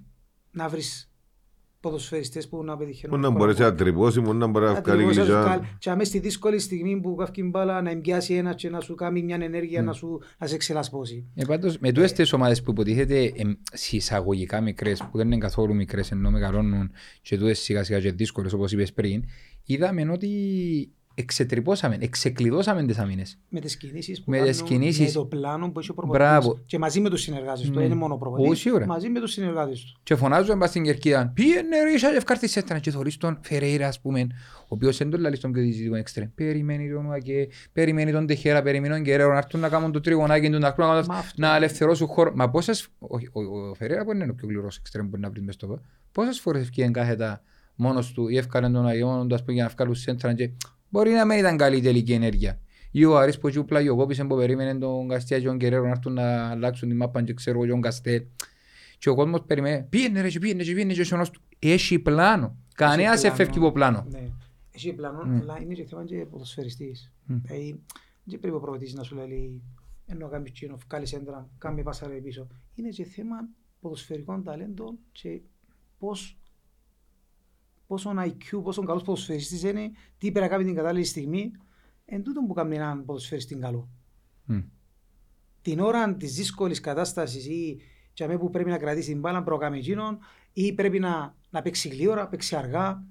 Να βρεις ποδοσφαιριστές που να πετυχαίνουν. Μπορεί να εύκολα μπορέσει να γκολ. τρυπώσει, μπορεί να μπορεί να βγάλει Ακριβώς, να σου γλυκιά. βγάλει. Και αμέσως στη δύσκολη στιγμή που καύκει μπάλα να εμπιάσει ένα και να σου κάνει μια ενέργεια να, σου, να σε ξελασπώσει. Ε, πάντως, με τούτες τις ομάδες που υποτίθεται ε, συσσαγωγικά μικρές, που δεν είναι καθόλου μικρές ενώ μεγαλώνουν και τούτες σιγά σιγά και δύσκολες όπως είπες πριν, είδαμε ότι εξετρυπώσαμε, εξεκλειδώσαμε τις αμήνες. Με τις κινήσεις που Με κάνουν, τις κινήσεις. με το πλάνο που έχει ο προπονητής. Μπράβο. Και μαζί με τους συνεργάτες του, Ναι. δεν είναι μόνο ο προπονητής. Όχι, ωραία. Μαζί με τους συνεργάτες του. Και φωνάζουν πας στην κερκίδα, πήγαινε ρε είσαι ευκάρτης έτρα και θωρείς τον Φερέιρα ας πούμε, ο οποίος δεν τον λαλείς στον πιο δυσίτικο εξτρέμ. Περιμένει τον Ουακέ, περιμένει τον Τεχέρα, περιμένει τον Κεραίρο να έρθουν να κάνουν το τριγωνάκι του, να, έρθουν να, κάνουν- Μα αυτό. να ελευθερώσουν χώρο. Μα πόσες, όχι, ο, ο, ο Φερέιρα που είναι ο πιο γλυρός εξτρέμ που μπορεί να βρεις μες στο πόδι. Πόσες φορές ευκήγεν κάθετα μόνος του ή ευκάλεν τον αγιώνοντα ας πούμε για να βγάλουν σέντρα και μπορεί να μην ήταν καλή η τελική ενέργεια. Ή ο Άρης που τσούπλα και ο Κόπης που περίμενε τον Καστιά και τον Κεραίρο να έρθουν να αλλάξουν τη μάπα και ξέρω εγώ και τον Καστέλ. Και ο κόσμος περιμένει, πήγαινε ρε και πήγαινε και πήγαινε και ο σιωνός του. Έχει πλάνο. Κανένας Έχει πλάνο. εφεύγει από πλάνο. Ναι. Έχει πλάνο, Ναι. αλλά είναι και θέμα και ποδοσφαιριστής. Μμ. Δηλαδή, δεν πρέπει ο προπονητής να σου λέει ενώ κάνεις τσίνο, βγάλεις έντρα, κάνει πάσα ρε πίσω. Είναι και θέμα ποδοσφαιρικών ταλέντων και πώς πόσο IQ, πόσο καλός ποδοσφαιριστής είναι, τι πρέπει να κάνει την κατάλληλη στιγμή, εν τούτο που κάνει έναν ποδοσφαιριστή καλό. Μμ. την ώρα της δύσκολης κατάστασης ή για μέ που πρέπει να κρατήσει την μπάλα προκάμε εκείνον ή πρέπει να, να παίξει γλύωρα, παίξει αργά.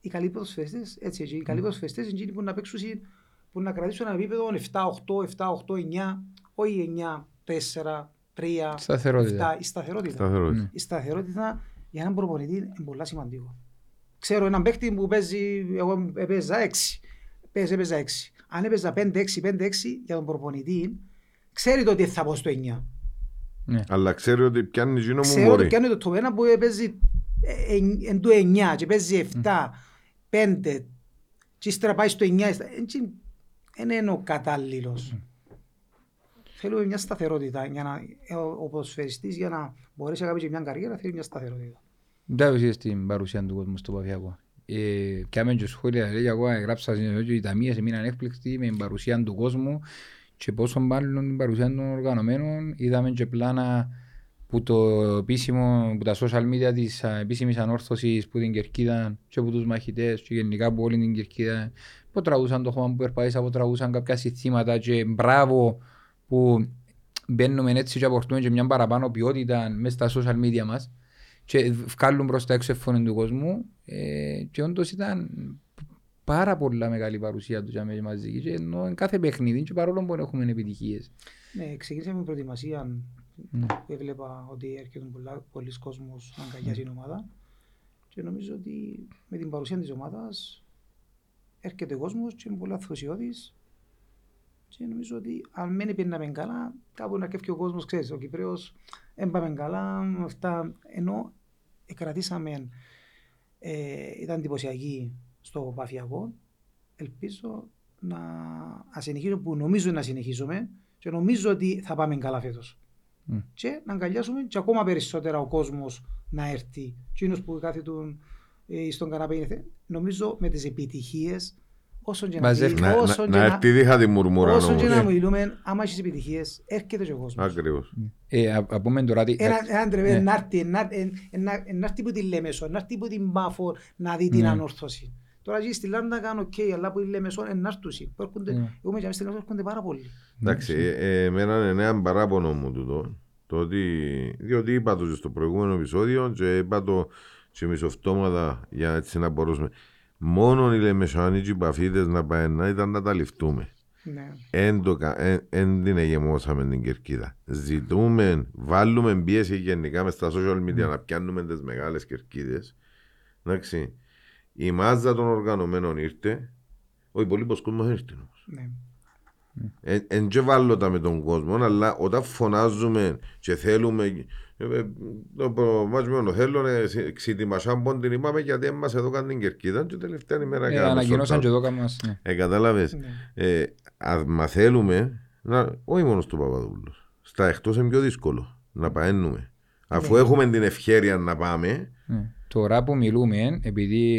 Οι καλοί ποδοσφαιριστές, έτσι, έτσι, οι καλοί ποδοσφαιριστές είναι εκείνοι που να παίξουν που να κρατήσουν ένα επίπεδο 7-8, 7-8, 9, όχι 9, 4, 3, Σταθερότητα. 7, η σταθερότητα. Σταθερότητα. Ναι. Η σταθερότητα για έναν προπονητή είναι πολύ σημαντικό. Ξέρω έναν παίκτη που παίζει, εγώ έπαιζα 6. Παίζει, έπαιζα 6. Αν έπαιζα 5-6, 5-6 για τον προπονητή, ξέρει το ότι θα πω στο 9. Ναι. Αλλά ξέρει ότι πιάνει εκείνο μου Ξέρω ότι μπορεί. πιάνει το το ένα που παίζει ε, ε, εν του 9 και παίζει 7, 5 και ύστερα πάει στο 9. Δεν είναι ο κατάλληλος. Θέλουμε μια σταθερότητα. Για να, ε, ο, ο ποδοσφαιριστής για να μπορέσει να κάνει και μια καριέρα θέλει μια σταθερότητα. Δεν είδες την παρουσία του κόσμου στο Παφιακό. Ε, Κάμε και σχόλια, λέει, εγώ έγραψα ότι οι ταμείες έμειναν έκπληκτοι με την παρουσία του κόσμου και πόσο μάλλον την παρουσία των οργανωμένων είδαμε και πλάνα που το επίσημο, που τα social media της α, επίσημης ανόρθωσης που την Κερκίδα και από τους μαχητές και γενικά από όλη την Κερκίδα που τραβούσαν το χώμα που περπάτησα, που τραβούσαν κάποια συστήματα και μπράβο που μπαίνουμε έτσι και αποκτούμε και μια παραπάνω ποιότητα μέσα στα social media μας και βγάλουν προς τα έξω φωνή του κόσμου ε, και όντως ήταν πάρα πολλά μεγάλη παρουσία τους για μένα μαζί. Και ενώ εν κάθε παιχνίδι και παρόλο που έχουμε επιτυχίες. Ναι, ξεκίνησε με προετοιμασία. Ναι. που έβλεπα ότι έρχεται πολλά, πολλοί κόσμος να αγκαλιάσει την ομάδα. Και νομίζω ότι με την παρουσία της ομάδας έρχεται ο κόσμος και είναι πολύ αθουσιώδης και νομίζω ότι αν δεν πήγαμε καλά κάπου να κέφτει ο κόσμος, ξέρεις, ο Κυπρέος δεν πάμε καλά, αυτά, ενώ κρατήσαμε, ε, ήταν εντυπωσιακή στο Παφιακό, ελπίζω να, να συνεχίσουμε που νομίζω να συνεχίσουμε και νομίζω ότι θα πάμε καλά φέτος. Μμ. Και να αγκαλιάσουμε και ακόμα περισσότερα ο κόσμος να έρθει. Εκείνος που κάθετουν ε, στον καναπέ είναι θε- νομίζω με τις επιτυχίες όσο και να, Μαζεύει. πει, Να, όσο να, και να να, έρθει δίχα τη μουρμούρα όσο και να όμως. μιλούμε, άμα έχεις επιτυχίες, έρχεται και ο κόσμος. Ακριβώς. Ε, α, α πούμε τώρα ότι... Ένα, ένα τρεβέ, Ναι. να έρθει, να- εν- εν- να- να έρθει που τη Λέμεσο, να έρθει που την Πάφο να δει την Ναι. ανόρθωση. Τώρα εκεί στη Λάρνακα κάνω οκ, αλλά που η Λέμεσο είναι να έρθουν. Που έρχονται, Ναι. εγώ με και στη Λέμεσο έρχονται πάρα πολλοί. Εντάξει, ε, ε, εμένα είναι ένα παράπονο μου τούτο. Το ότι, διότι είπα το και στο προηγούμενο επεισόδιο και είπα το σε μισοφτώματα για έτσι να μπορούσαμε. Μόνο οι λεμεσοάνοι και οι παφίτες να πάει να ήταν να τα ληφτούμε. Ναι. Εν, το κα- εν, εν την εγεμώσαμε την κερκίδα. Ζητούμε, βάλουμε πίεση γενικά μες στα social media να πιάνουμε τις μεγάλες κερκίδες. Εντάξει. Η μάζα των οργανωμένων ήρθε. Ο υπολείπος κόσμος δεν ήρθε όμως. Ναι. Εν εν και βάλω τα με τον κόσμο, αλλά όταν φωνάζουμε και θέλουμε. Ε, ε, Το προβάτσι με τον θέλω, ε, ξετοιμασάν πόντιν είπαμε γιατί δεν μας εδώ κάνει την κερκίδα και τελευταία ημέρα Ε, κάναμε ανακοινώσαν sort και out. εδώ κάμας. ναι. Ε, κατάλαβες. Ναι. Ε, α, μα θέλουμε, να, όχι μόνος στο Παπαδούλος, στα εκτός είναι πιο δύσκολο να παένουμε. Αφού Ναι. έχουμε την ευχαίρεια να πάμε, Ναι. Τώρα που μιλούμε, επειδή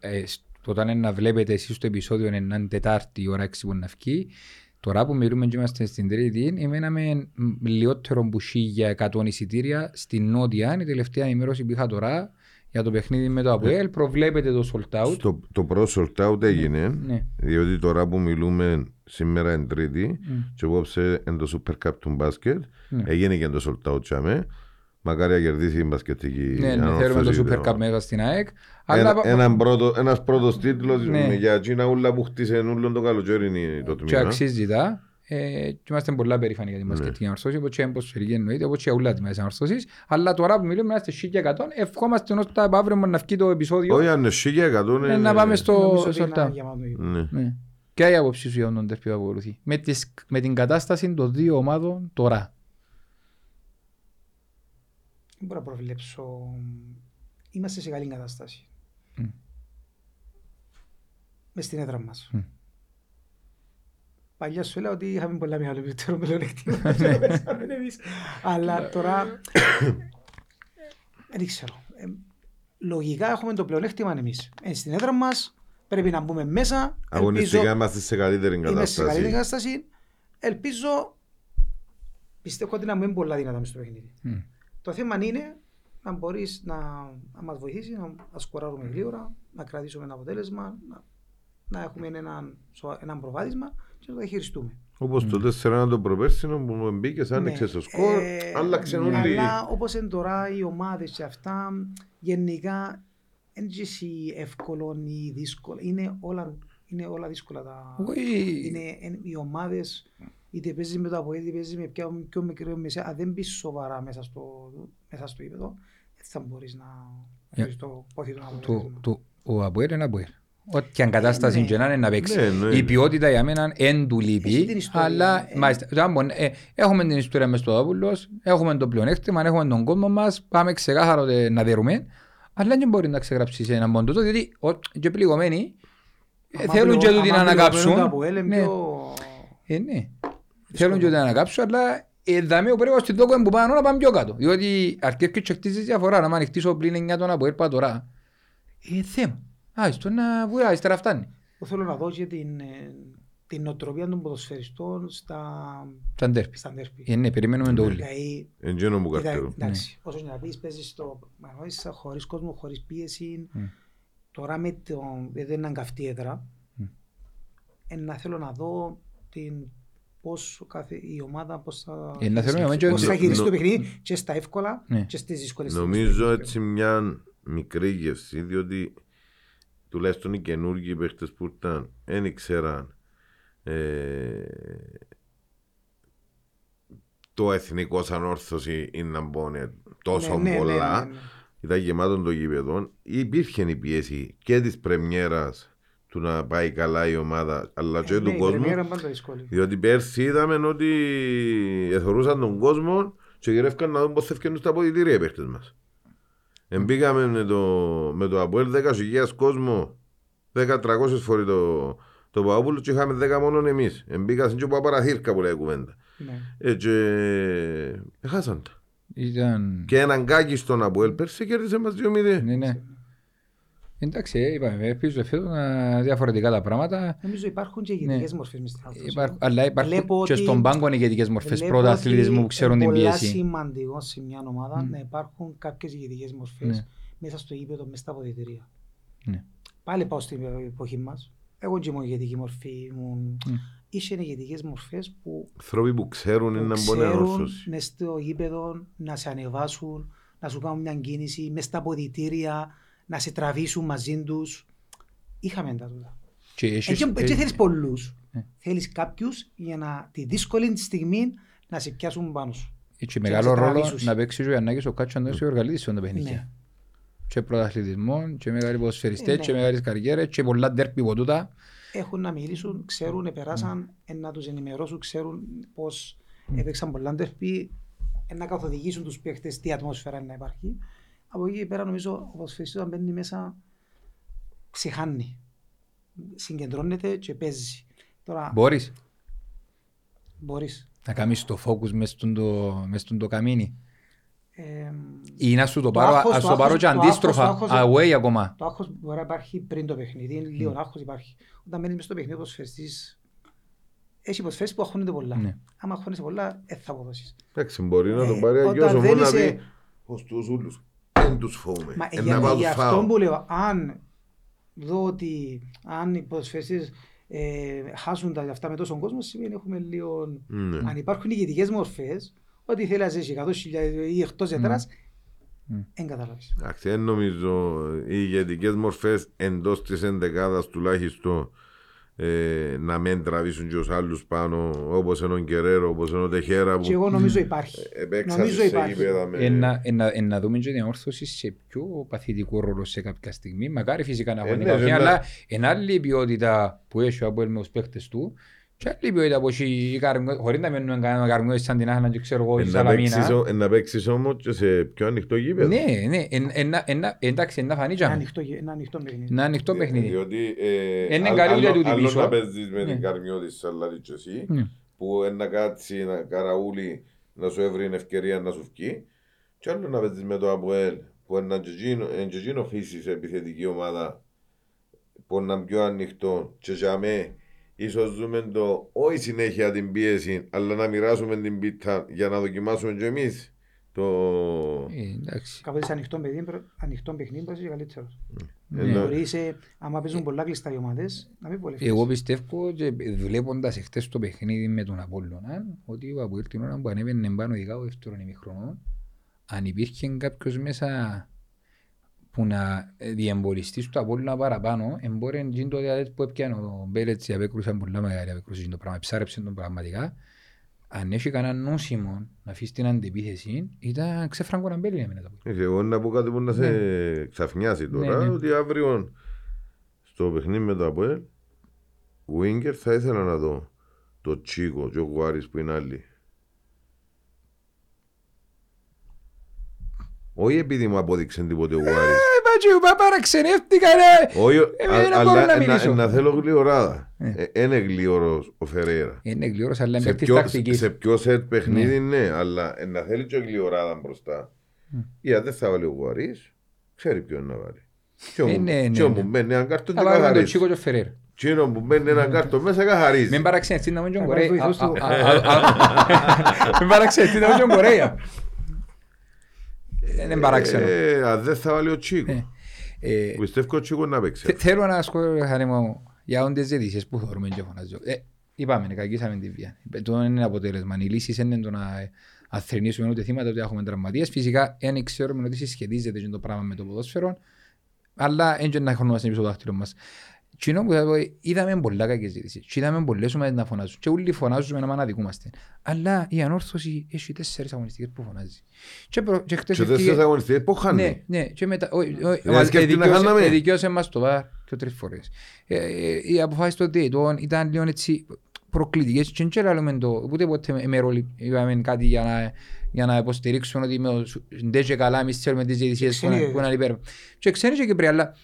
ε, ε, σ- όταν είναι να βλέπετε εσείς το επεισόδιο είναι έναν Τετάρτη η ώρα 6 που να βγει, τώρα που μιλούμε και είμαστε στην Τρίτη, εμέναμε μ, λιγότερο που 1100 εισιτήρια στην Νότια, η τελευταία ενημέρωση που είχα τώρα για το παιχνίδι με το ΑΠΟΕΛ, προβλέπετε το sold out. στο, το πρώτο sold out έγινε, Ναι. διότι τώρα που μιλούμε σήμερα είναι Τρίτη, Μμ. και απόψε είναι το Super Cup του μπάσκετ, Ναι. έγινε και το sold out τσάμε. Μακάρι να κερδίσει η μπασκετική Ναι, ναι, ανόρθωση. θέλουμε το Super Το- Cup μέσα στην ΑΕΚ. Ένα, Αλλά έναν πρώτο, ένας πρώτος τίτλος Ναι. για εκείνα ούλα που χτίσε ούλον το καλοκαίρι είναι το και τμήμα. αξίζει τα. Ε, και είμαστε πολλά περήφανοι για την Ναι. μπασκετική ανορθώση, όπως και ποδοσφαιρική εννοείται, όπως και όλα τις μέσα ανορθώσεις. Αλλά τώρα που μιλούμε είμαστε 1100, ευχόμαστε ώστε τα αύριο να βγει το επεισόδιο Όχι, αν είναι σίγια εκατό, ε, είναι- να πάμε στο Νομίζω ότι είναι σορτά. γεμάτο γήπεδο. Ναι. Ναι. Ποια η άποψή σου για τον τερπί που ακολουθεί. Με, τις, με την κατάσταση των δύο ομάδων τώρα. Δεν μπορώ να προβλέψω. Είμαστε σε καλή κατάσταση. Μμ. Μες στην έδρα μας. Μμ. Παλιά σου έλεγα ότι είχαμε πολλά μεγαλύτερο πλεονέκτημα. Ναι. και το παίξαμε εμείς. Αλλά τώρα δεν ξέρω. Ε, Λογικά έχουμε το πλεονέκτημα εμείς. Ε, Στην έδρα μας πρέπει να μπούμε μέσα. Αγωνιστικά Ελπίζω- είμαστε σε καλύτερη Είμαι σε καλύτερη κατάσταση. κατάσταση. Ελπίζω, πιστεύω ότι να μην πολλά δυνατά μες στο παιχνίδι. Μμ. Το θέμα είναι να μπορείς να, να μας βοηθήσεις να, να σκοράρουμε γρήγορα, να κρατήσουμε ένα αποτέλεσμα, να, να έχουμε έναν, σο- έναν προβάδισμα και να το διαχειριστούμε. Όπως το 4-1 το προπέρσινο που μου μπήκες, άνοιξε Ναι. το σκορ, Ε, άλλαξε ναι. όλη. Αλλά όπως είναι τώρα οι ομάδες και αυτά, γενικά δεν είναι εύκολο ή δύσκολο. Είναι όλα, είναι όλα δύσκολα τα. Όχι. Είναι, είναι οι ομάδες, είτε παίζεις με το Αποέλ, είτε παίζεις με πιο, πιο μικρό μεσαία. Αν δεν μπεις σοβαρά μέσα στο, μέσα στο ύπεδο, δεν θα μπορείς να Ε, βρει το πόθη του Το, αποτέλεσμα. το, ο Αποέλ είναι Αποέλ. Ό,τι αν κατάσταση ναι. και να είναι να παίξει. Ναι, εννοείται. Η ποιότητα για μένα εν του Έχει την λείπει. ιστορία. Αλλά Ε. μάλιστα, τώρα, λοιπόν, ε, έχουμε την ιστορία μες στο Δόπουλος, έχουμε το πλεονέκτημα, έχουμε τον κόσμο μας, πάμε ξεκάθαρο τε- να δερούμε. Αλλά δεν μπορεί να ξεγράψεις σε έναν πόντο, διότι ο- και πληγωμένοι ε, Άμα θέλουν και πληγω- τούτοι να άμα πληγωμένο ανακάψουν. το Αποέλ είναι Ναι. πιο- Ε, ναι. Θέλουν και ότι να ανακάψουν, αλλά ε, δαμεί ο πρέπει στην τόκο που πάνω να πάμε πιο κάτω. Διότι αρκεύει και χτίζεις διαφορά. Να ανοιχτήσω πλήν 9 τον από έρπα τώρα. Ε, θέμα. Α, στο να βγει, αριστερά φτάνει. Εγώ θέλω να δω και την, ε, την νοοτροπία των ποδοσφαιριστών στα, Σαν τέρπι. στα ντέρπι. Ε, ναι, περιμένουμε το όλοι. Δηλαδή, Εντζένο που κοίτα, καρτερώ. εντάξει, όσο και να πεις παίζεις στο Μανώησα, χωρίς κόσμο, χωρίς πίεση. Μμ. Τώρα με τον, δεν είναι καυτή έδρα. Μμ. Ε, να θέλω να δω την, πώς κάθε, η ομάδα πώς θα, Ε, να θέλουμε να μην πώς θα νο- γυρίσει το νο- παιχνίδι και στα εύκολα Ναι. και στις δύσκολες Νομίζω στιγμές. έτσι μια μικρή γεύση, διότι τουλάχιστον οι καινούργιοι παίχτες που ήταν δεν ήξεραν ε, το εθνικό σαν όρθωση είναι να μπώνε τόσο Ναι, ναι, ναι, πολλά. ναι, ναι. Ήταν γεμάτο το γήπεδο. Υπήρχε η πίεση και της πρεμιέρας του να πάει καλά η ομάδα, αλλά και Ε, του ναι, η κόσμου. πρεμιέρα είναι πάντα δύσκολη. Διότι πέρσι είδαμε ότι εθωρούσαν τον κόσμο και γυρεύκαν να δουν πώς θα ευκαινούν στα αποδητήρια οι παίχτες μας. Εμπήκαμε με το, με το Αποέλ 10.000 κόσμο, 10-300 φορές το, το Παπαπούλου και είχαμε 10 μόνον εμείς. Εμπήκασαν και ο Παπαραθήρκα που λέει κουβέντα. Ναι. Ε, και έχασαν τα. Ήταν... Και έναν κάκι στον Αποέλ πέρσι κέρδισε μας 2-0. Ναι, ναι. Εντάξει, ε, είπαμε, ελπίζω φέτος να διαφορετικά τα πράγματα. Νομίζω υπάρχουν και ηγετικές μορφές μες στην όρθωση. Υπάρχ- αλλά υπάρχουν Βλέπω και ότι- στον πάγκο ηγετικές μορφές Βλέπω πρώτα αθλητές ότι μου που ξέρουν την είναι πολλά πίεση. σημαντικό σε μια ομάδα Μμ. να υπάρχουν κάποιες ηγετικές μορφές Ναι. μέσα στο γήπεδο, μέσα στα αποδητηρία. Ναι. Πάλι πάω στην εποχή μας. Εγώ και ήμουν ηγετική μορφή. Ήμουν... Μμ. Είχε ηγετικές μορφές που Άνθρωποι που ξέρουν είναι που να μπορεί να ξέρουν ορθώσει. μες στο γήπεδο να σε ανεβάσουν, να σου κάνουν μια κίνηση, μες στα αποδητήρια, να σε τραβήσουν μαζί τους. Είχαμε τα τούτα. Και έχεις- Έτσι δεν ε, θέλεις πολλούς. Ναι. Θέλεις κάποιους για να τη δύσκολη στιγμή να σε πιάσουν πάνω σου. Έχει και μεγάλο να σε ρόλο τραβήσουν. να παίξεις ο Ιαννάκης ο Κάτσος Αντώνης και ο Εργαλίδης σε τα Ναι. παιχνίδια. Και πρωταθλητισμό, και μεγάλοι Ε, ποδοσφαιριστές, ναι. και μεγάλες καριέρες, και πολλά ντέρπι από τούτα. Έχουν να μιλήσουν, ξέρουν, επεράσαν, ε, να τους ενημερώσουν, ξέρουν πώς έπαιξαν πολλά ντερπί, ε, να καθοδηγήσουν τους παίχτες τι ατμόσφαιρα είναι να υπάρχει. Από εκεί πέρα νομίζω ο ποδοσφαιριστής όταν μπαίνει μέσα ξεχάνει. Συγκεντρώνεται και παίζει. Τώρα Μπορείς μπορείς. να κάνεις το focus μες στον το, μες στον το καμίνι. Ε, Ή να σου το Το πάρω, άγχος, ας το το πάρω άγχος, και το αντίστροφα, άγχος, το άγχος- away ακόμα. το άγχος μπορεί να υπάρχει πριν το παιχνίδι, λίγο άγχος υπάρχει. Όταν μένεις μες στο παιχνίδι ο ποδοσφαιριστής, έχει ποδοσφαιριστές που αγχώνεται πολλά. Ναι. Άμα αγχώνεσαι πολλά, δεν θα αποδώσεις. Εντάξει, μπορεί να Ε, τον πάρει όταν αγιώς ο δεν μόνο να είσαι- πει «Ως τους ούλους, δεν τους φοβούμαι, Μα εν για, να πάω για τους αυτό φάω». που λέω, αν δω ότι αν οι ποδοσφαιριστές ε, χάσουν τα αυτά με τόσο κόσμο, σημαίνει έχουμε λίγο... Ναι. Αν υπάρχουν ηγετικές μορφές, ότι θέλεις να ζήσει 100.000 ή εκτός έδρας, Μμ. δεν καταλάβεις. Εντάξει, δεν νομίζω οι ηγετικές μορφές εντός της ενδεκάδας τουλάχιστον ε, να μην τραβήσουν και τους άλλους πάνω όπως είναι ο Γκερέρο, όπως είναι ο Τεχέρα Και που εγώ νομίζω υπάρχει. επέξαν Νομίζω σε υπάρχει. γήπεδα με... Ε, να- ε, να- ε, να δούμε και την όρθωση σε πιο παθητικό ρόλο σε κάποια στιγμή. Μακάρι φυσικά να Ε, έχουν ναι, κάποια, βέβαια. αλλά είναι άλλη η ποιότητα που έχει ο Αποέλ με τους παίχτες του και άλλη ποιότητα που έχει η Καρμιώ, χωρίς να μένουν κανένα Καρμιώ σαν την Άχνα και ξέρω εγώ η Ε, να παίξεις, Σαλαμίνα. ο- ε, να παίξεις όμως και σε πιο ανοιχτό γήπεδο. Ναι, ναι, εν- εν- εν- εν- εντάξει, να φανεί και Ένα αμέ. ανοιχτό, ένα ανοιχτό παιχνίδι. να ανοιχτό Ε, παιχνίδι. Διότι ε, Είναι άλλ- καλή άλλο- δουλειά τούτη άλλο πίσω. να παίζεις με Ναι. την Καρμιώτη Σαλάτη και εσύ Ναι. που ένα κάτσει να καραούλει να σου έβρει την ευκαιρία να σου βγει και άλλο να παίζεις με το ΑΠΟΕΛ που είναι και εκείνο φύσης επιθετική ομάδα που είναι πιο ανοιχτό και για μέ ίσως δούμε το όχι συνέχεια την πίεση αλλά να μοιράσουμε την πίτα για να δοκιμάσουμε και εμείς το... Ε, εντάξει. Κάποτε ανοιχτό παιχνίδι, προ- ανοιχτό παιχνίδι μπορεί να είσαι καλύτερος. Ναι. Ενώ- Μπορεί είσαι, άμα παίζουν πολλά κλειστά οι ομάδες, να μην βολευτείς. Εγώ πιστεύω και βλέποντας εχθές το παιχνίδι με τον Απόλλωνα ότι ο Αποέλ την ώρα που ανέβαινε πάνω ειδικά ο δεύτερον ημιχρονό αν υπήρχε κάποιος μέσα που να διεμβολιστεί στο Απόλλωνα παραπάνω εμπόρε γίνει το διαδέτ που έπιανε ο Μπέλετς η απέκρουσε πολλά μεγάλη απέκρουση το πράγμα ψάρεψε τον πραγματικά αν έχει κανένα νόσημο να αφήσει την αντεπίθεση ήταν ξεφράγκο να μπέλει εμένα το Αποέλ. Ε, Εγώ να πω κάτι που να σε ξαφνιάσει τώρα, Ναι, ναι. ότι αύριο στο παιχνίδι με το ΑΠΟΕΛ, Winger θα ήθελα να δω το Τσίκο και ο Γουάρης που είναι άλλοι. Όχι επειδή μου απόδειξε τίποτε ο Γουάρης. Ε, μπάτσι, πα- παραξενεύτηκα ρε! Όχι, ε, α- δεν μπορώ αλλά να ε, μιλήσω. να- να θέλω γλυοράδα. Ε. Ε, Είναι γλυόρος ο Φεραίρα. Είναι γλυόρος αλλά είναι Σε παίκτης πιο, τακτικής. σε πιο σετ παιχνίδι ναι, αλλά ε, να θέλει και γλυοράδα μπροστά. Ή αν δεν θα βάλει ο Γουάρης, ξέρει ποιο είναι να βάλει. Και Ε, όμως- ναι, ναι, και ναι. όμως μπαίνει έναν κάρτον και Θα βάλουμε τον καθαρίσει. Τσίκο και ο Φεραίρα. Τσίνο που μπαίνει ένα κάρτο μέσα καθαρίζει. Μην παραξενευτεί να μην τον Θα Κορέα. βοηθούς του. Α, α, α, α, Μην παραξενευτεί να μην τον Κορέα. Ε, Δεν παράξενο. Ε, αν δεν θα βάλει ο Τσίκο. Ε, ε, Πιστεύω ο Τσίκος να παίξει. θε- Θέλω να σχολιάσω χάρη μου για όντες ζητήσεις που θεωρούμε και φωνάζω. Ε, Είπαμε, κακήσαμε τη βία. Ε, Το είναι αποτέλεσμα. Οι λύσεις είναι το να αθρηνήσουμε ούτε θύματα ότι έχουμε τραυματίες. Φυσικά, δεν ξέρουμε ότι συσχετίζεται και το πράγμα με το ποδόσφαιρο, αλλά δεν να χρονόμαστε πίσω το δάχτυλο μας. Κοινό που θα πω, είδαμε πολλά κακές ζήτησεις και είδαμε πολλές ομάδες να φωνάζουν και όλοι φωνάζουμε να μην αδικούμαστε. Αλλά η ανόρθωση έχει τέσσερις αγωνιστικές που φωνάζει. Και, προ, και χτες Και ευκήγε- τέσσερις αγωνιστές που ναι, χάνει; ναι, και μετά. όχι, όχι, Δεν μας σκέφτηκε να εδικαίωσε- χάναμε. Εδικαίωσε μας το ΒΑΡ και τρεις φορές. Ε, ε, Οι αποφάσεις των διαιτών ήταν λίγο έτσι προκλητικές και δεν λέμε το, ούτε ποτέ με- με ρόλη είπαμε κάτι για να, για να υποστηρίξουμε ότι με ο Σου- ντε και καλά εμείς ξέρουμε τις διαιτησίες που Ξένοι. είναι- που είναι υπέρ. Και ξένοι και Κυπριακοί, αλλά...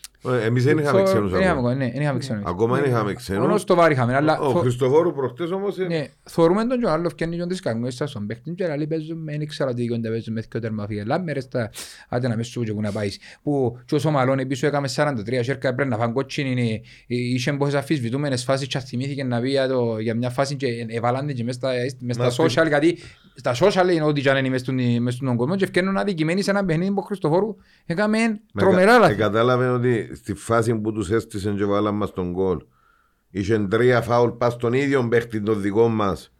Ε, Εμείς δεν είχαμε θω- ξένους δεν είχαμε, ακόμα. ναι, δεν είχαμε ξένους. Ακόμα δεν είχαμε Μόνο ξένους. στο ΒΑΡ είχαμε, αλλά... Ο θω- Χριστοφόρου προχτές όμως ε, ναι, θεωρούμε τον και ο άλλος φτιάχνει τον της καρμιώσης στον παίχτη και λέει παίζουμε, δεν ξέρω τι γίνονται παίζουμε με δυο τερμαφία. Αλλά μέρες τα άντε να μες σου και που να πάεις. Που και όσο μαλώνει πίσω έκαμε 43 σέρκα πρέπει να φάνε κότσινη. Είχε πόσες αφισβητούμενες φάσεις και θυμήθηκε να πει για, το, για μια φάση και εβαλάνε και μες στα, μες στα Μα στην- social γιατί στα social είναι ό,τι και αν είναι μες στον- μες στον κόσμο και ευκαιρνούν αδικημένοι σε ένα παιχνίδι που ο Χριστοφόρου έκαμε με τρομερά κα- λάθη. ε, Κατάλαβε ότι στη φάση που τους έστησαν και βάλαν μας τον κόλ είχε τρία φάουλ πας στον ίδιο παίχτη τον δικό μας.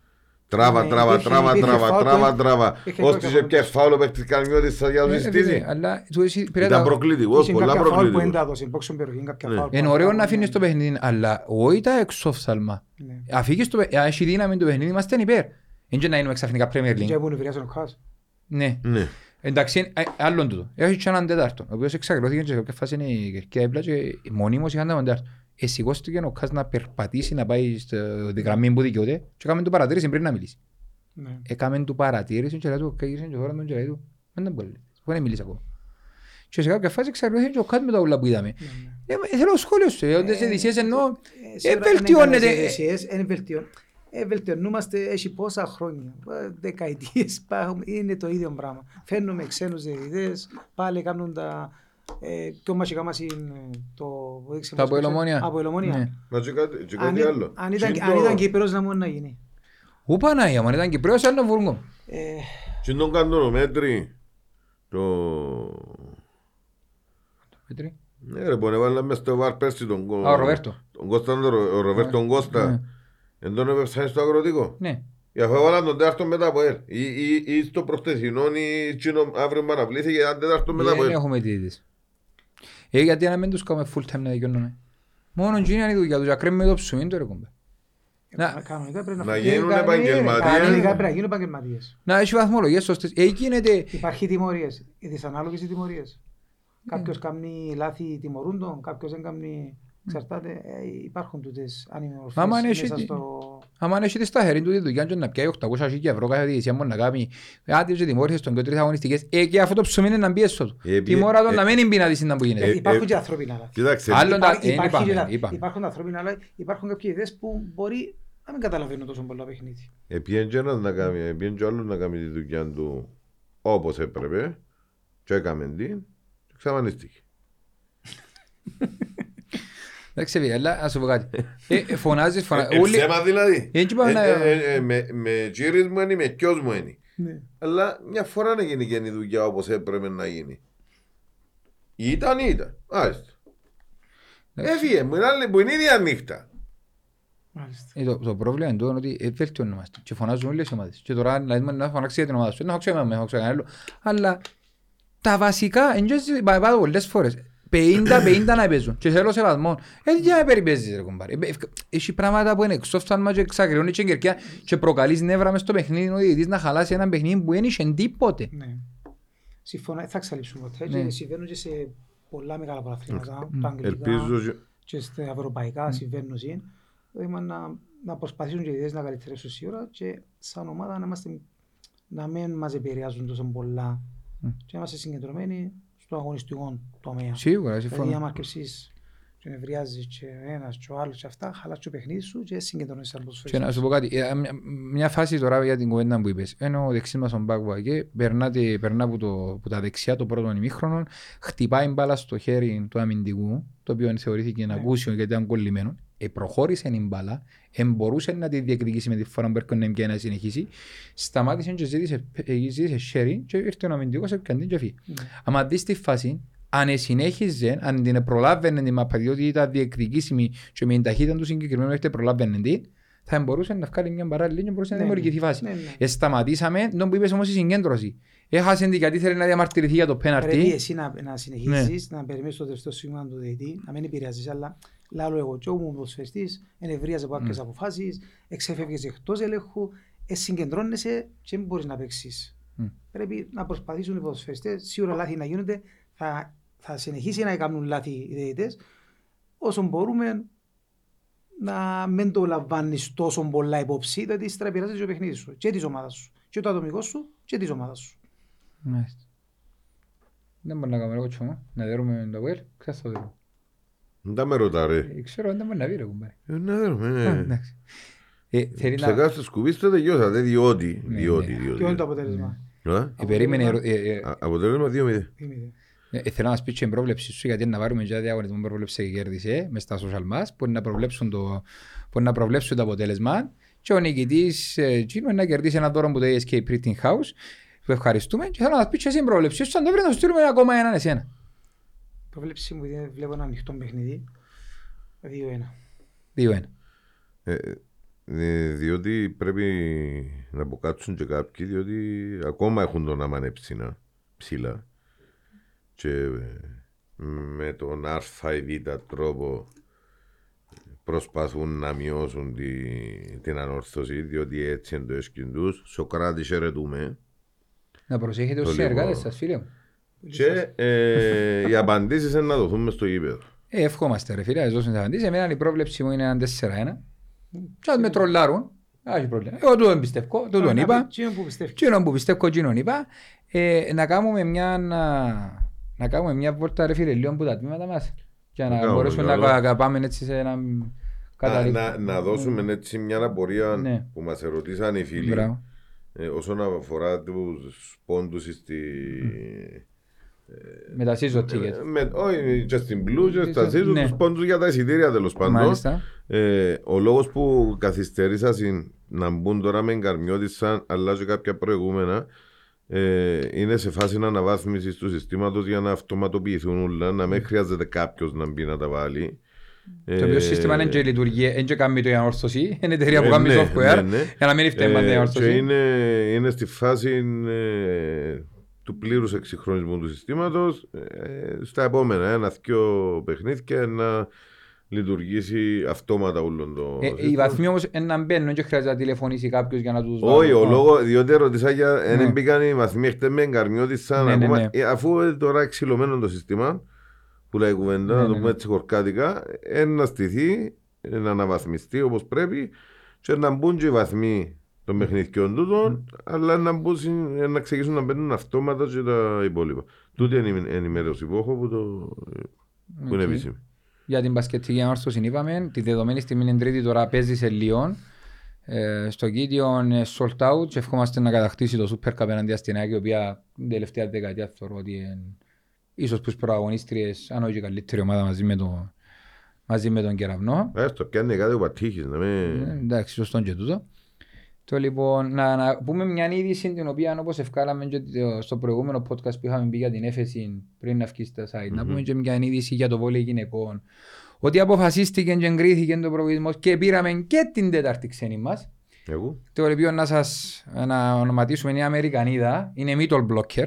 Τράβα, Ναι, τράβα, υπήρχε- τράβα, υπήρχε τράβα, φάουλ τράβα, που- τράβα. υπήρχε Ώστε κάποια και φάουλ. πια φάουλ ο παίχτης καρμιώτης θα Ε, διαδώσει ε, στήση. βέβαια, Αλλά του εσύ πρέπει Ήταν να- προκλητικός, Είχε πολλά κάποια φάουλ που προκλητικός. ένταδωσε, μπόξον περιοχή, κάποια Ναι. φάουλ που Είναι ωραίο έφαγαν, να αφήνεις ναι. το παιχνίδι, αλλά όχι τα εξόφθαλμα. Ναι. Αφήγες το, παιχνίδι, έχει δύναμη το παιχνίδι, είμαστε υπέρ. Δεν και να είναι ξαφνικά Premier Και League. που νευριάζουν ο Χάς. Ναι. Ναι. Εντάξει, ε, άλλον τούτο. Έχει και έναν τετάρτο, ο οποίος εξακριώθηκε και σε κάποια φάση είναι η Κερκία δίπλα και μονίμως είχαν έναν τετάρτο. Εσηκώστηκε ο Κάς να περπατήσει, να πάει στη γραμμή που δικαιούται και έκαμε του παρατήρησης πριν να μιλήσει. Ναι. Έκαμε του παρατήρησης και λέει του, «Καγίρησε και τώρα τον και λέει του, δεν τον μπορεί, που δεν μίλησε ακόμα. Και σε κάποια φάση εξακριώθηκε και ο Κάς με τα ούλα που είδαμε. Ε, ε, Θέλω σχόλιο σου, ε, όντες ειδησίες εννοώ, Ε, ε, σίγουρα βελτιώνεται. Είναι καλές ειδησίες, είναι βελτιώ- ε, Βελτιωνούμαστε, έχει πόσα χρόνια, ε, δεκαετίες, πάμε, είναι το ίδιο πράγμα. Φέρνουμε ξένους διαιτητές, πάλι κάνουν τα... Ε, το μαχικά μας είναι το... δεν ξέρω Τα πώς από Ελωμόνια. Από Ελωμόνια. Ναι. Μα και κάτι- και Αν, κάτι άλλο. αν, ήταν, Και αν το- ήταν Κύπρος να μπορεί να γίνει. Ού Παναγία μου, αν ήταν Κυπρέος, άλλο βουργκό. Ε, Και τον κανονομέτρη, το... Πέτρη. Ναι ρε, που έβαλα μες στο βαρ πέρσι τον Κο- Α, ο Ροβέρτο. Τον Κώστα, τον Ρο- ο Ροβέρτον Ναι. Κώστα. Εν τον έπαιξαν στο αγροτικό. Ναι. Για αφού έβαλαν τον τέταρτο μετά από ελ. Ή, ή, ή στο προχτεσινό ή τσινό αύριο παραπλήθηκε έναν τέταρτο μετά από Δεν ελ. έχουμε τίτης. Ε, γιατί να μην τους κάνουμε full time να δικαιώνουμε. Μόνο εκείνη είναι η δουλειά τους, ακρέμουμε το ψωμί του ρε κομπέ. Να- κανονικά πρέπει να Να φύγει. γίνουν Ε, επαγγελματίες. Κανονικά πρέπει να γίνουν επαγγελματίες. Να έχει βαθμολογίες σωστές. Ε, γίνεται... Υπάρχει τιμωρίες, οι δυσανάλογες οι τιμωρίες. Κάποιος κάνει λάθη τιμωρούν τον, κάποιος δεν κάνει... Εξαρτάται, ε, υπάρχουν τούτες ανημορφές Άμα αν έχει μέσα τι- στο... Άμα έχει τη σταθερή του τη δουλειά και να πιάει 800 χιλιά ευρώ κάθε διετησία μόνο να κάνει άντε και τιμώρησες τον και τρεις αγωνιστικές, ε, και αυτό το ψωμί είναι να μπει έσω του. Ε, Τιμώρα τον ε, να μην μπει να δεις να που ε, γίνεται. Υπάρχουν και ανθρώπινα λάθη. Κοίταξε, Άλλο- τα- Υπάρχει- ε, υπάρχει είπαμε, και τα- είπαμε. Υπάρχουν ανθρώπινα λάθη, υπάρχουν κάποιοι ιδέες που μπορεί να μην καταλαβαίνουν τόσο πολλά παιχνίδι. Επίεν και ένας να κάνει, επίεν και ο άλλος να κάνει τη δουλειά του όπως έπρεπε και έκαμε την και ξαφανίστηκε. Εντάξει, φίλε, αλλά ας σου πω κάτι. Ε, ε, Φωνάζεις, Ε, φωνάζεις. ε, Όλοι- Ψέμα δηλαδή. Έτσι πάμε Ε, να- ε, ε, ε, Με με κύρις μου είναι, με κιός μου είναι. Ναι. Αλλά μια φορά να γίνει και η δουλειά όπως έπρεπε να γίνει. Ήταν, ήταν. Άριστο. Έφυγε μου, είναι άλλη που είναι η ίδια νύχτα. Μάλιστα. Ε, το, το πρόβλημα είναι το ότι ε, βελτιωνόμαστε και φωνάζουν όλες οι ομάδες. Και τώρα δηλαδή, να φωνάξει για την ομάδα σου, να φωνάξει για μένα, να φωνάξει για κανένα άλλο. Αλλά τα βασικά, εντός, είπα είπα το πολλές φορές, 50-50 να παίζουν και θέλω σεβασμό. Ε, για να περιπέζεις ρε κομπάρε. Ε, ευ- Έχει πράγματα που είναι εξόφθαλμα και εξακριώνει και κερκιά και προκαλείς νεύρα μες στο παιχνίδι ο διαιτητής να χαλάσει ένα παιχνίδι που δεν είχε τίποτε. Ναι. Συμφωνώ, θα εξαλείψουμε ποτέ Ναι. και συμβαίνουν και σε πολλά μεγάλα παραθυρήματα, Mm. τα αγγλικά Ελπίζω και- και στα ευρωπαϊκά συμβαίνουν συν. Δηλαδή να, να προσπαθήσουν και οι ιδέες να καλυτερεύσουν σίγουρα και σαν ομάδα να, είμαστε, να μην μας επηρεάζουν τόσο πολλά Mm. και να είμαστε συγκεντρωμένοι στο αγωνιστικό τομέα. Σίγουρα, Δηλαδή συμφωνώ. άμα αρκεψείς και νευριάζεις και ο ένας και ο άλλος και αυτά, χαλάς το παιχνίδι σου και συγκεντρώνεσαι σαν Και ποδοσφαιριστής. να σου πω κάτι, ε, μια- μια φάση τώρα για την κουβέντα που είπες. Ενώ ο δεξής μας ο Μπάκουα και περνάτε- περνά από, το, από τα δεξιά το πρώτο ημίχρονο, χτυπάει μπάλα στο χέρι του αμυντικού, το οποίο θεωρήθηκε Ναι. ακούσιο γιατί ήταν κολλημένος. Ε, προχώρησε η μπάλα, ε, μπορούσε να τη διεκδικήσει με τη φορά που έρχονταν και να συνεχίσει. Σταμάτησε και ζήτησε, ε, ζήτησε χέρι και ήρθε ο αμυντικός έπιανε την και φύγει. Ναι. Άμα δεις τη φάση, αν συνέχιζε, αν την προλάβαινε την μαπα, διότι ήταν διεκδικήσιμη και με την ταχύτητα του συγκεκριμένου έχετε προλάβαινε την, θα μπορούσε να βγάλει μια παράλληλη και μπορούσε να Ναι, δημιουργηθεί ναι. φάση. Ναι, ναι. Ε, σταματήσαμε, τον που είπες όμως η συγκέντρωση. Έχασε την γιατί ήθελε να διαμαρτυρηθεί για το Πρέπει πέναρτι. εσύ να, να συνεχίσεις, να περιμένεις το τελευταίο σήμα του διαιτή, να μην επηρεάζεις, αλλά λάλλω εγώ και ήμουν ποδοσφαιριστής, ενευρίαζε από κάποιες αποφάσεις, εξέφευγες εκτός ελέγχου, ε, συγκεντρώνεσαι και δεν μπορείς να παίξεις. Μμ. Πρέπει να προσπαθήσουν οι ποδοσφαιριστές, σίγουρα λάθη να γίνονται, θα, θα συνεχίσει να κάνουν λάθη οι διαιτητές, όσο μπορούμε να μην το λαμβάνεις τόσο πολλά υπόψη, γιατί ύστερα επηρεάζει το παιχνίδι σου και της ομάδας σου, και το ατομικό σου και της ομάδας σου. Μάλιστα. Δεν μπορεί να κάνουμε εγώ τσόμα, να δέρουμε το βέλ, ξέρεις το δέρουμε. Δεν τα με ρωτά ρε. Ε, Ξέρω, δεν μπορεί να πει ρε κουμπάρε. Ε, Να δέρουμε. Α, ε. εντάξει. Ε, Θέλει να... Ξεκάστε σκουμπίστε τελειώσατε διότι. Ναι, Διότι, ναι. διότι. Ποιο είναι το αποτέλεσμα; Α, Ε, Περίμενε, ε, ε, ε, α, Αποτέλεσμα 2-0. Θυμηθείτε. Ε, θέλω να μας πεις και την πρόβλεψη σου γιατί να πάρουμε και διαγωνισμό που πρόβλεψε και κέρδισε μες στα social μας που να προβλέψουν το, που να προβλέψουν το αποτέλεσμα και ο νικητής ε, εκείνος να κερδίσει ένα δώρο που το ASK Printing House που ευχαριστούμε και θέλω να μας πεις και εσύ την πρόβλεψη σου αν το βρει να σου στείλουμε ένα ακόμα έναν εσένα. Προβλέψη μου είναι βλέπω ένα ανοιχτό παιχνίδι. 2-1. Δύο ένα. Ε, ε, διότι πρέπει να αποκάτσουν και κάποιοι διότι ακόμα έχουν τον αμανεψίνα ψηλά και ε, με τον α ή β τρόπο προσπαθούν να μειώσουν τη, την ανόρθωση διότι έτσι είναι το έσκιν τους Σοκράτη χαιρετούμε Να προσέχετε Το ως λίγο. συνεργάτες σας φίλε μου. Και ε, οι απαντήσεις είναι να δοθούν μες στο γήπεδο Ε, ευχόμαστε ρε φίλε, ας δώσουν τις απαντήσεις. Εμένα η πρόβλεψη μου είναι έναν 4-1. Και ας με τρολάρουν, δεν έχει πρόβλημα. Εγώ του εμπιστεύω, του τον είπα. Τι είναι που πιστεύει. Εκείνον που πιστεύω, εκείνον είπα, ε, να κάνουμε μια, να, να κάνουμε μια βόλτα ρε φίλε λίγο από τα τμήματα μας για Να να κάνουμε, μπορέσουμε να καλό. κα- κα- πάμε έτσι σε ένα να, καταλήκτο. να, να δώσουμε έτσι μια απορία Ναι. που μας ερωτήσαν οι φίλοι Μπράβο. ε, όσον αφορά τους πόντους στη... Με τα season ticket. Ε, με, όχι, και στην Blue και στα Ναι. season, τους πόντους για τα εισιτήρια τέλος πάντων. Μάλιστα. Ε, ο λόγος που καθυστέρησα συν- να μπουν τώρα με εγκαρμιώτησαν αλλά και κάποια προηγούμενα ε, είναι σε φάση αναβάθμισης του συστήματος για να αυτοματοποιηθούν όλα, να μην χρειάζεται κάποιος να μπει να τα βάλει. Το οποίο σύστημα είναι και λειτουργεί, δεν και κάνει το η ανόρθωση, είναι εταιρεία που Ε, κάνει ναι, software, ναι, ναι. για να μην φταίει πάντα η Ε, και ανόρθωση. είναι, είναι στη φάση ε, του πλήρους εξυγχρονισμού του συστήματος ε, στα επόμενα ένα-δυο παιχνίδια να λειτουργήσει αυτόματα όλο το Ε, Οι σύστημα. βαθμοί όμως είναι να μπαίνουν και χρειάζεται να τηλεφωνήσει κάποιος για να τους Όχι, ο βάλει. λόγος, διότι ρωτήσα για Ναι. δεν μπήκαν οι βαθμοί χτε με εγκαρμιώτησαν Ναι, ναι, ακόμα, ναι. ε, αφού ε, τώρα ξυλωμένο το σύστημα που λέει η κουβέντα, Ναι, να το ναι, πούμε ναι. έτσι χορκάτικα, ε, να στηθεί, ε, να αναβαθμιστεί όπως πρέπει και να μπουν και οι βαθμοί των παιχνιδιών τούτων, αλλά να, μπουν, συν- ε, να ξεκινήσουν να μπαίνουν αυτόματα και τα υπόλοιπα. Τούτη είναι η ενημέρωση που έχω που, το, που είναι Οκ. επίσημη. Για την μπασκετική ανόρθωση είπαμε, τη δεδομένη στιγμή είναι τρίτη τώρα παίζει σε Λιόν. Ε, στο Κίτιο είναι sold out και ευχόμαστε να κατακτήσει το Super Cup εναντία στην ΑΕΚ, η οποία την τελευταία δεκαετία θεωρώ ότι είναι ίσως που πρωταγωνίστριες, αν όχι και καλύτερη ομάδα μαζί με, το, μαζί με τον Κεραυνό. Ε, στο πιάνει κάτι που πατήχεις, να με... Ε, εντάξει, σωστό και τούτο. Το λοιπόν, να, να πούμε μια είδηση την οποία όπως ευκάλαμε και το- στο προηγούμενο podcast που είχαμε πει για την έφεση πριν να βγει στα site, να πούμε και μια είδηση για το βόλεϊ γυναικών. Ότι αποφασίστηκε και εγκρίθηκε το προβολισμό και πήραμε και την τέταρτη ξένη μας. Εγώ. Το οποίο να σας να ονοματίσουμε είναι η Αμερικανίδα, είναι middle blocker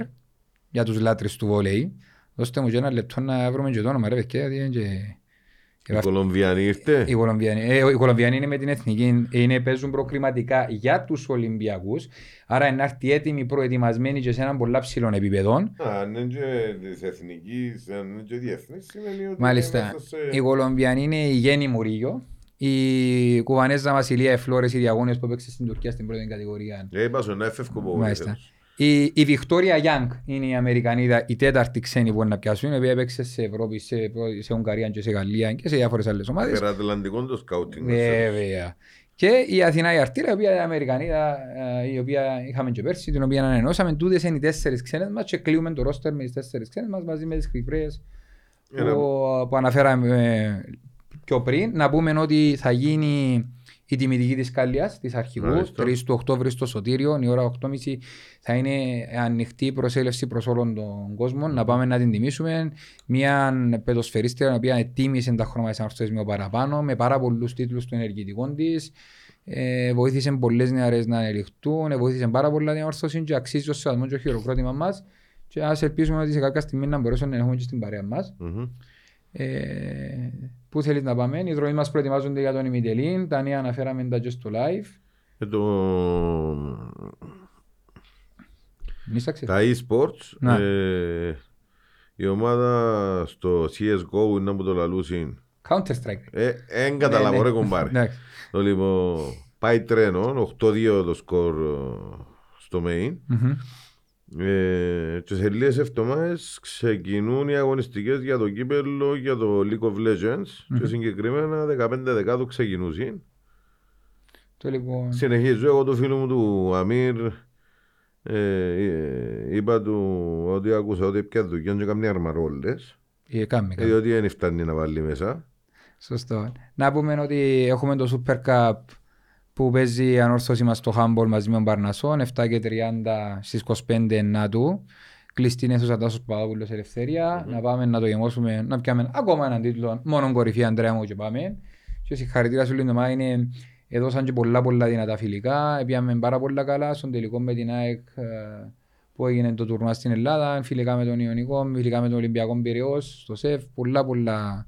για τους λάτρες του βόλεϊ. Δώστε μου και ένα λεπτό να βρούμε και το όνομα ρε παιδιά, γιατί είναι και... Η Κολομβιανή ήρθε; Οι Κολομβιανοί, ε, οι Κολομβιανοί είναι με την εθνική, είναι, παίζουν προκριματικά για τους Ολυμπιακούς, άρα είναι έρθει έτοιμοι, προετοιμασμένοι και σε έναν πολλά ψηλών επίπεδων. Α, αν είναι και της εθνικής, αν είναι και διεθνής, σημαίνει ότι Μάλιστα, είμαστε σε- οι Κολομβιανοί είναι η Γέννη Μουρίγιο, η Κουβανέζα Βασιλεία Εφλόρες, η διαγώνιος που έπαιξε στην Τουρκία στην πρώτη κατηγορία. Ε, είπα σου, να έφευκο από Μάλιστα. Η, η Βικτόρια Γιάνγκ είναι η Αμερικανίδα, η τέταρτη ξένη που είναι να πιάσουν, η οποία έπαιξε σε Ευρώπη, σε, σε Ουγγαρία και σε Γαλλία και σε διάφορες άλλες ομάδες. Περατλαντικό το σκάουτινγκ. Βέβαια. Και η Αθηνά η Αρτήρα, η οποία είναι Αμερικανίδα, ε, η οποία είχαμε και πέρσι, την οποία ανανεώσαμε. Τούτες είναι οι τέσσερις ξένες μας και κλείουμε το ρόστερ με τις τέσσερις ξένες μας μαζί με τις Κυπρέες Ένα- που, που αναφέραμε πιο πριν. Να πούμε ότι θα γίνει η τιμητική της Κάλλιας, της αρχηγού, Μάλιστα. 3 του Οκτώβρη στο Σωτήριο, η ώρα 8.30 θα είναι ανοιχτή η προσέλευση προς όλον τον κόσμο, να πάμε να την τιμήσουμε. Μια παιδοσφαιρίστρια, η οποία ετοίμησε τα χρώματα της ανορθωσίας παραπάνω, με πάρα πολλούς τίτλους των ενεργητικών της. Ε, βοήθησε πολλές νεαρές να ελιχτούν, ε, βοήθησε πάρα πολλά την ορθώση και αξίζει ο σεβασμός και ο χειροκρότημα μας. Και ας ελπίσουμε ότι σε κάποια στιγμή να μπορέσουμε να έχουμε και στην παρέα μας. Μμμ. Ε, πού θέλεις να πάμε, οι δρόμοι μας προετοιμάζονται για τον ημιτελήν, τα νέα αναφέραμε τα και στο live. Και το... Νίσταξε. Τα e-sports, Ναι. ε, η ομάδα στο CSGO είναι από το λαλούσιν. Counter Strike. Ε, εν καταλαβαίνω Ναι, ρε ναι. κομπάρε. Εντάξει. Το λοιπόν, πάει τρένο, 8-2 το σκορ ε, στο main. Μμμ. Ε, και σε λίγες εβδομάδες ξεκινούν οι αγωνιστικές για το κύπελο για το League of Legends και συγκεκριμένα 15 δεκάτου ξεκινούσαν. Το λοιπόν. Συνεχίζω εγώ το φίλο μου του Αμύρ ε, ε, είπα του ότι άκουσα ότι πια δουλειά και καμιά αρμαρόλες Ε, κάμε, κάμε. διότι δεν φτάνει να βάλει μέσα. Σωστό. Να πούμε ότι έχουμε το Super Cup που παίζει η ανόρθωση μας στο handball μαζί με τον Παρνασσόν 7 και 30 στις 25 Ενάτου. Κλειστή είναι αίθουσα Τάσος Παπαδόπουλος Ελευθερία. Να πάμε να το γεμώσουμε, να πιάμε ακόμα έναν τίτλο. Μόνο κορυφή Αντρέα μου και πάμε. Και συγχαρητήρια σου Λίντομα είναι έδωσαν και πολλά πολλά δυνατά φιλικά. Επιάμε πάρα πολλά καλά στον τελικό με την ΑΕΚ ε, που έγινε το τουρνουά στην Ελλάδα. Φιλικά με τον Ιωνικό, φιλικά με τον Ολυμπιακό Πυραιός, στο ΣΕΦ. Πολλά πολλά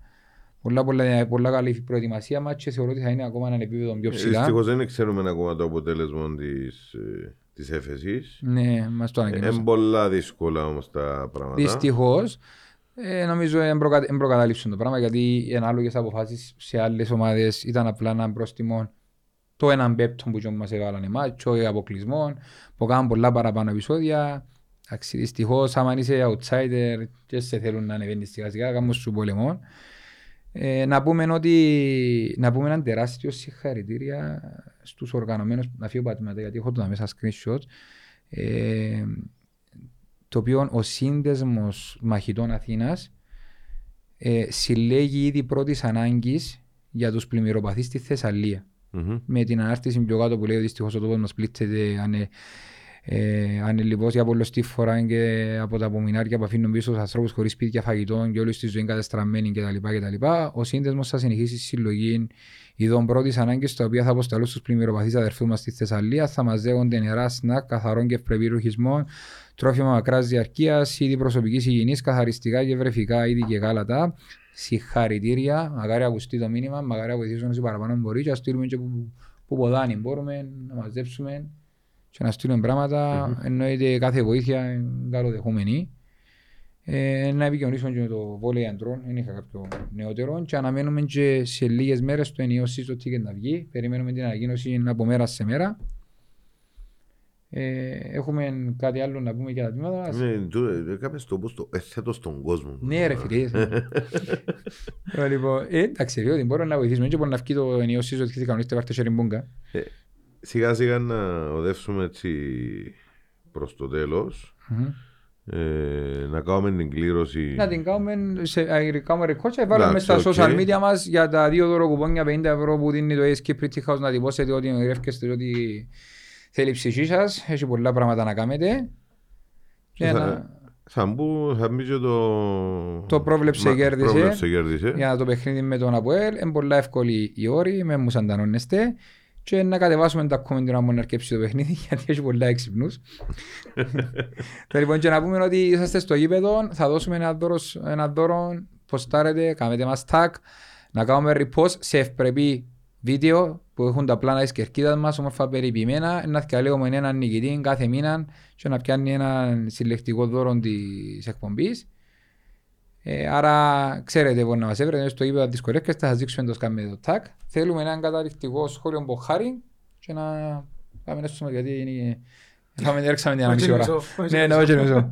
Πολλά, πολλά, πολλά καλή προετοιμασία μας και θεωρώ ότι θα είναι ακόμα έναν επίπεδο πιο ψηλά. Δυστυχώς δεν ξέρουμε ακόμα το αποτέλεσμα της, ε, της έφεσης. Ναι, μας το Είναι ανακοινώσαν. πολλά δύσκολα όμως τα πράγματα. Δυστυχώς, ε, νομίζω δεν προκαταλήψουν το πράγμα γιατί οι ανάλογες αποφάσεις σε άλλες ομάδες ήταν απλά έναν πρόστιμο το έναν πέπτο που και μας έβαλαν εμάς και ο αποκλεισμό που κάνουν πολλά παραπάνω επεισόδια. Εντάξει, δυστυχώς άμα είσαι outsider και σε θέλουν να ανεβαίνεις σιγά σιγά κάνουν σου πολεμό. Ε, να πούμε ότι να πούμε έναν τεράστιο συγχαρητήρια στους οργανωμένους να φύγω πατήματα γιατί έχω το μέσα screenshot ε, το οποίο ο σύνδεσμος μαχητών Αθήνας ε, συλλέγει ήδη πρώτης ανάγκης για τους πλημμυροπαθείς στη Θεσσαλία. Μμμ. Με την ανάρτηση πιο κάτω που λέει ότι δυστυχώς ο τόπος μας πλήττεται ανε, ε, ανελειπώς για πολλωστή φορά και από τα απομεινάρια που αφήνουν πίσω τους ανθρώπους χωρίς σπίτια φαγητών και όλη τη ζωή κατεστραμμένη κτλ. κτλ. Ο σύνδεσμος θα συνεχίσει συλλογή ειδών πρώτης ανάγκης τα οποία θα αποσταλούν στους πλημμυροπαθείς αδερφούς μας στη Θεσσαλία. Θα μαζεύονται νερά, σνακ, καθαρών και ευπρεπή ρουχισμό, τρόφιμα μακράς διαρκείας, είδη προσωπικής υγιεινής, καθαριστικά και βρεφικά είδη και γάλατα. Συγχαρητήρια, μακάρι ακουστεί το μήνυμα, μακάρι βοηθήσουν όσοι παραπάνω μπορείς και ας στείλουμε και που, που ποδάνει μπορούμε να μαζέψουμε και να στείλουμε πράγματα. Εννοείται κάθε βοήθεια είναι καλοδεχούμενη. Ε, να επικοινωνήσουμε και με το βόλεϊ αντρών, δεν είχα κάποιο νεότερο και αναμένουμε και σε λίγες μέρες το ενιαίο στο ticket να βγει. Περιμένουμε την ανακοίνωση από μέρα σε μέρα. Ε, έχουμε κάτι άλλο να πούμε για τα τμήματα μας; Ναι, του- ε, Έκαμε στο πώς το έθετο στον κόσμο. Ναι ρε φίλε. Ε, Λοιπόν, ε, εντάξει, ρε, ότι μπορούμε να βοηθήσουμε και μπορεί να βγει το ενιαίο σύζο ότι κανονίστε πάρτε σεριμπούγκα. Σιγά σιγά να οδεύσουμε έτσι προς το τέλος. Ε, να κάνουμε την κλήρωση. Να την κάνουμε σε ε, κάνουμε ρεκόρτ και βάλουμε Εντάξει, στα οκ. social media μας για τα δύο δώρο κουπόνια 50 ευρώ που δίνει το ASK Pretty House να τυπώσετε ότι γρεύκεστε ότι θέλει η ψυχή σας. Έχει πολλά πράγματα να κάνετε. Και Θα- να- Θα μπω, θα μπει και το... Το πρόβλεψε Μα- κέρδισε. Πρόβλεψε κέρδισε. για το παιχνίδι με τον Αποέλ. Είναι πολλά εύκολη η όρη, με μου αντανώνεστε. Και να κατεβάσουμε τα comment να μόνο αρκέψει το παιχνίδι, γιατί έχει πολλά έξυπνους. Τώρα, λοιπόν, και να πούμε ότι είσαστε στο γήπεδο, θα δώσουμε ένα δώρο, ένα δώρο ποστάρετε, κάνετε μας tag, να κάνουμε repost σε ευπρεπή βίντεο που έχουν τα πλάνα της κερκίδας μας, όμορφα περιποιημένα, να διαλέγουμε έναν νικητή κάθε μήνα και να πιάνει ένα συλλεκτικό δώρο της εκπομπής. Ε, άρα ξέρετε που να μας έβρετε στο γήπεδο δυσκολεύκεστε, θα σας δείξουμε το σκάμε το tag. Θέλουμε έναν καταληκτικό σχόλιο από χάρη και να πάμε να στήσουμε γιατί είναι Φάμε έρξαμε την Όχι μισή ώρα. μισό, όχι Ναι, ναι, μισό. όχι μισό.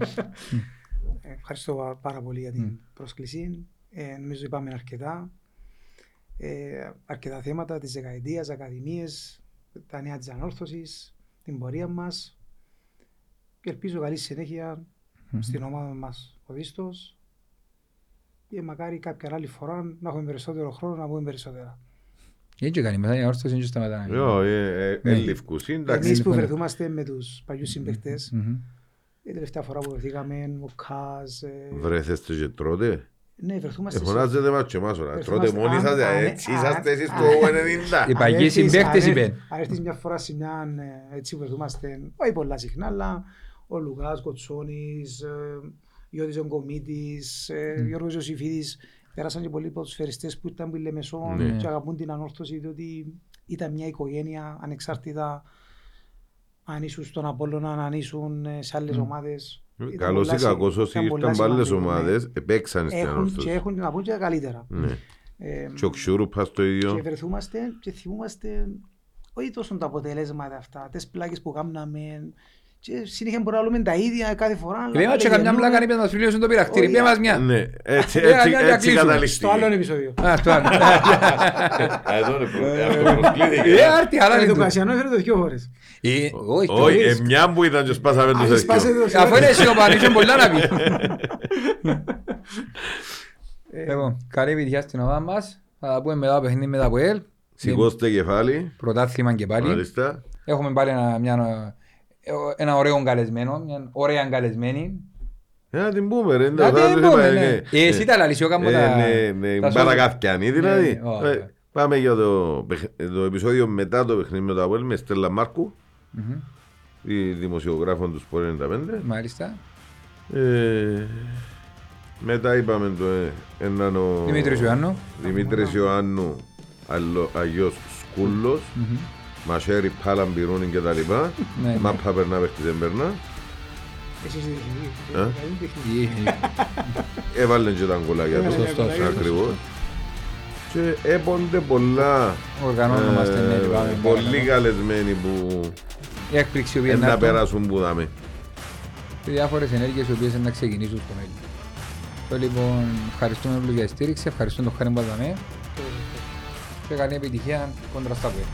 Ε, Ευχαριστώ πα- πάρα πολύ για την πρόσκληση. Ε, νομίζω είπαμε αρκετά. Ε, αρκετά θέματα της δεκαετίας, ακαδημίες, τα νέα της ανόρθωσης, την πορεία μας. Και ελπίζω καλή συνέχεια στην ομάδα μας ο Δίστος. Και μακάρι κάποια άλλη φορά να έχουμε περισσότερο χρόνο να πούμε περισσότερα. Είναι και καλή μετά η όρθωση είναι και σταματά. Ω, ε, ε, Ναι. ε, Λευκουσί, εντάξει. Εμείς που λοιπόν. βρεθούμαστε με τους παλιούς συμπαιχτές, Μμμ. η τελευταία φορά που βρεθήκαμε, ο Κάζ, ε, Βρέθεστε και τρώτε. ναι, βρεθούμαστε Ε, σε- Φωνάζετε μας και εμάς τώρα. Ερχόμαστε- Τρώτε μόνοι αν- σας, αν- ε, έτσι αν- είσαστε εσείς αν- το 90. Οι παλιοί Αν έρθεις- συμπαίκτες αν- είπεν. Αν έρθεις μια φορά σε μια ε, έτσι που ερχόμαστε, όχι πολλά συχνά, αλλά ο Λουκάς Κοτσόνης, ε, Γιώργος Ογκομίτης, ε, Γιώργος Ιωσήφιδης, πέρασαν και πολλοί ποδοσφαιριστές που ήταν που η Λεμεσόν Ναι. και αγαπούν την ανόρθωση διότι ήταν μια οικογένεια ανεξάρτητα αν ήσουν στον Απόλλωνα, αν ήσουν ε, σε άλλες ομάδες. Ήταν Καλώς ή πολλά κακώς σι- όσοι ήταν πολλά ήρθαν πάλι σημαντικό, ναι. ομάδες, επέξαν στην Έχουν και ανόρθωση. έχουν να πούν και τα καλύτερα. Ναι. Ε, Και ο Ξούρουπας το και ίδιο. βρεθούμαστε και θυμούμαστε όχι τόσο τα αποτελέσματα αυτά, τις πλάκες που κάναμε και συνέχεια μπορούμε να λέμε τα ίδια κάθε φορά. αλλά Λέμε πάλι και καμιά γελούμε. πλάκα είπε μας φίλοι είναι το πειρακτήρι. Όχι, Πέ μας μια. Ναι, έτσι, Ε, έτσι, για να έτσι κλείσουμε. καταλήξει. Στο άλλο επεισόδιο. Α, στο άλλο. Εδώ είναι προ- αυτό προσκλήθηκε. Ε, άρτη, αλλά Ε, είναι Το του. Κασιανό έφερε το δύο φορές. Ε, Όχι, Όχι, όχι. ε, μια που ήταν και σπάσαμε το Αν σπάσε θεσμό. το Αφού είναι σιωπανή και πολλά να πεις. Ε, Λοιπόν, καλή επιτυχία στην ομάδα μας. Θα τα πούμε μετά το παιχνίδι με τα ΠΟΕΛ. Σηκώστε κεφάλι. Πρωτάθλημα και πάλι. Μάλιστα. Έχουμε πάλι ένα, μια, ένα ωραίο καλεσμένο, μια ωραία καλεσμένη. Ε, Να την πούμε ρε. Να θα την το πούμε, είπα, ναι. ε, Ε, εσύ τα λαλείς, εγώ κάνω ε, τα- Ναι, ναι, τα παρακαθιανή δηλαδή. Ναι, όχι. Ε, Πάμε για το, παιχ- το επεισόδιο μετά το παιχνίδι με το Αποέλ με Στέλλα Μάρκου, Μμμ, η δημοσιογράφο τους Σπορ 95. Μάλιστα. Ε, μετά είπαμε το ε, έναν ο Δημήτρης Ιωάννου. Δημήτρης Ιωάννου, αλλο- Αγιός Σκούλος, Μμμ. Μασέρι Πάλαν Πυρούνι και τα λοιπά. Ναι, ναι. Μάπα περνά παίχτη δεν περνά. Εσείς δεν Ε; έχετε. Έβαλαν και τα γκολάκια τους. Έβαλε Σωστός. γκολάκια. Ακριβώς. Και έπονται πολλά Οργανώνομαστε, ε, ναι, και πάμε πολύ παρακάτω. καλεσμένοι που Η έκπληξη η οποία ε, είναι να αυτό περάσουν που δάμε. και διάφορες ενέργειες οι οποίες είναι να ξεκινήσουν στο μέλλον. Το λοιπόν, ευχαριστούμε πολύ για τη στήριξη, ευχαριστούμε τον Χάρη Μπαδαμέ και καλή επιτυχία κόντρα στα πέρα.